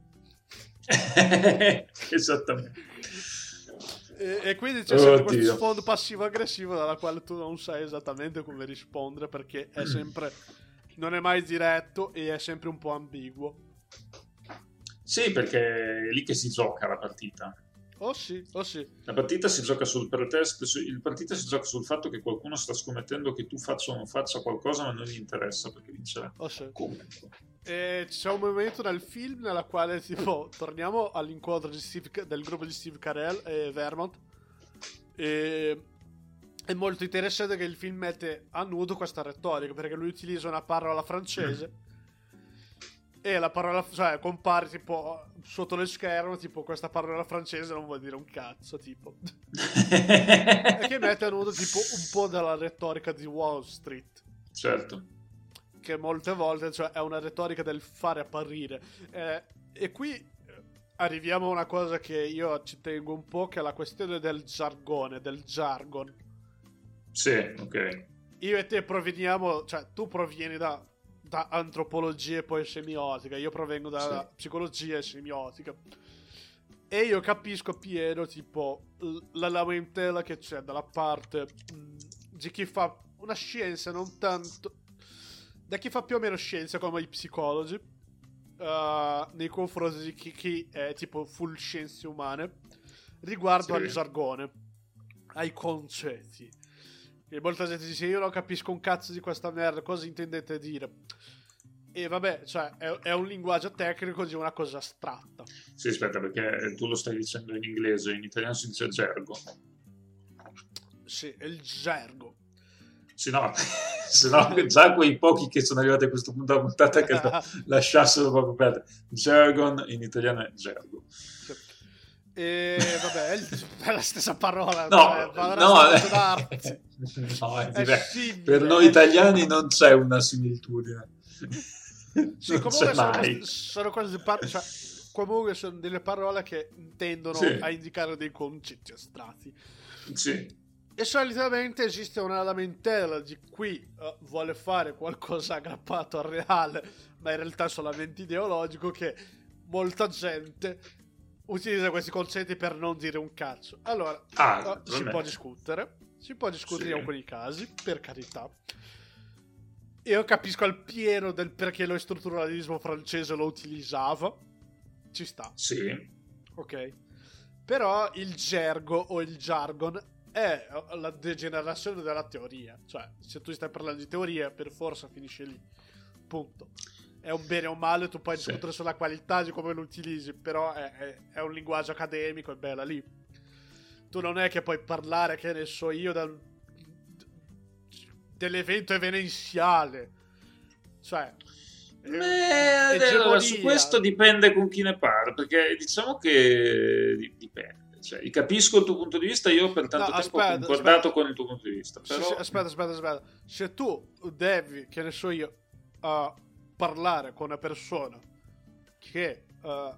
Esattamente. E, e quindi c'è sempre Oddio. questo sfondo passivo-aggressivo dalla quale tu non sai esattamente come rispondere perché è sempre... Non è mai diretto e è sempre un po' ambiguo. Sì, perché è lì che si gioca la partita. Oh sì, oh sì. La partita si gioca sul pretest, il partita si gioca sul fatto che qualcuno sta scommettendo che tu faccia o non faccia qualcosa, ma non gli interessa perché vincerà. Oh sì. Comunque. E c'è un momento nel film nella quale, tipo, torniamo all'incontro Steve- del gruppo di Steve Carell e Vermont. E è molto interessante che il film mette a nudo questa retorica perché lui utilizza una parola francese e la parola, cioè, compare tipo sotto lo schermo, tipo questa parola francese non vuol dire un cazzo, tipo. e che mette a nudo tipo un po' della retorica di Wall Street. Certo. Che molte volte cioè, è una retorica del fare apparire. Eh, e qui eh, arriviamo a una cosa che io ci tengo un po', che è la questione del jargone, del jargon. Sì, ok. Io e te proveniamo, cioè tu provieni da, da antropologia e poi semiotica, io provengo da Sì. psicologia e semiotica. E io capisco pieno, tipo, l- la lamentela che c'è dalla parte mh, di chi fa una scienza, non tanto... Da chi fa più o meno scienza come i psicologi, eh, nei confronti di chi, chi è tipo full scienze umane, riguardo Sì. al jargone, ai concetti. E molta gente dice: Io non capisco un cazzo di questa merda, cosa intendete dire? E vabbè, cioè, è, è un linguaggio tecnico di una cosa astratta. Sì, aspetta, perché tu lo stai dicendo in inglese, in italiano si dice gergo. Sì, è il gergo. Sì, no, se no già quei pochi che sono arrivati a questo punto della puntata che lasciassero proprio perdere. Jargon in italiano è gergo. E vabbè, è, la stessa parola. No, cioè, no, standard. no, è simile, per noi è- italiani non c'è una similitudine. Sì, non comunque c'è sono, sono cose par- cioè, comunque sono delle parole che tendono Sì. a indicare dei concetti astratti. Sì, E solitamente esiste una lamentela di chi eh, vuole fare qualcosa aggrappato al reale, ma in realtà è solamente ideologico, che molta gente utilizza questi concetti per non dire un cazzo. Allora, Ah, eh, si può discutere, si può discutere Sì. in alcuni casi, per carità. Io capisco al pieno del perché lo strutturalismo francese lo utilizzava. Ci sta. sì, Ok. Però il gergo o il jargon è la degenerazione della teoria. Cioè, se tu stai parlando di teoria, per forza finisce lì. Punto. È un bene o un male, tu puoi Sì. discutere sulla qualità di come lo utilizzi, però è, è- è un linguaggio accademico, è bella lì. Tu non è che puoi parlare, che ne so io, dal- dell'evento evidenziale. Cioè... eh, Beh, allora, su questo dipende con chi ne parla, perché diciamo che di- dipende. Cioè, capisco il tuo punto di vista, io per tanto No, tempo aspetta, ho concordato aspetta. con il tuo punto di vista. Sì, Però... sì, aspetta, aspetta, aspetta. Se tu devi, che ne so io, uh, parlare con una persona che uh,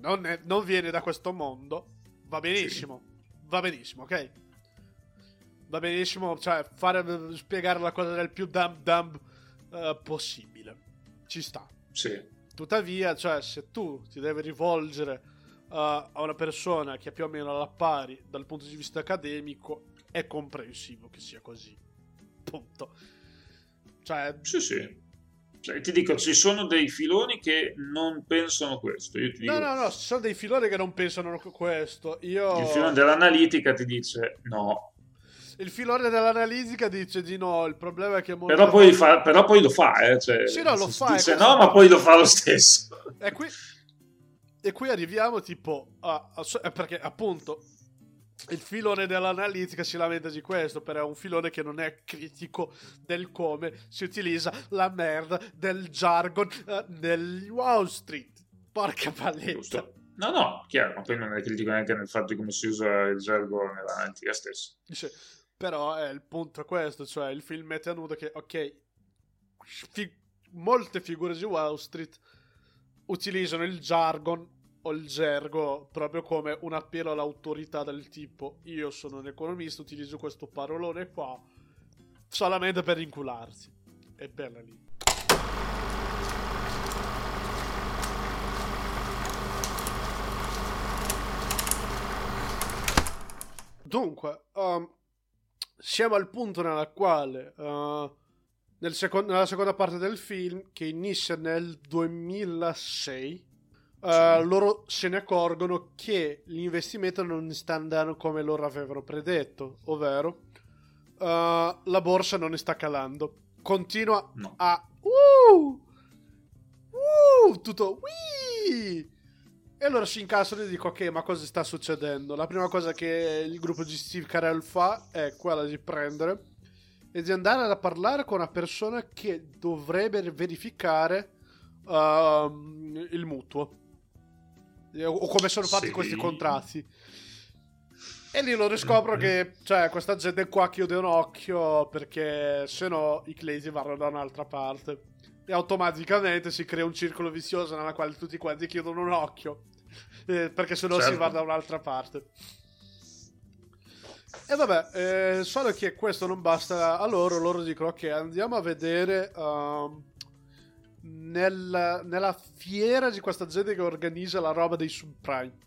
non, è- non viene da questo mondo, va benissimo. Va benissimo, ok? Va benissimo, cioè, fare, spiegare la cosa del più dumb dumb uh, possibile. Ci sta. Sì, Tuttavia, cioè, se tu ti devi rivolgere uh, a una persona che è più o meno alla pari dal punto di vista accademico, è comprensivo che sia così. Punto. Cioè, sì, sì. Cioè, ti dico, ci sono dei filoni che non pensano questo. Io ti dico, no, no, no, ci sono dei filoni che non pensano questo. Io... il filone dell'analitica ti dice no, Il filone dell'analitica dice di no, il problema è che... però poi, volte- fa- però poi lo fa, eh. Cioè, Sì, no, lo fa, Dice così. no, ma poi lo fa lo stesso. E qui, e qui arriviamo tipo a, a- eh, perché appunto il filone dell'analitica si lamenta di questo, però è un filone che non è critico del come si utilizza la merda del jargon eh, nel Wall Street. Porca paletta. Giusto? No, no, chiaro, ma poi non è critico neanche nel fatto di come si usa il gergo nell'analitica stessa. Dice, però è il punto è questo, cioè il film mette a nudo che, ok, fi- molte figure di Wall Street utilizzano il jargon o il gergo proprio come un appello all'autorità del tipo io sono un economista, utilizzo questo parolone qua solamente per incularsi. È bella lì. Dunque, um, siamo al punto nella quale, uh, nel secon- nella seconda parte del film, che inizia nel 2006, uh, loro se ne accorgono che l'investimento non sta andando come loro avevano predetto, ovvero uh, la borsa non sta calando. Continua No. a... Uh, uh, tutto... Wii! E allora si incastrano e dico, ok, ma cosa sta succedendo? La prima cosa che il gruppo di Steve Carell fa è quella di prendere e di andare a parlare con una persona che dovrebbe verificare ehm, il mutuo. Eh, O come sono fatti Sì. questi contratti. E lì lo riscopro che cioè, questa gente qua chiude un occhio perché se no i Claysi vanno da un'altra parte. E automaticamente si crea un circolo vizioso nella quale tutti quanti chiudono un occhio. Eh, perché se no si Certo. va da un'altra parte. E vabbè, eh, solo che questo non basta a loro, loro dicono ok, andiamo a vedere ehm, nel- nella fiera di questa gente che organizza la roba dei subprime.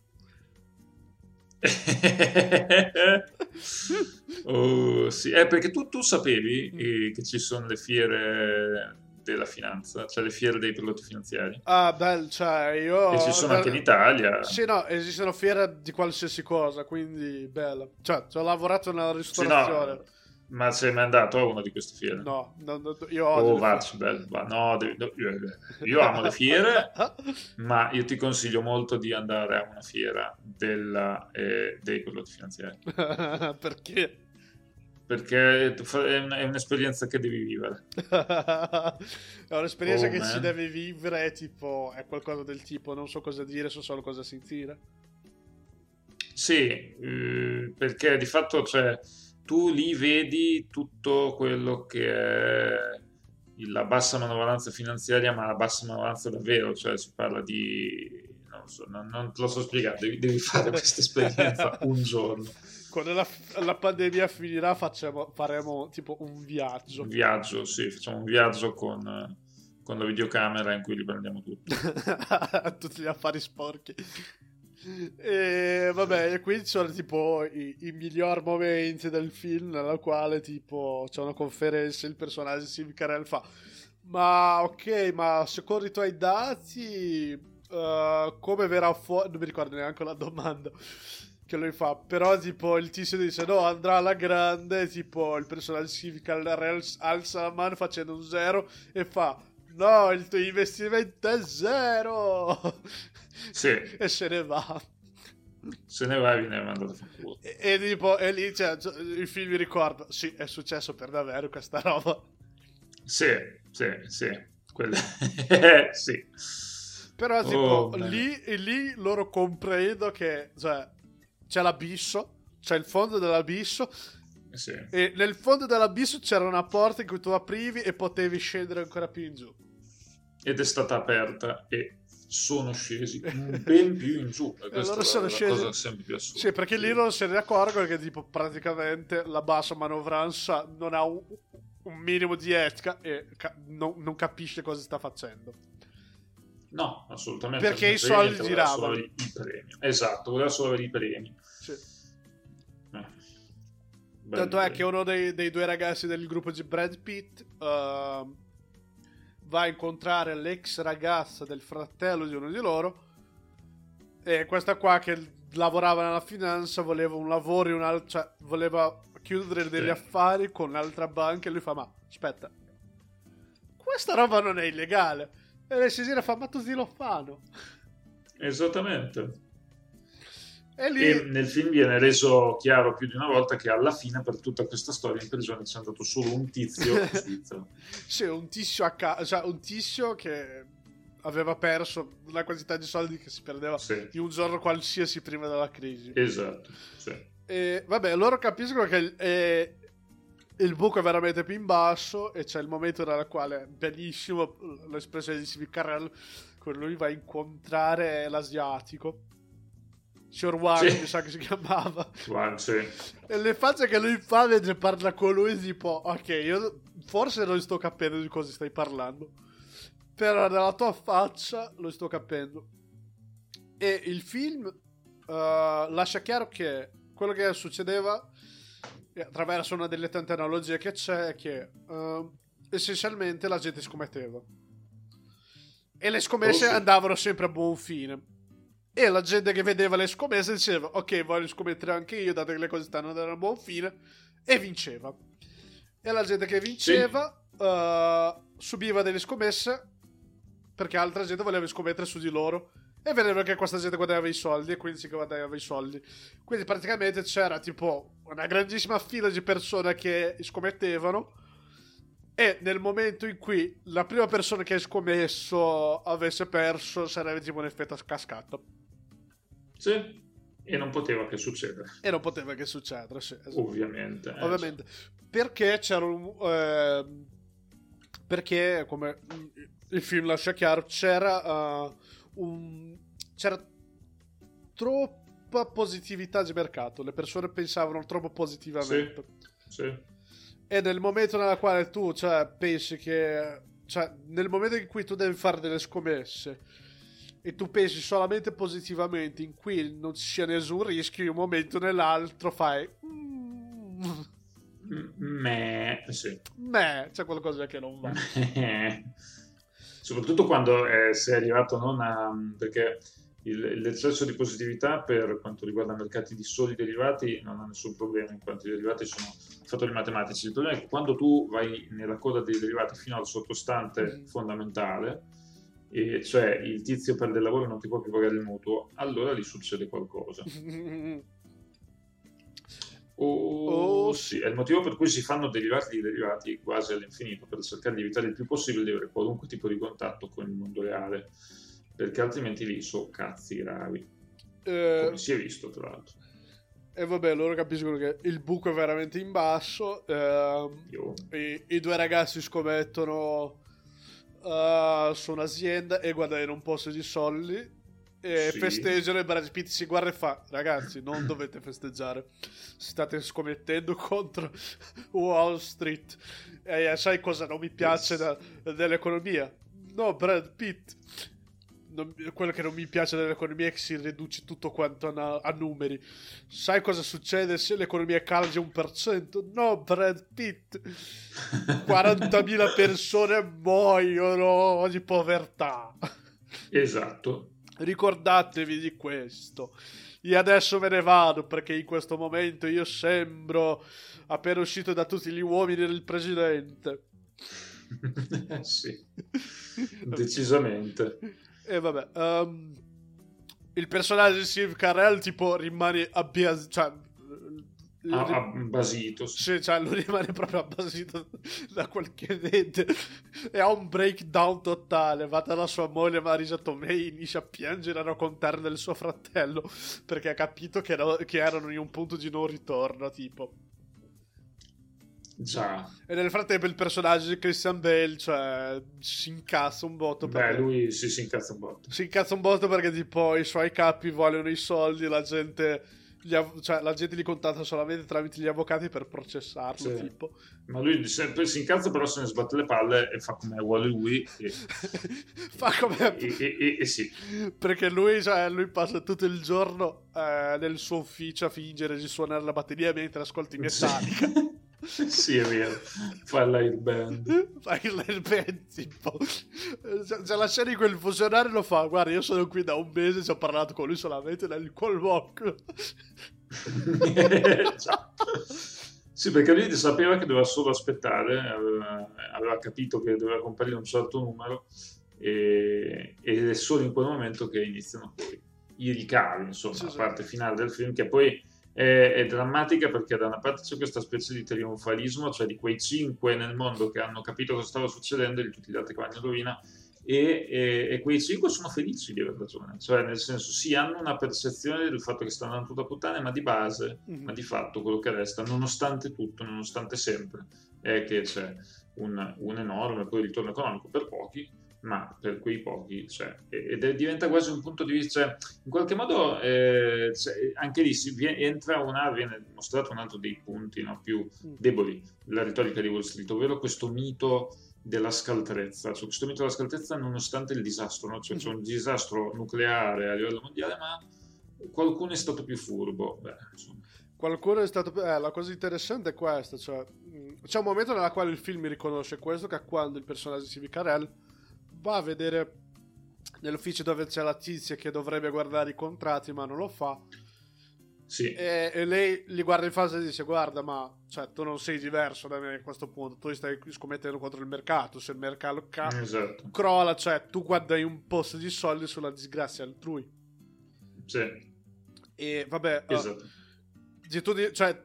oh, sì. Eh, perché tu, tu sapevi Mm. eh, che ci sono le fiere della finanza, cioè le fiere dei prodotti finanziari. Ah, beh, cioè io... E ci sono anche in Italia. Sì, no, esistono fiere di qualsiasi cosa, quindi bella. Cioè, ci ho lavorato nella Sì, ristorazione. no, ma sei mai andato a una di queste fiere? No, no, no, io odio Oh, fiere. bello, va- no, devi- no, io, io amo le fiere, ma io ti consiglio molto di andare a una fiera della, eh, dei prodotti finanziari, Perché? perché è, un- è un'esperienza che devi vivere. è un'esperienza Oh, che man. si deve vivere, tipo, è qualcosa del tipo, non so cosa dire, so solo cosa sentire. Sì, eh, perché di fatto cioè, tu lì vedi tutto quello che è la bassa manovalanza finanziaria, ma la bassa manovalanza davvero, cioè si parla di... Non, so, non, non te lo so spiegare, devi, devi fare questa esperienza un giorno, Quando la, la pandemia finirà facciamo, faremo tipo un viaggio. un viaggio, sì, facciamo un viaggio con, con la videocamera in cui li prendiamo tutti. tutti gli affari sporchi. E vabbè, e qui ci sono tipo i, i miglior momenti del film nella quale tipo c'è una conferenza il personaggio Steve Carell fa ma ok, ma secondo i tuoi dati eh, come verrà fuori non mi ricordo neanche la domanda che lui fa però tipo il tizio dice no andrà alla grande tipo il personaggio Carell alza la mano facendo un zero e fa no il tuo investimento è zero Sì, e se ne va. se ne va e viene mandato a. E, e tipo, e lì cioè, il film mi ricorda, sì, è successo per davvero questa roba. Sì, sì, sì, quelle... sì. Però tipo, Oh, lì, lì loro comprendo che, cioè, c'è l'abisso, c'è il fondo dell'abisso, Sì. e nel fondo dell'abisso c'era una porta in cui tu aprivi e potevi scendere ancora più in giù. Ed è stata aperta e sono scesi ben più in giù. E è la, sono scesi-. Sì, perché lì non se ne accorgono che tipo praticamente la bassa manovranza non ha un, un minimo di etica e ca- non, non capisce cosa sta facendo. No, assolutamente. Perché i soldi giravano. i premi. Esatto, voleva solo avere i premi. Sì. Eh. Tanto è che uno dei, dei due ragazzi del gruppo di Brad Pitt ehm, va a incontrare l'ex ragazza del fratello di uno di loro e questa qua che lavorava nella finanza voleva un lavoro in un'al- cioè voleva chiudere degli Sì. affari con un'altra banca e lui fa ma aspetta questa roba non è illegale e lei si gira e fa ma tutti lo fanno Esattamente. E lì E nel film viene reso chiaro più di una volta che alla fine per tutta questa storia in prigione c'è andato solo un tizio svizzero. Sì, un tizio a ca- cioè un tizio che aveva perso la quantità di soldi che si perdeva Sì, in un giorno qualsiasi prima della crisi. esatto. Sì. E vabbè, loro capiscono che il, eh, il buco è veramente più in basso e c'è il momento nel quale, bellissimo, l'espressione di Steve Carell, quando lui va a incontrare l'asiatico. Signor Wang, Sì. mi sa che si chiamava. Guarda, sì. E le facce che lui fa mentre parla con lui, tipo, ok, io forse non sto capendo di cosa stai parlando. Però nella tua faccia lo sto capendo. E il film eh, lascia chiaro che quello che succedeva, e attraverso una delle tante analogie che c'è, è che eh, essenzialmente la gente scommetteva. E le scommesse Oh, sì. andavano sempre a buon fine. E la gente che vedeva le scommesse diceva: Ok, voglio scommettere anche io, dato che le cose stanno andando a buon fine. E vinceva. E la gente che vinceva eh, subiva delle scommesse perché altra gente voleva scommettere su di loro. E vedeva che questa gente guadagnava i soldi e quindi si guadagnava i soldi. Quindi praticamente c'era tipo una grandissima fila di persone che scommettevano E nel momento in cui la prima persona che hai scommesso avesse perso, sarebbe tipo un effetto a cascata. Sì, e non poteva che succedere. E non poteva che succedere, sì. esatto. Ovviamente. eh, Ovviamente. Perché c'era un... eh, perché, come il film lascia chiaro, c'era eh, un... c'era troppa positività di mercato. Le persone pensavano troppo positivamente. Sì. E nel momento nella quale tu, cioè, pensi che... Cioè, nel momento in cui tu devi fare delle scommesse e tu pensi solamente positivamente, in cui non ci sia nessun rischio, in un momento o nell'altro fai... "Mm, M- Me, sì. Beh, c'è qualcosa che non va. Soprattutto quando eh, sei arrivato non a... perché il- l'eccesso di positività per quanto riguarda mercati di soli derivati non ha nessun problema in quanto i derivati sono fattori matematici. Il problema è che quando tu vai nella coda dei derivati fino al sottostante Mhm. fondamentale, e cioè il tizio perde il lavoro e non ti può più pagare il mutuo, allora lì succede qualcosa. Oh, Oh, sì, è il motivo per cui si fanno derivati di derivati quasi all'infinito per cercare di evitare il più possibile di avere qualunque tipo di contatto con il mondo reale, perché altrimenti lì so cazzi gravi, Eh, come si è visto tra l'altro. e vabbè, loro capiscono che il buco è veramente in basso. Io, i, i due ragazzi scommettono eh, su un'azienda e guadagnano un po' di soldi. E Sì. festeggiano e Brad Pitt si guarda e fa Ragazzi non dovete festeggiare State scommettendo contro Wall Street E eh, sai cosa non mi piace da- dell'economia? No Brad Pitt Non- quello che non mi piace dell'economia è che si riduce tutto quanto a, a numeri. Sai cosa succede se l'economia cala di un per cento? No, Brad Pitt. 40.000 persone muoiono di povertà. esatto. Ricordatevi di questo. Io adesso me ne vado perché in questo momento io sembro appena uscito da tutti gli uomini del presidente. sì, decisamente. E vabbè, ehm, il personaggio di Steve Carell tipo rimane abbias... cioè, ha basito. sì. cioè, lui rimane proprio abbasito da quel che vede e ha un breakdown totale. Va dalla sua moglie Marisa Tomei, inizia a piangere a raccontare del suo fratello perché ha capito che, ero- che erano in un punto di non ritorno, tipo. Già, E nel frattempo il personaggio di Christian Bale, cioè, si incazza un botto. beh, perché- lui si, si incazza un botto. si incazza un botto perché tipo i suoi capi vogliono i soldi, la gente, gli av- cioè, la gente li contatta solamente tramite gli avvocati per processarlo, Sì. tipo. Ma lui sempre si incazza, però se ne sbatte le palle e fa come vuole lui. E, Fa come... e- e- e sì, Perché lui, cioè, lui passa tutto il giorno eh, nel suo ufficio a fingere di suonare la batteria mentre ascolti Metallica. sì, è vero. Fa l'air band. Fai il band, tipo. C'è la cui il funzionario lo fa. Guarda, io sono qui da un mese, ci ho parlato con lui solamente nel colloquio. Già. Sì, perché lui sapeva che doveva solo aspettare, aveva, aveva capito che doveva comparire un certo numero e, ed è solo in quel momento che iniziano poi i ricavi, insomma, Sì, la sì. parte finale del film che poi è, è drammatica perché da una parte c'è questa specie di trionfalismo, cioè di quei cinque nel mondo che hanno capito cosa stava succedendo e di tutti gli altri che vanno in rovina e, e- e quei cinque sono felici di aver ragione, cioè nel senso sì hanno una percezione del fatto che stanno andando tutto a puttane, ma di base, Mhm. ma di fatto quello che resta, nonostante tutto, nonostante sempre, è che c'è un, un enorme poi ritorno economico per pochi, ma per quei pochi c'è. Ed è- diventa quasi un punto di vista, cioè, in qualche modo eh, anche lì si vie- entra una, viene mostrato un altro dei punti no, più deboli della retorica di Wall Street, ovvero questo mito della scaltrezza, cioè questo mito della scaltrezza nonostante il disastro, no? cioè c'è un disastro nucleare a livello mondiale, ma qualcuno è stato più furbo. Beh, insomma. Qualcuno è stato. Eh, la cosa interessante è questa: cioè, mh, c'è un momento nella quale il film riconosce questo, che è quando il personaggio di Stevie Carell va a vedere nell'ufficio dove c'è la tizia che dovrebbe guardare i contratti, ma non lo fa. Sì, E, e lei li guarda in faccia e dice: Guarda, ma cioè, tu non sei diverso da me a questo punto. Tu stai scommettendo contro il mercato. Se il mercato ca- esatto. crolla, cioè, tu guadagni un posto di soldi sulla disgrazia altrui. Sì, E vabbè, uh, esatto. di tu cioè,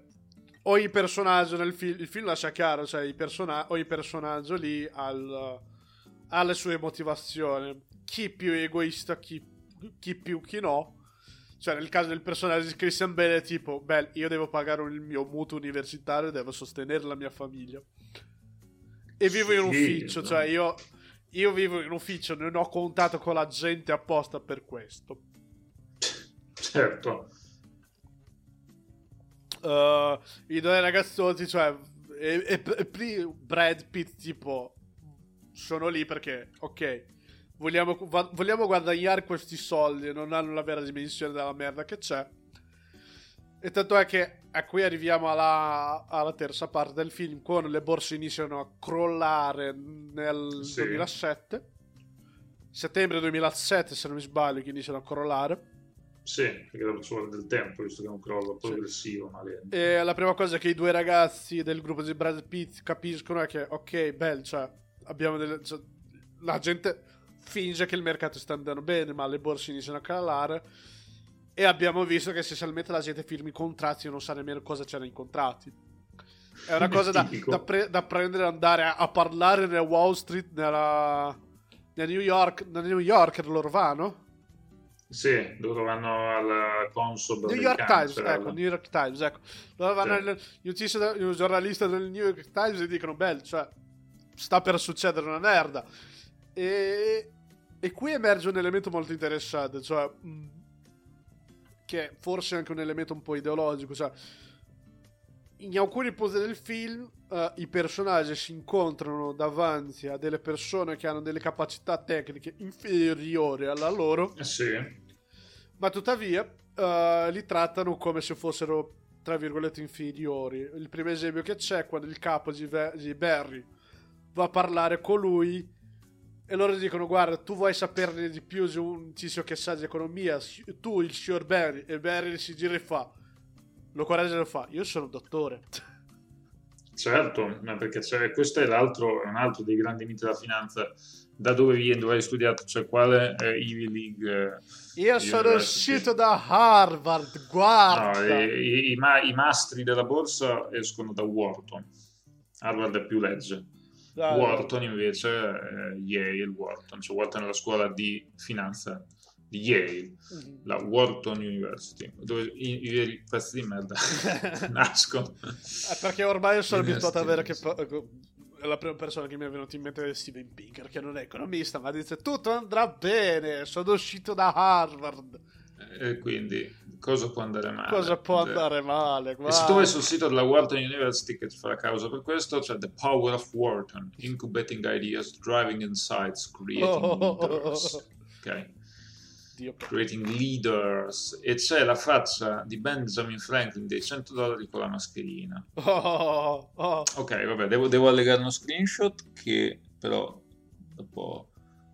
ogni personaggio nel film, il film lascia chiaro, cioè i persona- ogni personaggio lì al- ha le sue motivazioni. Chi più egoista, chi, chi più, chi no. Cioè, nel caso del personaggio di Christian Bale è tipo, beh, io devo pagare il mio mutuo universitario, devo sostenere la mia famiglia. E vivo in un Sì, ufficio, no. cioè io, io vivo in ufficio, non ho contato con la gente apposta per questo. Certo. Uh, I due ragazzotti, cioè, e, e- e Brad Pitt, tipo, sono lì perché, ok, vogliamo, va- vogliamo guadagnare questi soldi e non hanno la vera dimensione della merda che c'è. E tanto è che a qui arriviamo alla, alla terza parte del film, quando le borse iniziano a crollare nel Sì. 2007. Settembre 2007, se non mi sbaglio, che iniziano a crollare. Sì, perché dopo ci vuole del tempo, visto che è un crollo progressivo, ma lento. E la prima cosa che i due ragazzi del gruppo di Brad Pitt capiscono è che, ok, bello, cioè, abbiamo delle... cioè, la gente finge che il mercato sta andando bene, ma le borse iniziano a calare. E abbiamo visto che essenzialmente la gente firma i contratti e non sa nemmeno cosa c'è nei contratti. È una cosa da, da pre- da prendere e andare a, a parlare nel Wall Street, nella, nel New York, nel New Yorker loro vanno? Sì, loro vanno al Consob New York Times, ecco, New York Times, ecco. Loro vanno Sì. da- un giornalista del New York Times e dicono, beh, cioè, sta per succedere una merda. E, e qui emerge un elemento molto interessante, cioè, mh, che forse è anche un elemento un po' ideologico, cioè, in alcuni punti del film eh, i personaggi si incontrano davanti a delle persone che hanno delle capacità tecniche inferiori alla loro Eh Sì, ma tuttavia eh, li trattano come se fossero tra virgolette inferiori. Il primo esempio che c'è è quando il capo di, Ve- di Barry va a parlare con lui e loro dicono guarda tu vuoi saperne di più di un tizio che sa di economia tu il signor Barry e Barry si gira e fa lo corregge e lo fa io sono dottore certo, ma perché c'è, questo è, l'altro, è un altro dei grandi miti della finanza. Da dove vieni, dove hai studiato, cioè quale è Ivy League? eh, io sono uscito da Harvard No, guarda i, i- i ma- i mastri della borsa escono da Wharton. Harvard è più legge. Dai, Wharton invece è Yale, Wharton, cioè Wharton è la scuola di finanza di Yale, Mhm. la Wharton University, dove i, i veri pezzi di merda nascono. Eh, perché ormai sono abituato ad avere che la prima persona che mi è venuta in mente è Steven Pinker, che non è economista, ma dice tutto andrà bene, sono uscito da Harvard. E quindi cosa può andare male? Cosa può Cioè, andare male? E se guarda. tu vai sul sito della Wharton University che ti fa la causa per questo, c'è The Power of Wharton, Incubating Ideas, Driving Insights, Creating Oh. Leaders. Ok? Dio. Creating Leaders. E c'è la faccia di Benjamin Franklin dei 100 dollari con la mascherina. Oh, oh. Ok, vabbè, devo, devo allegare uno screenshot che però dopo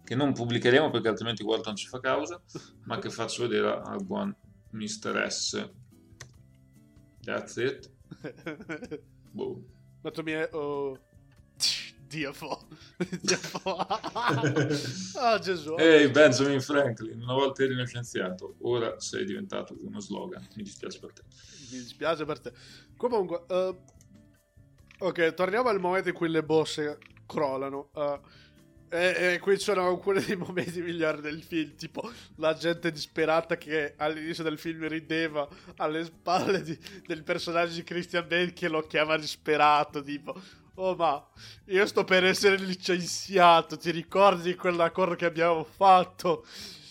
che non pubblicheremo perché altrimenti Wharton ci fa causa, ma che faccio vedere al buon Mr. S. That's it. Boh. Ma tu mi è... Oh. Dio fo. Dio fo. Ah, Gesù. Ehi Benjamin Franklin, una volta eri uno scienziato, ora sei diventato uno slogan. Mi dispiace per te. Mi dispiace per te. Comunque, eh, ok, torniamo al momento in cui le bosse crollano. eh, e, e qui ci sono alcuni dei momenti migliori del film, tipo la gente disperata che all'inizio del film rideva alle spalle di- del personaggio di Christian Bale che lo chiama disperato, tipo Oh ma io sto per essere licenziato, ti ricordi quell'accordo che abbiamo fatto?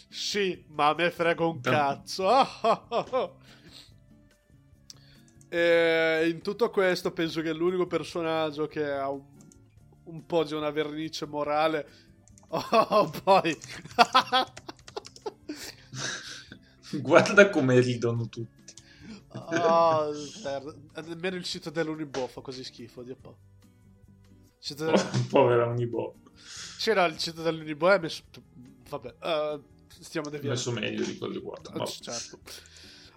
Sì, ma a me frega un cazzo. Ah, ah, ah, ah. E in tutto questo penso che l'unico personaggio che ha un, un po' di una vernice morale... Oh, poi... Guarda come ridono tutti. Oh, nemmeno il sito dell'Unibo fa così schifo, Dio po'. Del- Oh, povera Unibo. No, il sito dell'Unibo è messo... Vabbè, eh, stiamo deviando. messo meglio di quello di Wharton. Ah, Vabbè. Certo.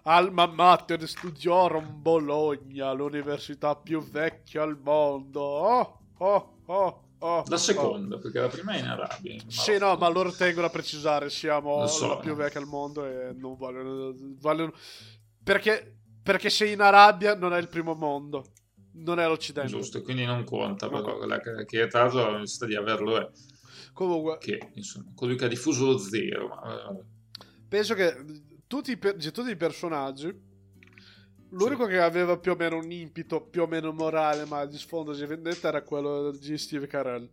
Alma Mater studiò a Bologna, l'università più vecchia al mondo. Oh, oh, oh, oh, La oh. seconda, perché la prima è in Arabia. in Sì, no, ma loro tengono a precisare, siamo so. la più vecchia al mondo e non vogliono... vogliono... Perché Perché sei in Arabia non è il primo mondo, non è l'Occidente. Giusto, quindi non conta, però conta. quella che, è la necessità di averlo è, Comunque, che insomma, colui che ha diffuso lo zero, ma eh, penso che tutti i, per- di tutti i personaggi, l'unico che aveva più o meno un impito più o meno morale, ma di sfondo di vendetta, era quello di Steve Carell.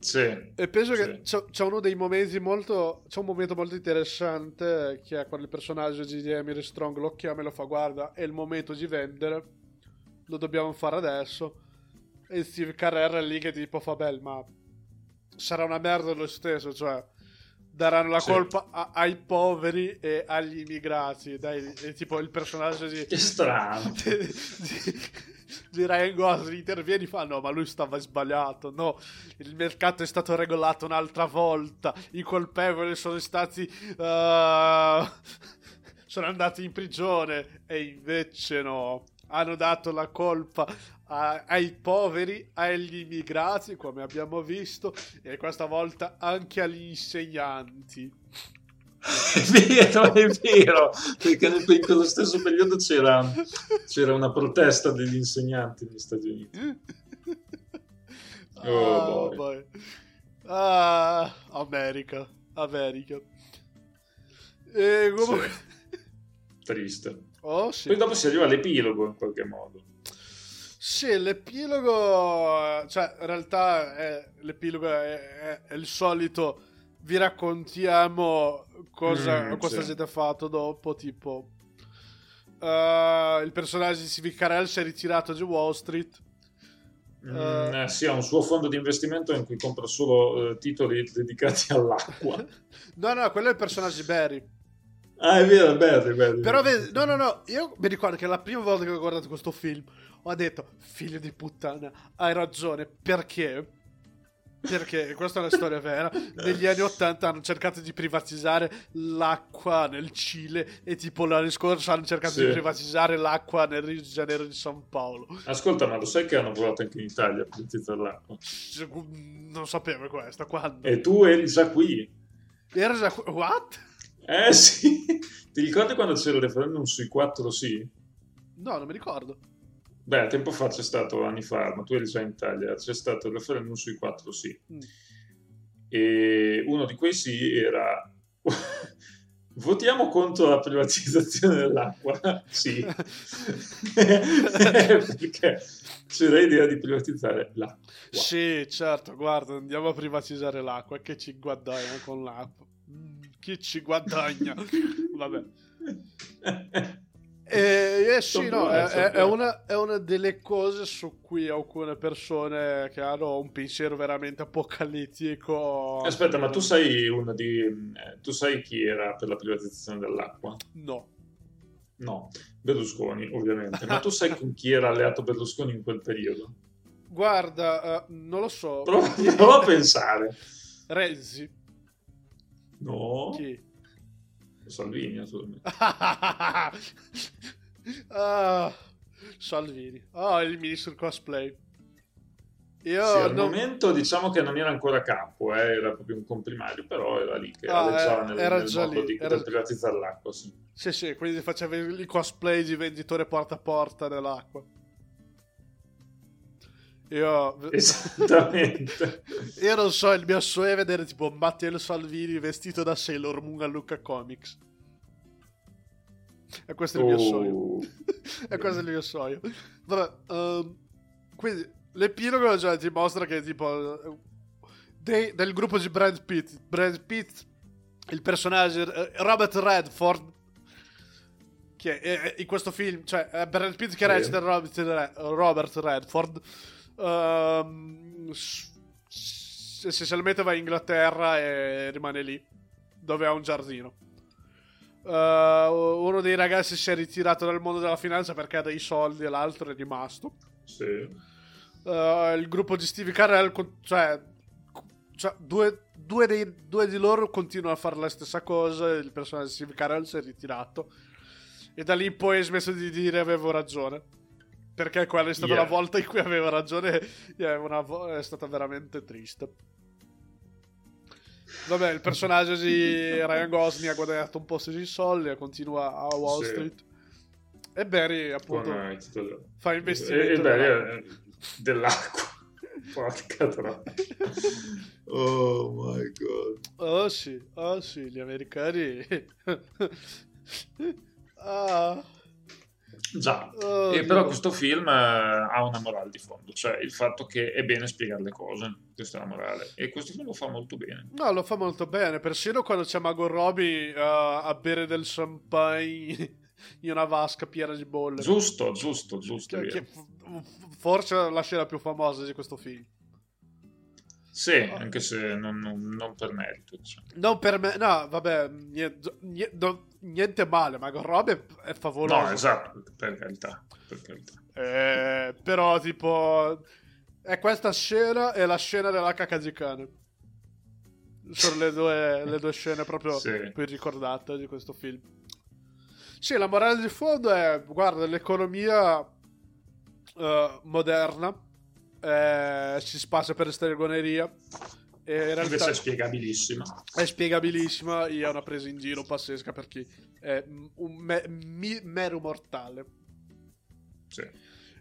Sì, E penso Sì. che c'è, c'è uno dei momenti molto. C'è un momento molto interessante che è quando il personaggio di Emily Strong lo chiama e lo fa: Guarda, è il momento di vendere, lo dobbiamo fare adesso. E Steve Carell è lì che tipo fa: Beh, ma sarà una merda lo stesso, cioè daranno la Sì. colpa a- ai poveri e agli immigrati. Dai, è tipo il personaggio di. che strano. di, di- di Ryan Gosling interviene e fa no ma lui stava sbagliato no il mercato è stato regolato un'altra volta i colpevoli sono stati uh, sono andati in prigione e invece no hanno dato la colpa a- ai poveri agli immigrati come abbiamo visto e questa volta anche agli insegnanti È vero, è vero, perché nel- in quello stesso periodo c'era, c'era una protesta degli insegnanti negli Stati Uniti. Oh, Ah, boy. boy. Ah, America, America. E comunque... Triste. Oh, sì. Poi dopo si arriva all'epilogo in qualche modo. Sì, l'epilogo... Cioè, in realtà è- l'epilogo è, è- è il solito... Vi raccontiamo cosa, Mm, cosa sì. siete fatto dopo, tipo... eh, il personaggio di Steve Carell si è ritirato da Wall Street. Mm, eh, sì, ha un suo fondo di investimento in cui compra solo eh, titoli dedicati all'acqua. No, no, quello è il personaggio di Barry. Ah, è vero, è vero, è vero. Però vedi, no, no, no, io mi ricordo che la prima volta che ho guardato questo film ho detto, figlio di puttana, hai ragione, perché? Perché questa è una storia vera. Negli anni 80 hanno cercato di privatizzare l'acqua nel Cile e tipo l'anno scorso hanno cercato Sì. di privatizzare l'acqua nel Rio di Janeiro di San Paolo. Ascolta, ma lo sai che hanno provato anche in Italia a privatizzare l'acqua? Non sapevo questa, quando? E tu eri già qui. Era già... What? Eh sì. Ti ricordi quando c'era il referendum sui 4 sì? No, non mi ricordo. Beh, tempo fa c'è stato, anni fa, ma tu eri già in Italia, c'è stato il referendum sui 4 sì. Mm. E uno di quei sì era votiamo contro la privatizzazione dell'acqua. sì. Perché c'era idea di privatizzare l'acqua. Sì, certo, guarda, andiamo a privatizzare l'acqua. Che ci guadagna con l'acqua? Mm, chi ci guadagna? Vabbè. E, eh, sì, no, è, è- è una, è una delle cose su cui alcune persone che hanno un pensiero veramente apocalittico. Aspetta, ma tu sai, una di, eh, tu sai chi era per la privatizzazione dell'acqua? No. No, Berlusconi, ovviamente. Ma tu sai con chi era alleato Berlusconi in quel periodo? Guarda, eh, non lo so. Prova, prova a pensare. Renzi. No, Chi? Salvini, naturalmente. Ah, Salvini. Ah, il ministro cosplay. Io Sì, al non- momento diciamo che non era ancora a campo, eh, era proprio un comprimario, però era lì che Ah, eh, nel, era nel già lì, di, era- per privatizzare l'acqua. Sì. Sì, sì, quindi faceva il cosplay di venditore porta a porta dell'acqua. Io, Esattamente. io non so, il mio sogno è vedere tipo Matteo Salvini vestito da Sailor Moon a Luca Comics. E questo è il mio sogno. Oh. e questo è il mio sogno. Vabbè, ehm, quindi l'epilogo cioè, ti mostra che tipo dei- del gruppo di Brad Pitt, Brad Pitt, il personaggio eh, Robert Redford, che è, è- in questo film, cioè è Brad Pitt che recita Robert, Re- Robert Redford, ehm, s- s- essenzialmente va in Inghilterra e rimane lì, dove ha un giardino. Eh, uno dei ragazzi si è ritirato dal mondo della finanza perché ha dei soldi e l'altro è rimasto. Sì. Eh, il gruppo di Stevie Carell, cioè, cioè, due, due dei- due di loro continuano a fare la stessa cosa. Il personaggio di Stevie Carell si è ritirato. E da lì poi ha smesso di dire avevo ragione. Perché quella è stata Yeah. la volta in cui aveva ragione. è, una vo- è stata veramente triste. Vabbè, il personaggio di Ryan Gosling ha guadagnato un po' di soldi e continua a Wall Sì. Street. E Barry, appunto, eh, fa investimento. E, e Barry è dell'acqua. Porca troia. Oh my god. Oh sì, oh sì, gli americani. ah, Già, Oh, e però Dio. questo film eh, ha una morale di fondo, cioè il fatto che è bene spiegare le cose, questa è la morale, e questo film lo fa molto bene. no, lo fa molto bene. Persino quando c'è Mago Robbie uh, a bere del champagne in una vasca piena di bolle. Giusto, giusto, giusto. Che, che forse è la scena più famosa di questo film. Sì, anche se non, non- non per merito. diciamo. Non per me, no, vabbè, niente, niente, niente male. Mago Robbie è favoloso. No, esatto, per carità, per carità. Eh, però, tipo, è questa scena e la scena della cane. Sono le due, le due scene proprio Sì. più ricordate di questo film. Sì, la morale di fondo è, guarda, l'economia eh, moderna eh, si spazia per stregoneria in realtà Invece è spiegabilissima. è spiegabilissima e è una presa in giro pazzesca per chi è un me- mi- mero mortale. Sì,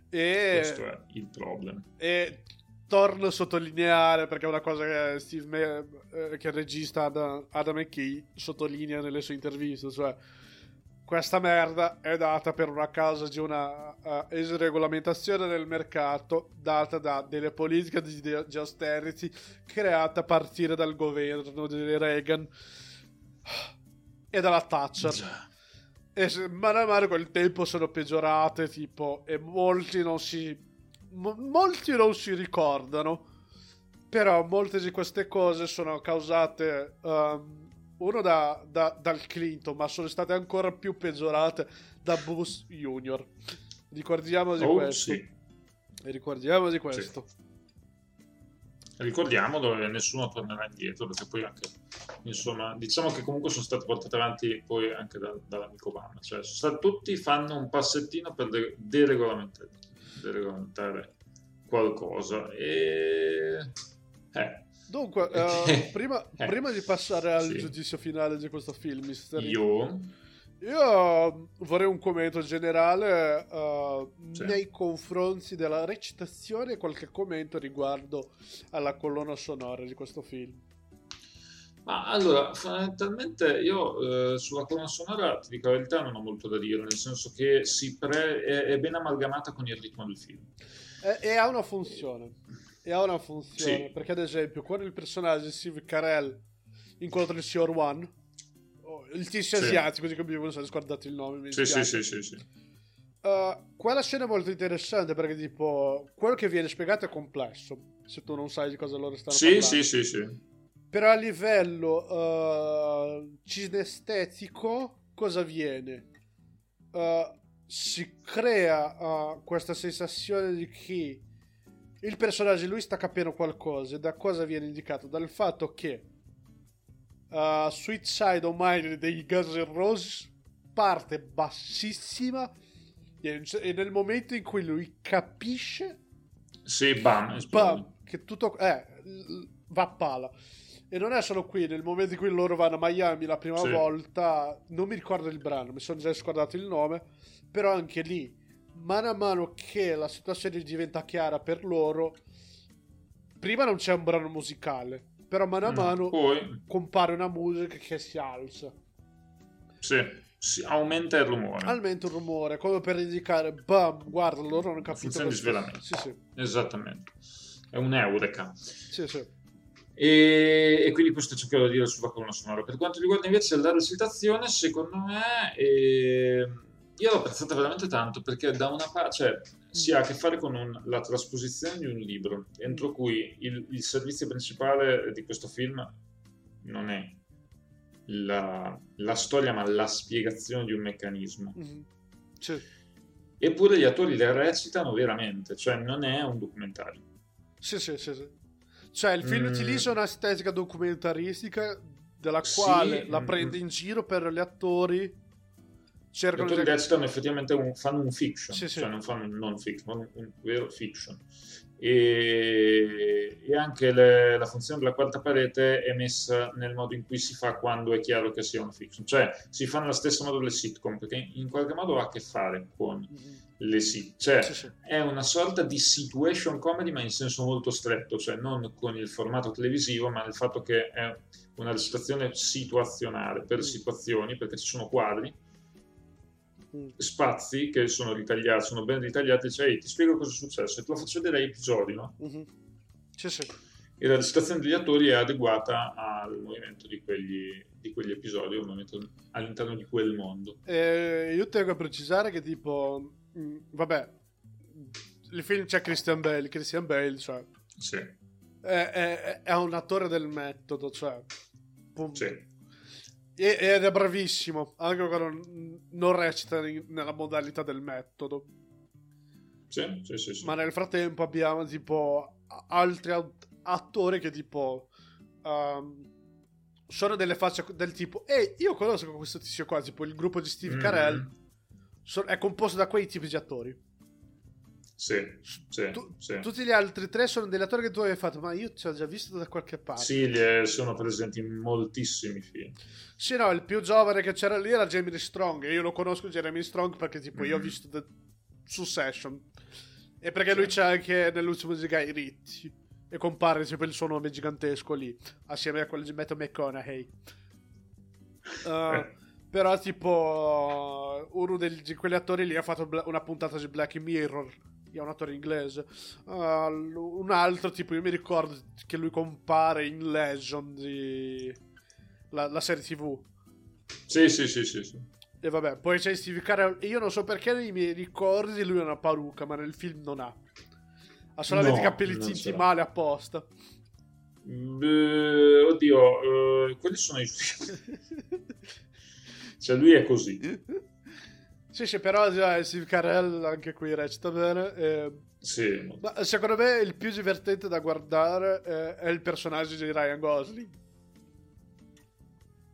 E... questo è il problema. E torno a sottolineare perché è una cosa che Steve Me- eh, che il regista Adam, Adam McKay sottolinea nelle sue interviste, cioè questa merda è data per una causa di una eh, esregolamentazione del mercato data da delle politiche di, di austerity create a partire dal governo di Reagan e dalla Thatcher. Già. E se- mano a mano col tempo sono peggiorate, tipo, e molti non si. mo- molti non si ricordano. Però molte di queste cose sono causate. um, uno da, da- dal Clinton, ma sono state ancora più peggiorate da Bush Junior. Ricordiamo di Oh, questo. sì. Ricordiamo di questo. Ricordiamolo e nessuno tornerà indietro perché poi anche insomma diciamo che comunque sono stati portati avanti poi anche da- dall'amico Obama cioè stati- tutti fanno un passettino per de- deregolamentare, deregolamentare qualcosa e eh, Dunque, eh, prima, Eh, prima di passare al sì. giudizio finale di questo film, Mister io Io vorrei un commento generale eh, Sì. nei confronti della recitazione e qualche commento riguardo alla colonna sonora di questo film. Ma allora, fondamentalmente io eh, sulla colonna sonora, ti dico la verità, non ho molto da dire, nel senso che si pre- è, è ben amalgamata con il ritmo del film. E, e ha una funzione. E ha una funzione. Sì. Perché, ad esempio, quando il personaggio di Steve Carell incontra il Signor One, oh, il tizio Sì. asiatico, di cui mi sono scordato il nome. Mi Sì, sì, sì, sì, sì. Uh, quella scena è molto interessante perché, tipo, quello che viene spiegato è complesso. Se tu non sai di cosa loro stanno Sì, parlando. sì, sì, sì. Però a livello uh, cinestetico, cosa avviene? Uh, si crea uh, questa sensazione di che il personaggio lui sta capendo qualcosa. E da cosa viene indicato? Dal fatto che uh, Sweet Side of Mine dei Guns N' Roses parte bassissima e nel momento in cui lui capisce Sì, bam. Bam, che tutto eh, va a pala. E non è solo qui, nel momento in cui loro vanno a Miami la prima Sì. volta, non mi ricordo il brano, mi sono già scordato il nome, però anche lì, mano a mano che la situazione diventa chiara per loro, prima non c'è un brano musicale, però mano a No, mano Poi, compare una musica che si alza. sì, si aumenta il rumore. Almeno un rumore, come per indicare, bam, guarda, loro hanno capito. Funzione di svelamento. Sì, sì, Esattamente. È un'eureka. sì, sì. E, e quindi questo cercherò di dire sulla colonna sonora. Per quanto riguarda invece la recitazione, secondo me eh, io l'ho apprezzata veramente tanto perché da una parte cioè, si ha a che fare con un- la trasposizione di un libro, entro cui il, il servizio principale di questo film non è la, la storia, ma la spiegazione di un meccanismo. Mhm. Sì. Eppure gli attori le recitano veramente, cioè non è un documentario. Sì, sì, sì, sì. Cioè, il film Mm. utilizza un'estetica documentaristica della Sì, quale la mm, prende mm. in giro per gli attori. Cercano autori di... Dexter effettivamente un- fanno un fiction, Sì, sì. cioè non fanno un non fiction, ma un, un vero fiction. E, e anche le- la funzione della quarta parete è messa nel modo in cui si fa quando è chiaro che sia una fiction, cioè si fa nello stesso modo delle sitcom, perché in qualche modo ha a che fare con le sitcom, cioè Sì, è una sorta di situation comedy ma in senso molto stretto, cioè non con il formato televisivo, ma nel fatto che è una recitazione situazionale per Mm. situazioni, perché ci sono quadri. Spazi che sono ritagliati, sono ben ritagliati, cioè "Ehi, ti spiego cosa è successo e te lo faccio vedere a episodi, no? Mhm. Sì, sì. E la recitazione degli attori è adeguata al movimento di quegli, di quegli episodi, al movimento all'interno di quel mondo. Eh, io tengo a precisare che tipo, mh, vabbè, il film c'è Christian Bale, Christian Bale, cioè, Sì, è, è- è un attore del metodo, cioè, pum. sì. E- ed è bravissimo, anche quando non- recita nella modalità del metodo. Sì, sì, sì, sì. Ma nel frattempo abbiamo tipo altri attori che tipo ehm, sono delle facce del tipo ehi io conosco questo tizio qua tipo il gruppo di Steve Mm. Carell so- è composto da quei tipi di attori Sì, sì, Tu- sì. tutti gli altri tre sono degli attori che tu avevi fatto ma io ti ho già visto da qualche parte Sì, gli- sono presenti in moltissimi film. Sì, no, il più giovane che c'era lì era Jeremy Strong. E io lo conosco Jeremy Strong perché, tipo, io ho Mhm. visto The- su Session. E perché Sì. lui c'è anche nell'ultimo di Guy Ritchie. E compare tipo il suo nome gigantesco lì, assieme a quello di Matthew McConaughey. Uh. Però, tipo, uno degli- di quegli attori lì ha fatto una puntata di Black Mirror. È un attore inglese. Uh, un altro, tipo, io mi ricordo che lui compare in Legend di la, la serie TV. Sì, sì, sì, sì, sì. E vabbè, poi c'è Steve Carell. Io non so perché nei miei ricordi lui ha una parrucca, ma nel film non ha. Ha solamente i No, capelli tinti male apposta. Beh, oddio, eh, quelli sono i Cioè lui è così. Sì, sì, però già, Steve Carell anche qui recita bene. e- Sì. Ma secondo me il più divertente da guardare eh, è il personaggio di Ryan Gosling.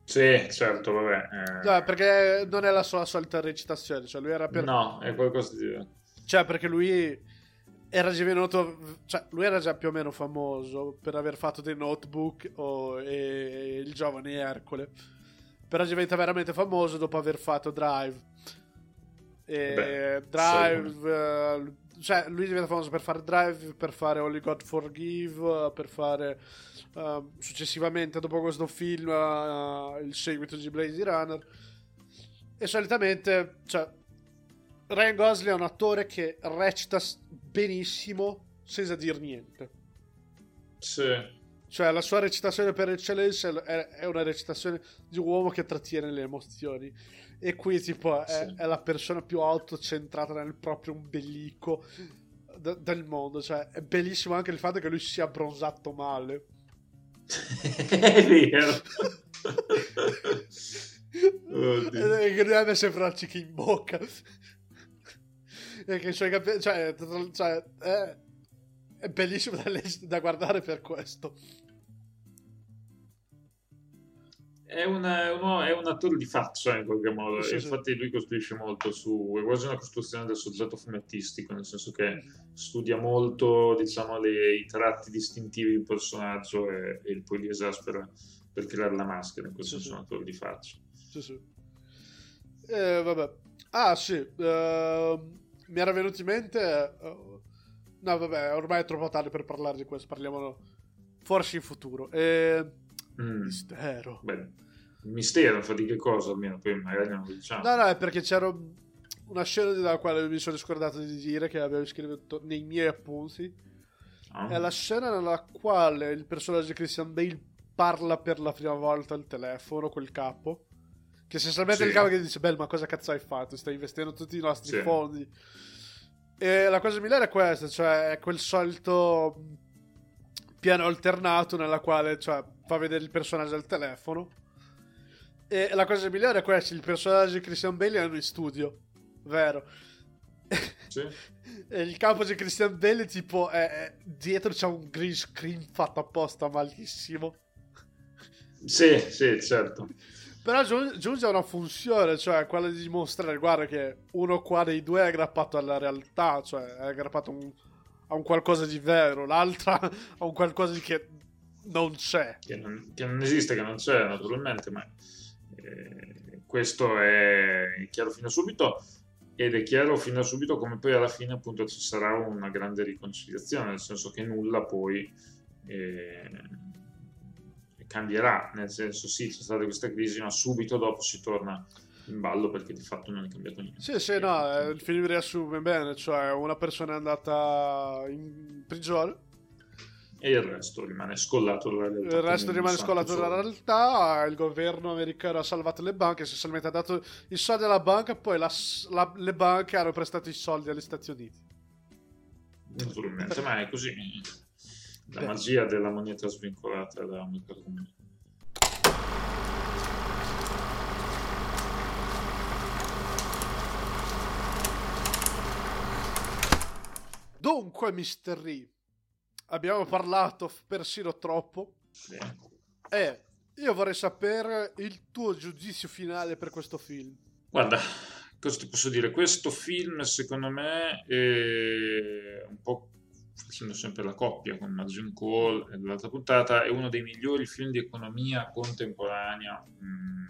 Sì, certo, vabbè. eh, Cioè, perché non è la sua solita recitazione. Cioè, lui era per... No, è qualcosa di... Cioè, perché lui era già venuto. Cioè, lui era già più o meno famoso per aver fatto dei notebook o, e il giovane Ercole. Però diventa veramente famoso dopo aver fatto Drive. Beh, Drive. eh, cioè, lui diventa famoso per fare Drive, per fare Only God Forgive, per fare. eh, successivamente, dopo questo film, eh, il seguito di Blade Runner. E solitamente, cioè, Ryan Gosling è un attore che recita benissimo senza dir niente. Sì. Cioè, la sua recitazione per eccellenza è, è una recitazione di un uomo che trattiene le emozioni. E qui, tipo, è, Sì. è la persona più autocentrata nel proprio ombelico d- del mondo. Cioè, è bellissimo anche il fatto che lui sia abbronzato male. è vero. Oddio. E abbia sempre la cica in bocca. e che i suoi capelli. Cioè, cioè, è, è bellissimo da, legge- da guardare per questo. È, una- è uno- è un attore di faccia in qualche modo. Sì, sì. Infatti, lui costruisce molto su. È quasi una costruzione del soggetto fumettistico, nel senso che studia molto, diciamo, le- i tratti distintivi di un personaggio e, e poi li esaspera per creare la maschera. In questo Sì, senso, è un attore di faccia. Sì, sì. Eh, vabbè. Ah, sì. ehm, mi era venuto in mente. eh, no, vabbè, ormai è troppo tardi per parlare di questo. Parliamo forse in futuro. Eh, Mm. mistero. Beh, mistero, fa di che cosa almeno, poi magari non lo diciamo. No, no, è perché c'era una scena della quale mi sono scordato di dire che avevo scritto nei miei appunti. No? È la scena nella quale il personaggio di Christian Bale parla per la prima volta al telefono col capo. Che essenzialmente Sì. il capo che dice: Beh, ma cosa cazzo hai fatto? Stai investendo tutti i nostri Sì. fondi. E la cosa migliore è questa: cioè, è quel solito piano alternato nella quale cioè, fa vedere il personaggio al telefono. E la cosa migliore è questa: il personaggio di Christian Bale è in studio, vero? Sì. E il capo di Christian Bale, tipo, è, è- dietro c'è un green screen fatto apposta malissimo. Sì, sì, certo. Però giun- giunge a una funzione, cioè quella di dimostrare, guarda che uno qua dei due è aggrappato alla realtà, cioè è aggrappato a un, a un qualcosa di vero, l'altra a un qualcosa di che non c'è. Che non, che non esiste, che non c'è naturalmente, ma eh, questo è chiaro fin da subito ed è chiaro fin da subito come poi alla fine appunto ci sarà una grande riconciliazione, nel senso che nulla poi eh, cambierà, nel senso sì c'è stata questa crisi ma subito dopo si torna in ballo perché di fatto non è cambiato niente. Sì, sì, no, eh, il film riassume bene, cioè una persona è andata in prigione e il resto rimane scollato dalla realtà. Il resto rimane scollato dalla realtà. Il governo americano ha salvato le banche. Essenzialmente ha dato i soldi alla banca. Poi la- la- le banche hanno prestato i soldi agli Stati Uniti. Naturalmente, ma è così. La Beh. magia della moneta svincolata da comune. Dunque, Mr. Re, abbiamo parlato persino troppo. Bene. E io vorrei sapere il tuo giudizio finale per questo film. Guarda, cosa ti posso dire? Questo film, secondo me, è un po' facendo sempre la coppia con Margin Call e l'altra puntata, è uno dei migliori film di economia contemporanea mm,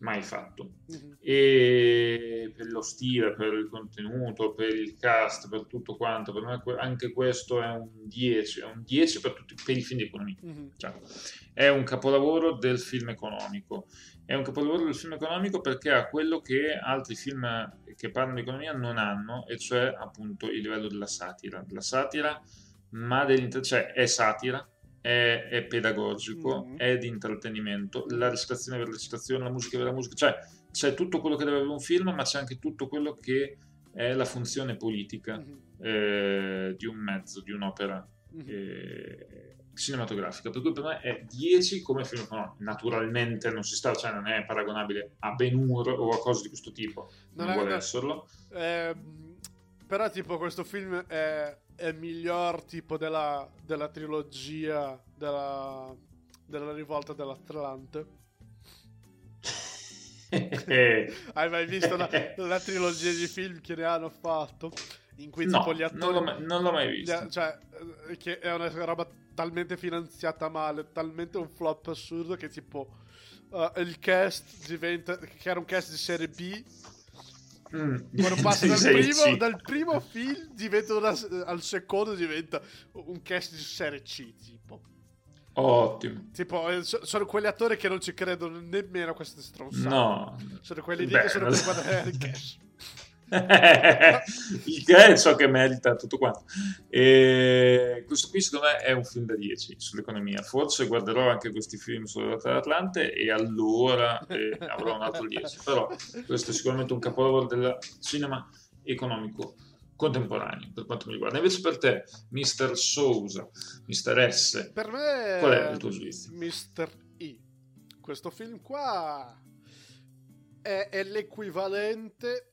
mai fatto. Mhm. E per lo stile, per il contenuto, per il cast, per tutto quanto, per me anche questo è un 10, è un 10 per, tutti, per i film di economia. Mhm. Cioè, è un capolavoro del film economico. È un capolavoro del film economico perché ha quello che altri film che parlano di economia non hanno, e cioè appunto il livello della satira. Della satira, ma dell'inter- cioè è satira, è, è pedagogico, Mhm. è di intrattenimento, la recitazione per la recitazione, la musica per la musica, cioè c'è tutto quello che deve avere un film, ma c'è anche tutto quello che è la funzione politica Mhm. eh, di un mezzo, di un'opera Mhm. eh, cinematografica, per cui per me è 10 come film economico. Naturalmente non si sta, cioè non è paragonabile a Ben Hur o a cose di questo tipo, non, Non vuole no. esserlo. Ehm, però, tipo, questo film è, è miglior tipo della, della trilogia della, della rivolta dell'Atlante. Hai mai visto la, la trilogia di film che ne hanno fatto? In cui no, tipo gli non attori. l'ho, mai, non l'ho mai gli visto. a- cioè, eh, che è una roba talmente finanziata male, talmente un flop assurdo che tipo. eh, il cast diventa. che era un cast di serie B. Mm. Quando passa dal, primo, dal primo film diventa una- al secondo diventa un cast di serie C tipo Ottimo. tipo eh, so- sono quegli attori che non ci credono nemmeno a queste stronzate No. sono quelli lì Beh, che sono per guadagnare il cash il che è ciò che merita tutto quanto. E questo qui secondo me è un film da 10 sull'economia. Forse guarderò anche questi film sulla rotta dell'Atlante e allora eh, avrò un altro 10. Però questo è sicuramente un capolavoro del cinema economico contemporaneo per quanto mi riguarda. Invece per te, Mr. Sousa, Mr. S, per me Qual è il tuo giudizio? Mr. E questo film qua è, è l'equivalente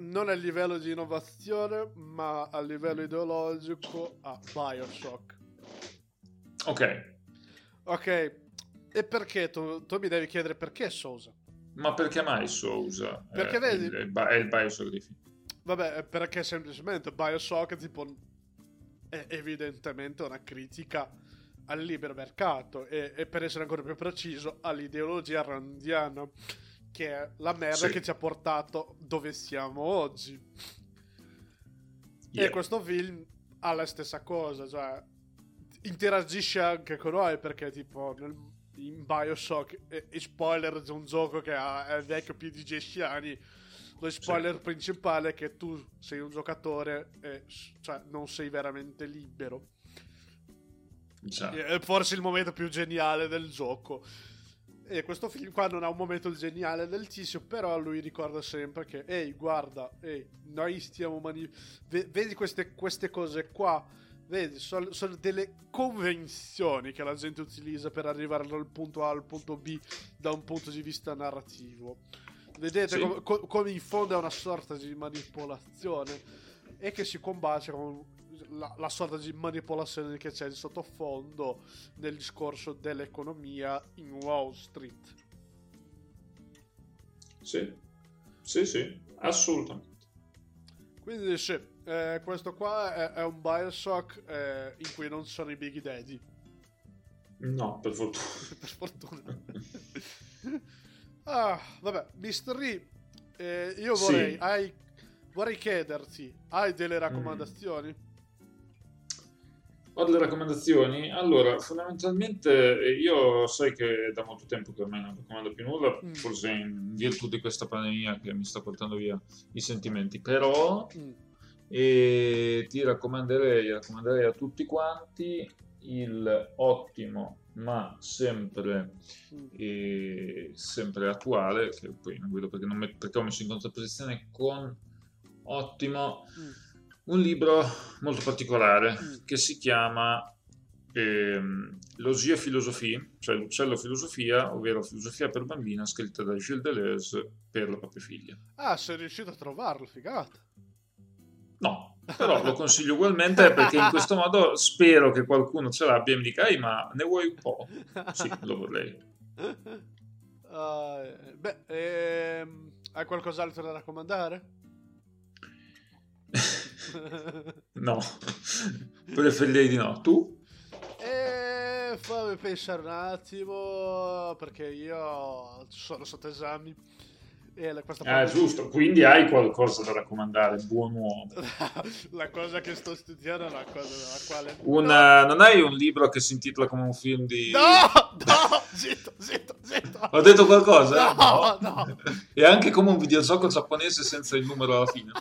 non a livello di innovazione ma a livello ideologico a Bioshock ok, Ok, e perché tu, tu mi devi chiedere perché Sousa? ma perché mai Sousa? Perché è, vedi- è il, è il Bioshock dei film. Vabbè, perché semplicemente Bioshock tipo è evidentemente una critica al libero mercato e, e per essere ancora più preciso all'ideologia randiana che è la merda Sì. che ci ha portato dove siamo oggi. Yeah. E questo film ha la stessa cosa, cioè interagisce anche con noi perché tipo nel- in Bioshock e, e spoiler di un gioco che ha, è vecchio più di 10 anni lo spoiler principale è che tu sei un giocatore e cioè, non sei veramente libero Già. è forse il momento più geniale del gioco e questo film qua non ha un momento geniale del tizio però lui ricorda sempre che ehi guarda ehi, noi stiamo mani- ve- vedi queste, queste cose qua vedi sono, sono delle convenzioni che la gente utilizza per arrivare dal punto A al punto B da un punto di vista narrativo vedete Sì. come, co- come in fondo è una sorta di manipolazione e che si combacia con la, la sorta di manipolazione che c'è di sottofondo nel discorso dell'economia in Wall Street. Sì, sì, sì, assolutamente. Quindi sì, eh, questo qua è, è un Bioshock eh, in cui non sono i Big Daddy. No, per fortuna. per fortuna. ah, vabbè, Mystery, eh, io vorrei, Sì. hai, vorrei chiederti, hai delle raccomandazioni? Ho delle raccomandazioni. Allora, fondamentalmente eh, io sai che da molto tempo che ormai non raccomando più nulla, Mm. forse in virtù di questa pandemia che mi sta portando via i sentimenti, però Mm. e ti raccomanderei, raccomanderei a tutti quanti il ottimo ma sempre, eh, sempre attuale che poi non vedo perché, non met- perché ho messo in contrapposizione con ottimo Mm. Un libro molto particolare Mm. che si chiama ehm, L'Osia Philosophie, cioè l'Uccello Filosofia, ovvero Filosofia per bambina, scritta da Gilles Deleuze per la propria figlia. Ah, sei riuscito a trovarlo, figata. No, però lo consiglio ugualmente perché in questo modo spero che qualcuno ce l'abbia e mi dica, "Ehi, ma ne vuoi un po'? Sì, lo vorrei. Eh, beh, ehm, hai qualcos'altro da raccomandare? No, preferirei di no. Tu? E fammi pensare un attimo, perché io sono sotto esami. E la- questa Ah, giusto, quindi hai qualcosa da raccomandare, buon uomo. la cosa che sto studiando è la cosa della quale... Una- non hai un libro che si intitola come un film di... No, no, zitto, zitto, zitto. Ho detto qualcosa? No, no. E anche come un videogioco giapponese senza il numero alla fine.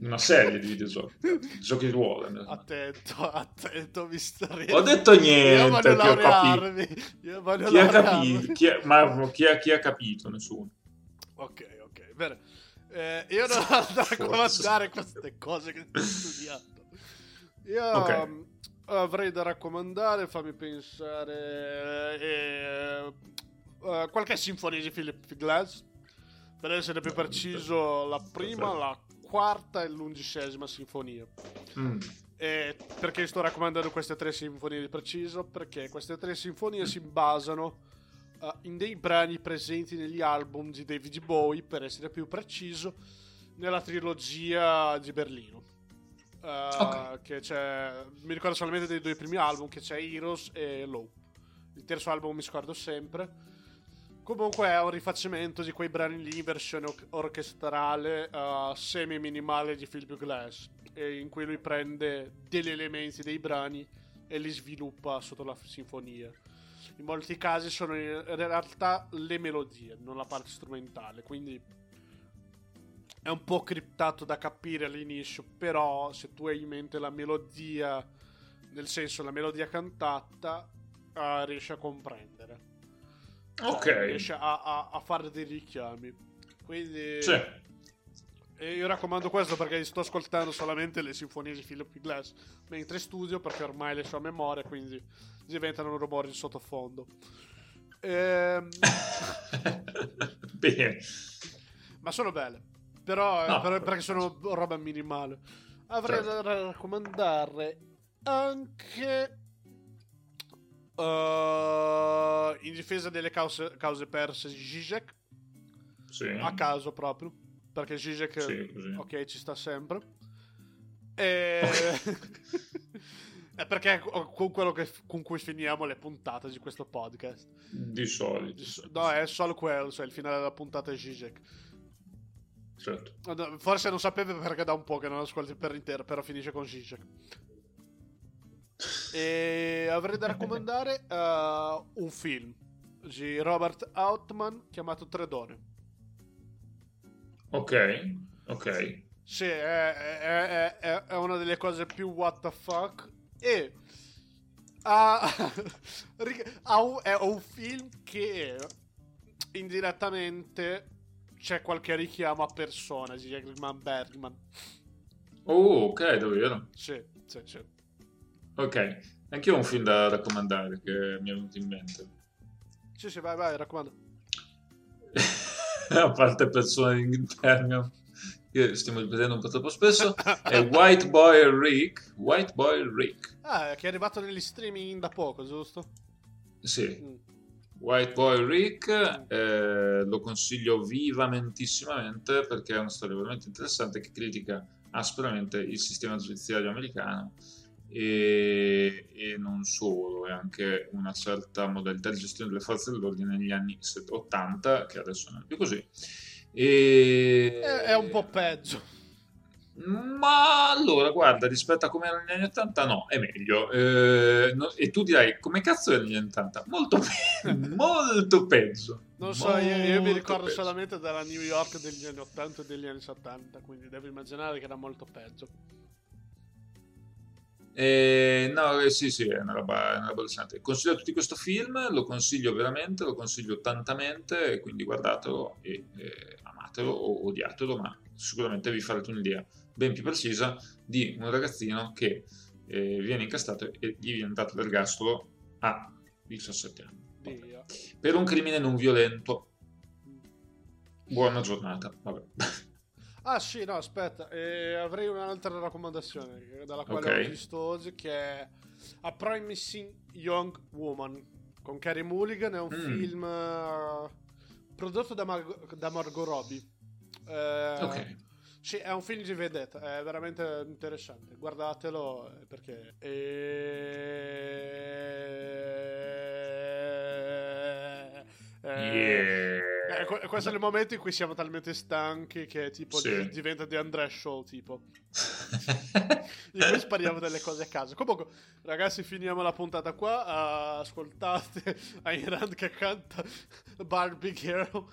Una serie di videogiochi. Giochi di ruolo. Attento, attento, mi sta Ho detto Io niente, voglio laurearmi. Io voglio Chi ha laurearmi. capito? Chi ha- ma chi ha, chi ha capito? Nessuno. Ok, ok, bene. Eh, io non ho da raccomandare queste cose che sto studiando. Io Ok. um, avrei da raccomandare, fammi pensare, eh, eh, qualche sinfonia di Philip Glass. Per essere più preciso, la prima, la quarta e l'undicesima sinfonia. Mm. E perché sto raccomandando queste tre sinfonie di preciso? Perché queste tre sinfonie si basano eh, in dei brani presenti negli album di David Bowie, per essere più preciso, nella trilogia di Berlino. Eh, Ok. che c'è, mi ricordo solamente dei due primi album, che c'è Heroes e Low. Il terzo album mi scordo sempre. Comunque è un rifacimento di quei brani lì in versione or- orchestrale eh, semi-minimale di Philip Glass, in cui lui prende degli elementi dei brani e li sviluppa sotto la sinfonia. In molti casi sono in realtà le melodie, non la parte strumentale, quindi è un po' criptato da capire all'inizio, però se tu hai in mente la melodia, nel senso la melodia cantata, eh, riesci a comprendere. Cioè, Ok. riesce a, a- a fare dei richiami. Quindi Sì. e io raccomando questo perché sto ascoltando solamente le sinfonie di Philip Glass mentre studio perché ormai le so a memoria, quindi diventano rumori in sottofondo. Ehm, Bene. ma sono belle. Però, eh, No, per- perché sono roba minimale. Avrei Certo. da raccomandare anche eh, in difesa delle cause, cause perse di Zizek. Sì. a caso proprio perché Zizek Sì, ok ci sta sempre e... è perché con quello che, con cui finiamo le puntate di questo podcast Di solito. no è solo quello cioè il finale della puntata è Zizek Certo. Forse non sapevo perché da un po' che non ascolti per intero però finisce con Zizek e avrei da raccomandare eh, un film di Robert Outman chiamato Tre Donne Ok. Ok. Sì, è, è- è- è- una delle cose più what the fuck. E ha, è un film che indirettamente c'è qualche richiamo a persone di Eggman Bergman. Oh, ok, davvero. Sì, sì, sì. Ok. Anch'io ho un film da raccomandare che mi è venuto in mente. Sì, sì, vai, vai, raccomando. a parte persone in interno che stiamo ripetendo un po' troppo spesso è White Boy Rick White Boy Rick Ah, che è arrivato negli streaming da poco, giusto? sì Mm. White Boy Rick eh, lo consiglio vivamentisssimamente perché è una storia veramente interessante che critica aspramente il sistema giudiziario americano e, e, non solo, è anche una certa modalità di gestione delle forze dell'ordine negli anni 80, che adesso non è più così. E... È, un po' peggio. Ma allora, guarda, rispetto a come era negli anni 80, no, è meglio. Eh, no, e tu dirai, come cazzo era negli anni 80? Molto, pe- molto peggio. Non so, io, io, mi ricordo peggio. solamente della New York degli anni 80 e degli anni 70, quindi devo immaginare che era molto peggio. Eh, no, eh, sì, sì, è una roba, è una roba allucinante. Consiglio a tutti questo film, lo consiglio veramente, lo consiglio tantamente, quindi guardatelo e eh, amatelo o odiatelo, ma sicuramente vi farete un'idea ben più precisa di un ragazzino che eh, viene incastrato e gli viene dato l'ergastolo a 17 anni. Vabbè. Per un crimine non violento. Buona giornata. Vabbè. Ah sì, no, aspetta, eh, avrei un'altra raccomandazione dalla quale okay. ho visto oggi che è A Promising Young Woman con Carrie Mulligan, è un mm. film uh, prodotto da, Mar- da Margot Robbie. Eh, ok. Sì, è un film di vedetta, è veramente interessante. Guardatelo eh, perché. E... Eh, yeah. Eh, questo è il momento in cui siamo talmente stanchi che tipo sì. diventa The Andre Show tipo in cui spariamo delle cose a caso comunque ragazzi finiamo la puntata qua uh, ascoltate Ayn Rand che canta Barbie Girl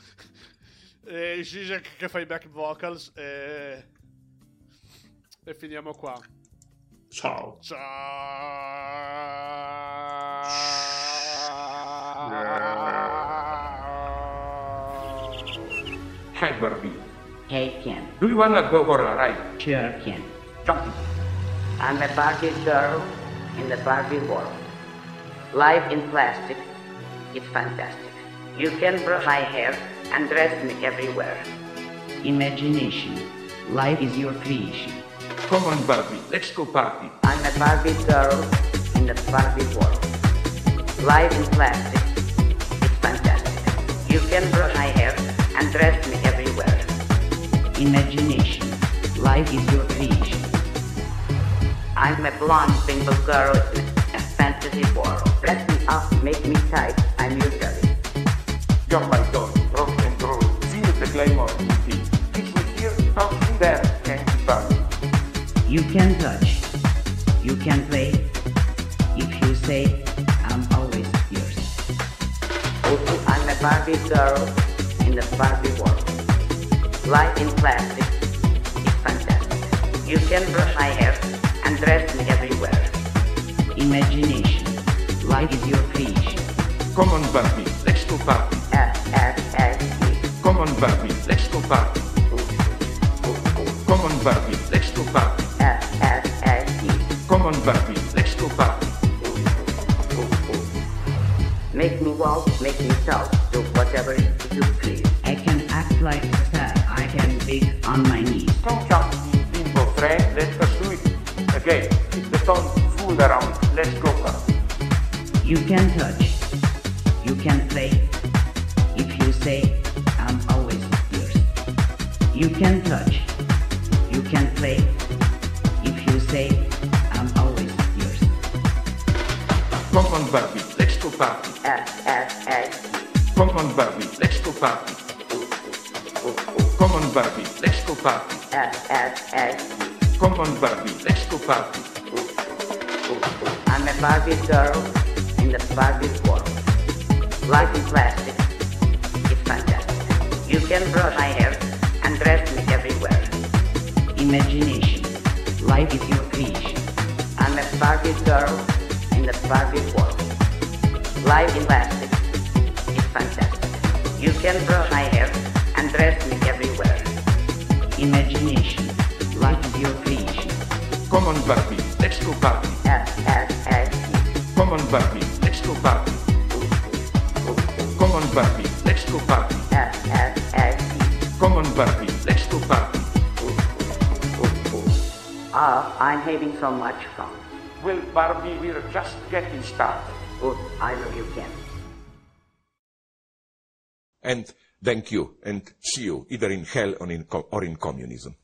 e Zizek che fa i back vocals e... e finiamo qua. Ciao. Ciao. Hi Barbie. Hey Ken. Do you wanna go for a ride? Sure Ken. Jump. I'm a Barbie girl in the Barbie world. Life in plastic, it's fantastic. You can brush my hair and dress me everywhere. Imagination. Life is your creation. Come on, Barbie, let's go party. I'm a Barbie girl in the Barbie world. Life in plastic. It's fantastic. You can brush my hair and dress me everywhere. Imagination. Life is your creation. I'm a blonde single girl in a fantasy world. Dress me up, make me tight. I'm your jelly. You're my dog, rock and roll. Feel the glamour me. Kiss me here, touch me there, can't keep You can touch, you can play. If you say, I'm always yours. Also, I'm a Barbie girl in the Barbie world. Life in plastic is fantastic. You can brush my hair and dress me everywhere. Imagination. Life is your creation. Come on, Barbie, let's go party. Come on, Barbie, let's go party. Come on, Barbie, let's go party. Come on, Barbie, let's go party. Make me walk, make me talk, do whatever you please. I can act like a star, I can be on my knees. Come, come, bimbo friend, let's pursue it. Again, keep the tongue fool around, let's go party. You can touch, you can play. If you say, I'm always yours. You can touch, you can play. If you say, I'm always yours. Come on, Barbie, let's go party. S, S, S. Come on, Barbie, let's go party. Come on, Barbie, let's go party. S, S, S. Come on, Barbie, let's go party. I'm a Barbie girl in the Barbie world. Life is plastic. It's fantastic. You can brush my hair and dress me everywhere. Imagination. Life is your creation. I'm a Barbie girl in the Barbie world. Life in plastic. It's fantastic. You can brush my hair and dress me everywhere. Imagination. Life is your creation. Come on, Barbie, let's go party. Come on, Barbie, let's go party. Come on, Barbie, let's go party. Come on, Barbie, let's go party. Oh, I'm having so much fun. Well, Barbie, we're just getting started. Good, I know you can. And thank you, and see you either in hell or in, co- or in communism.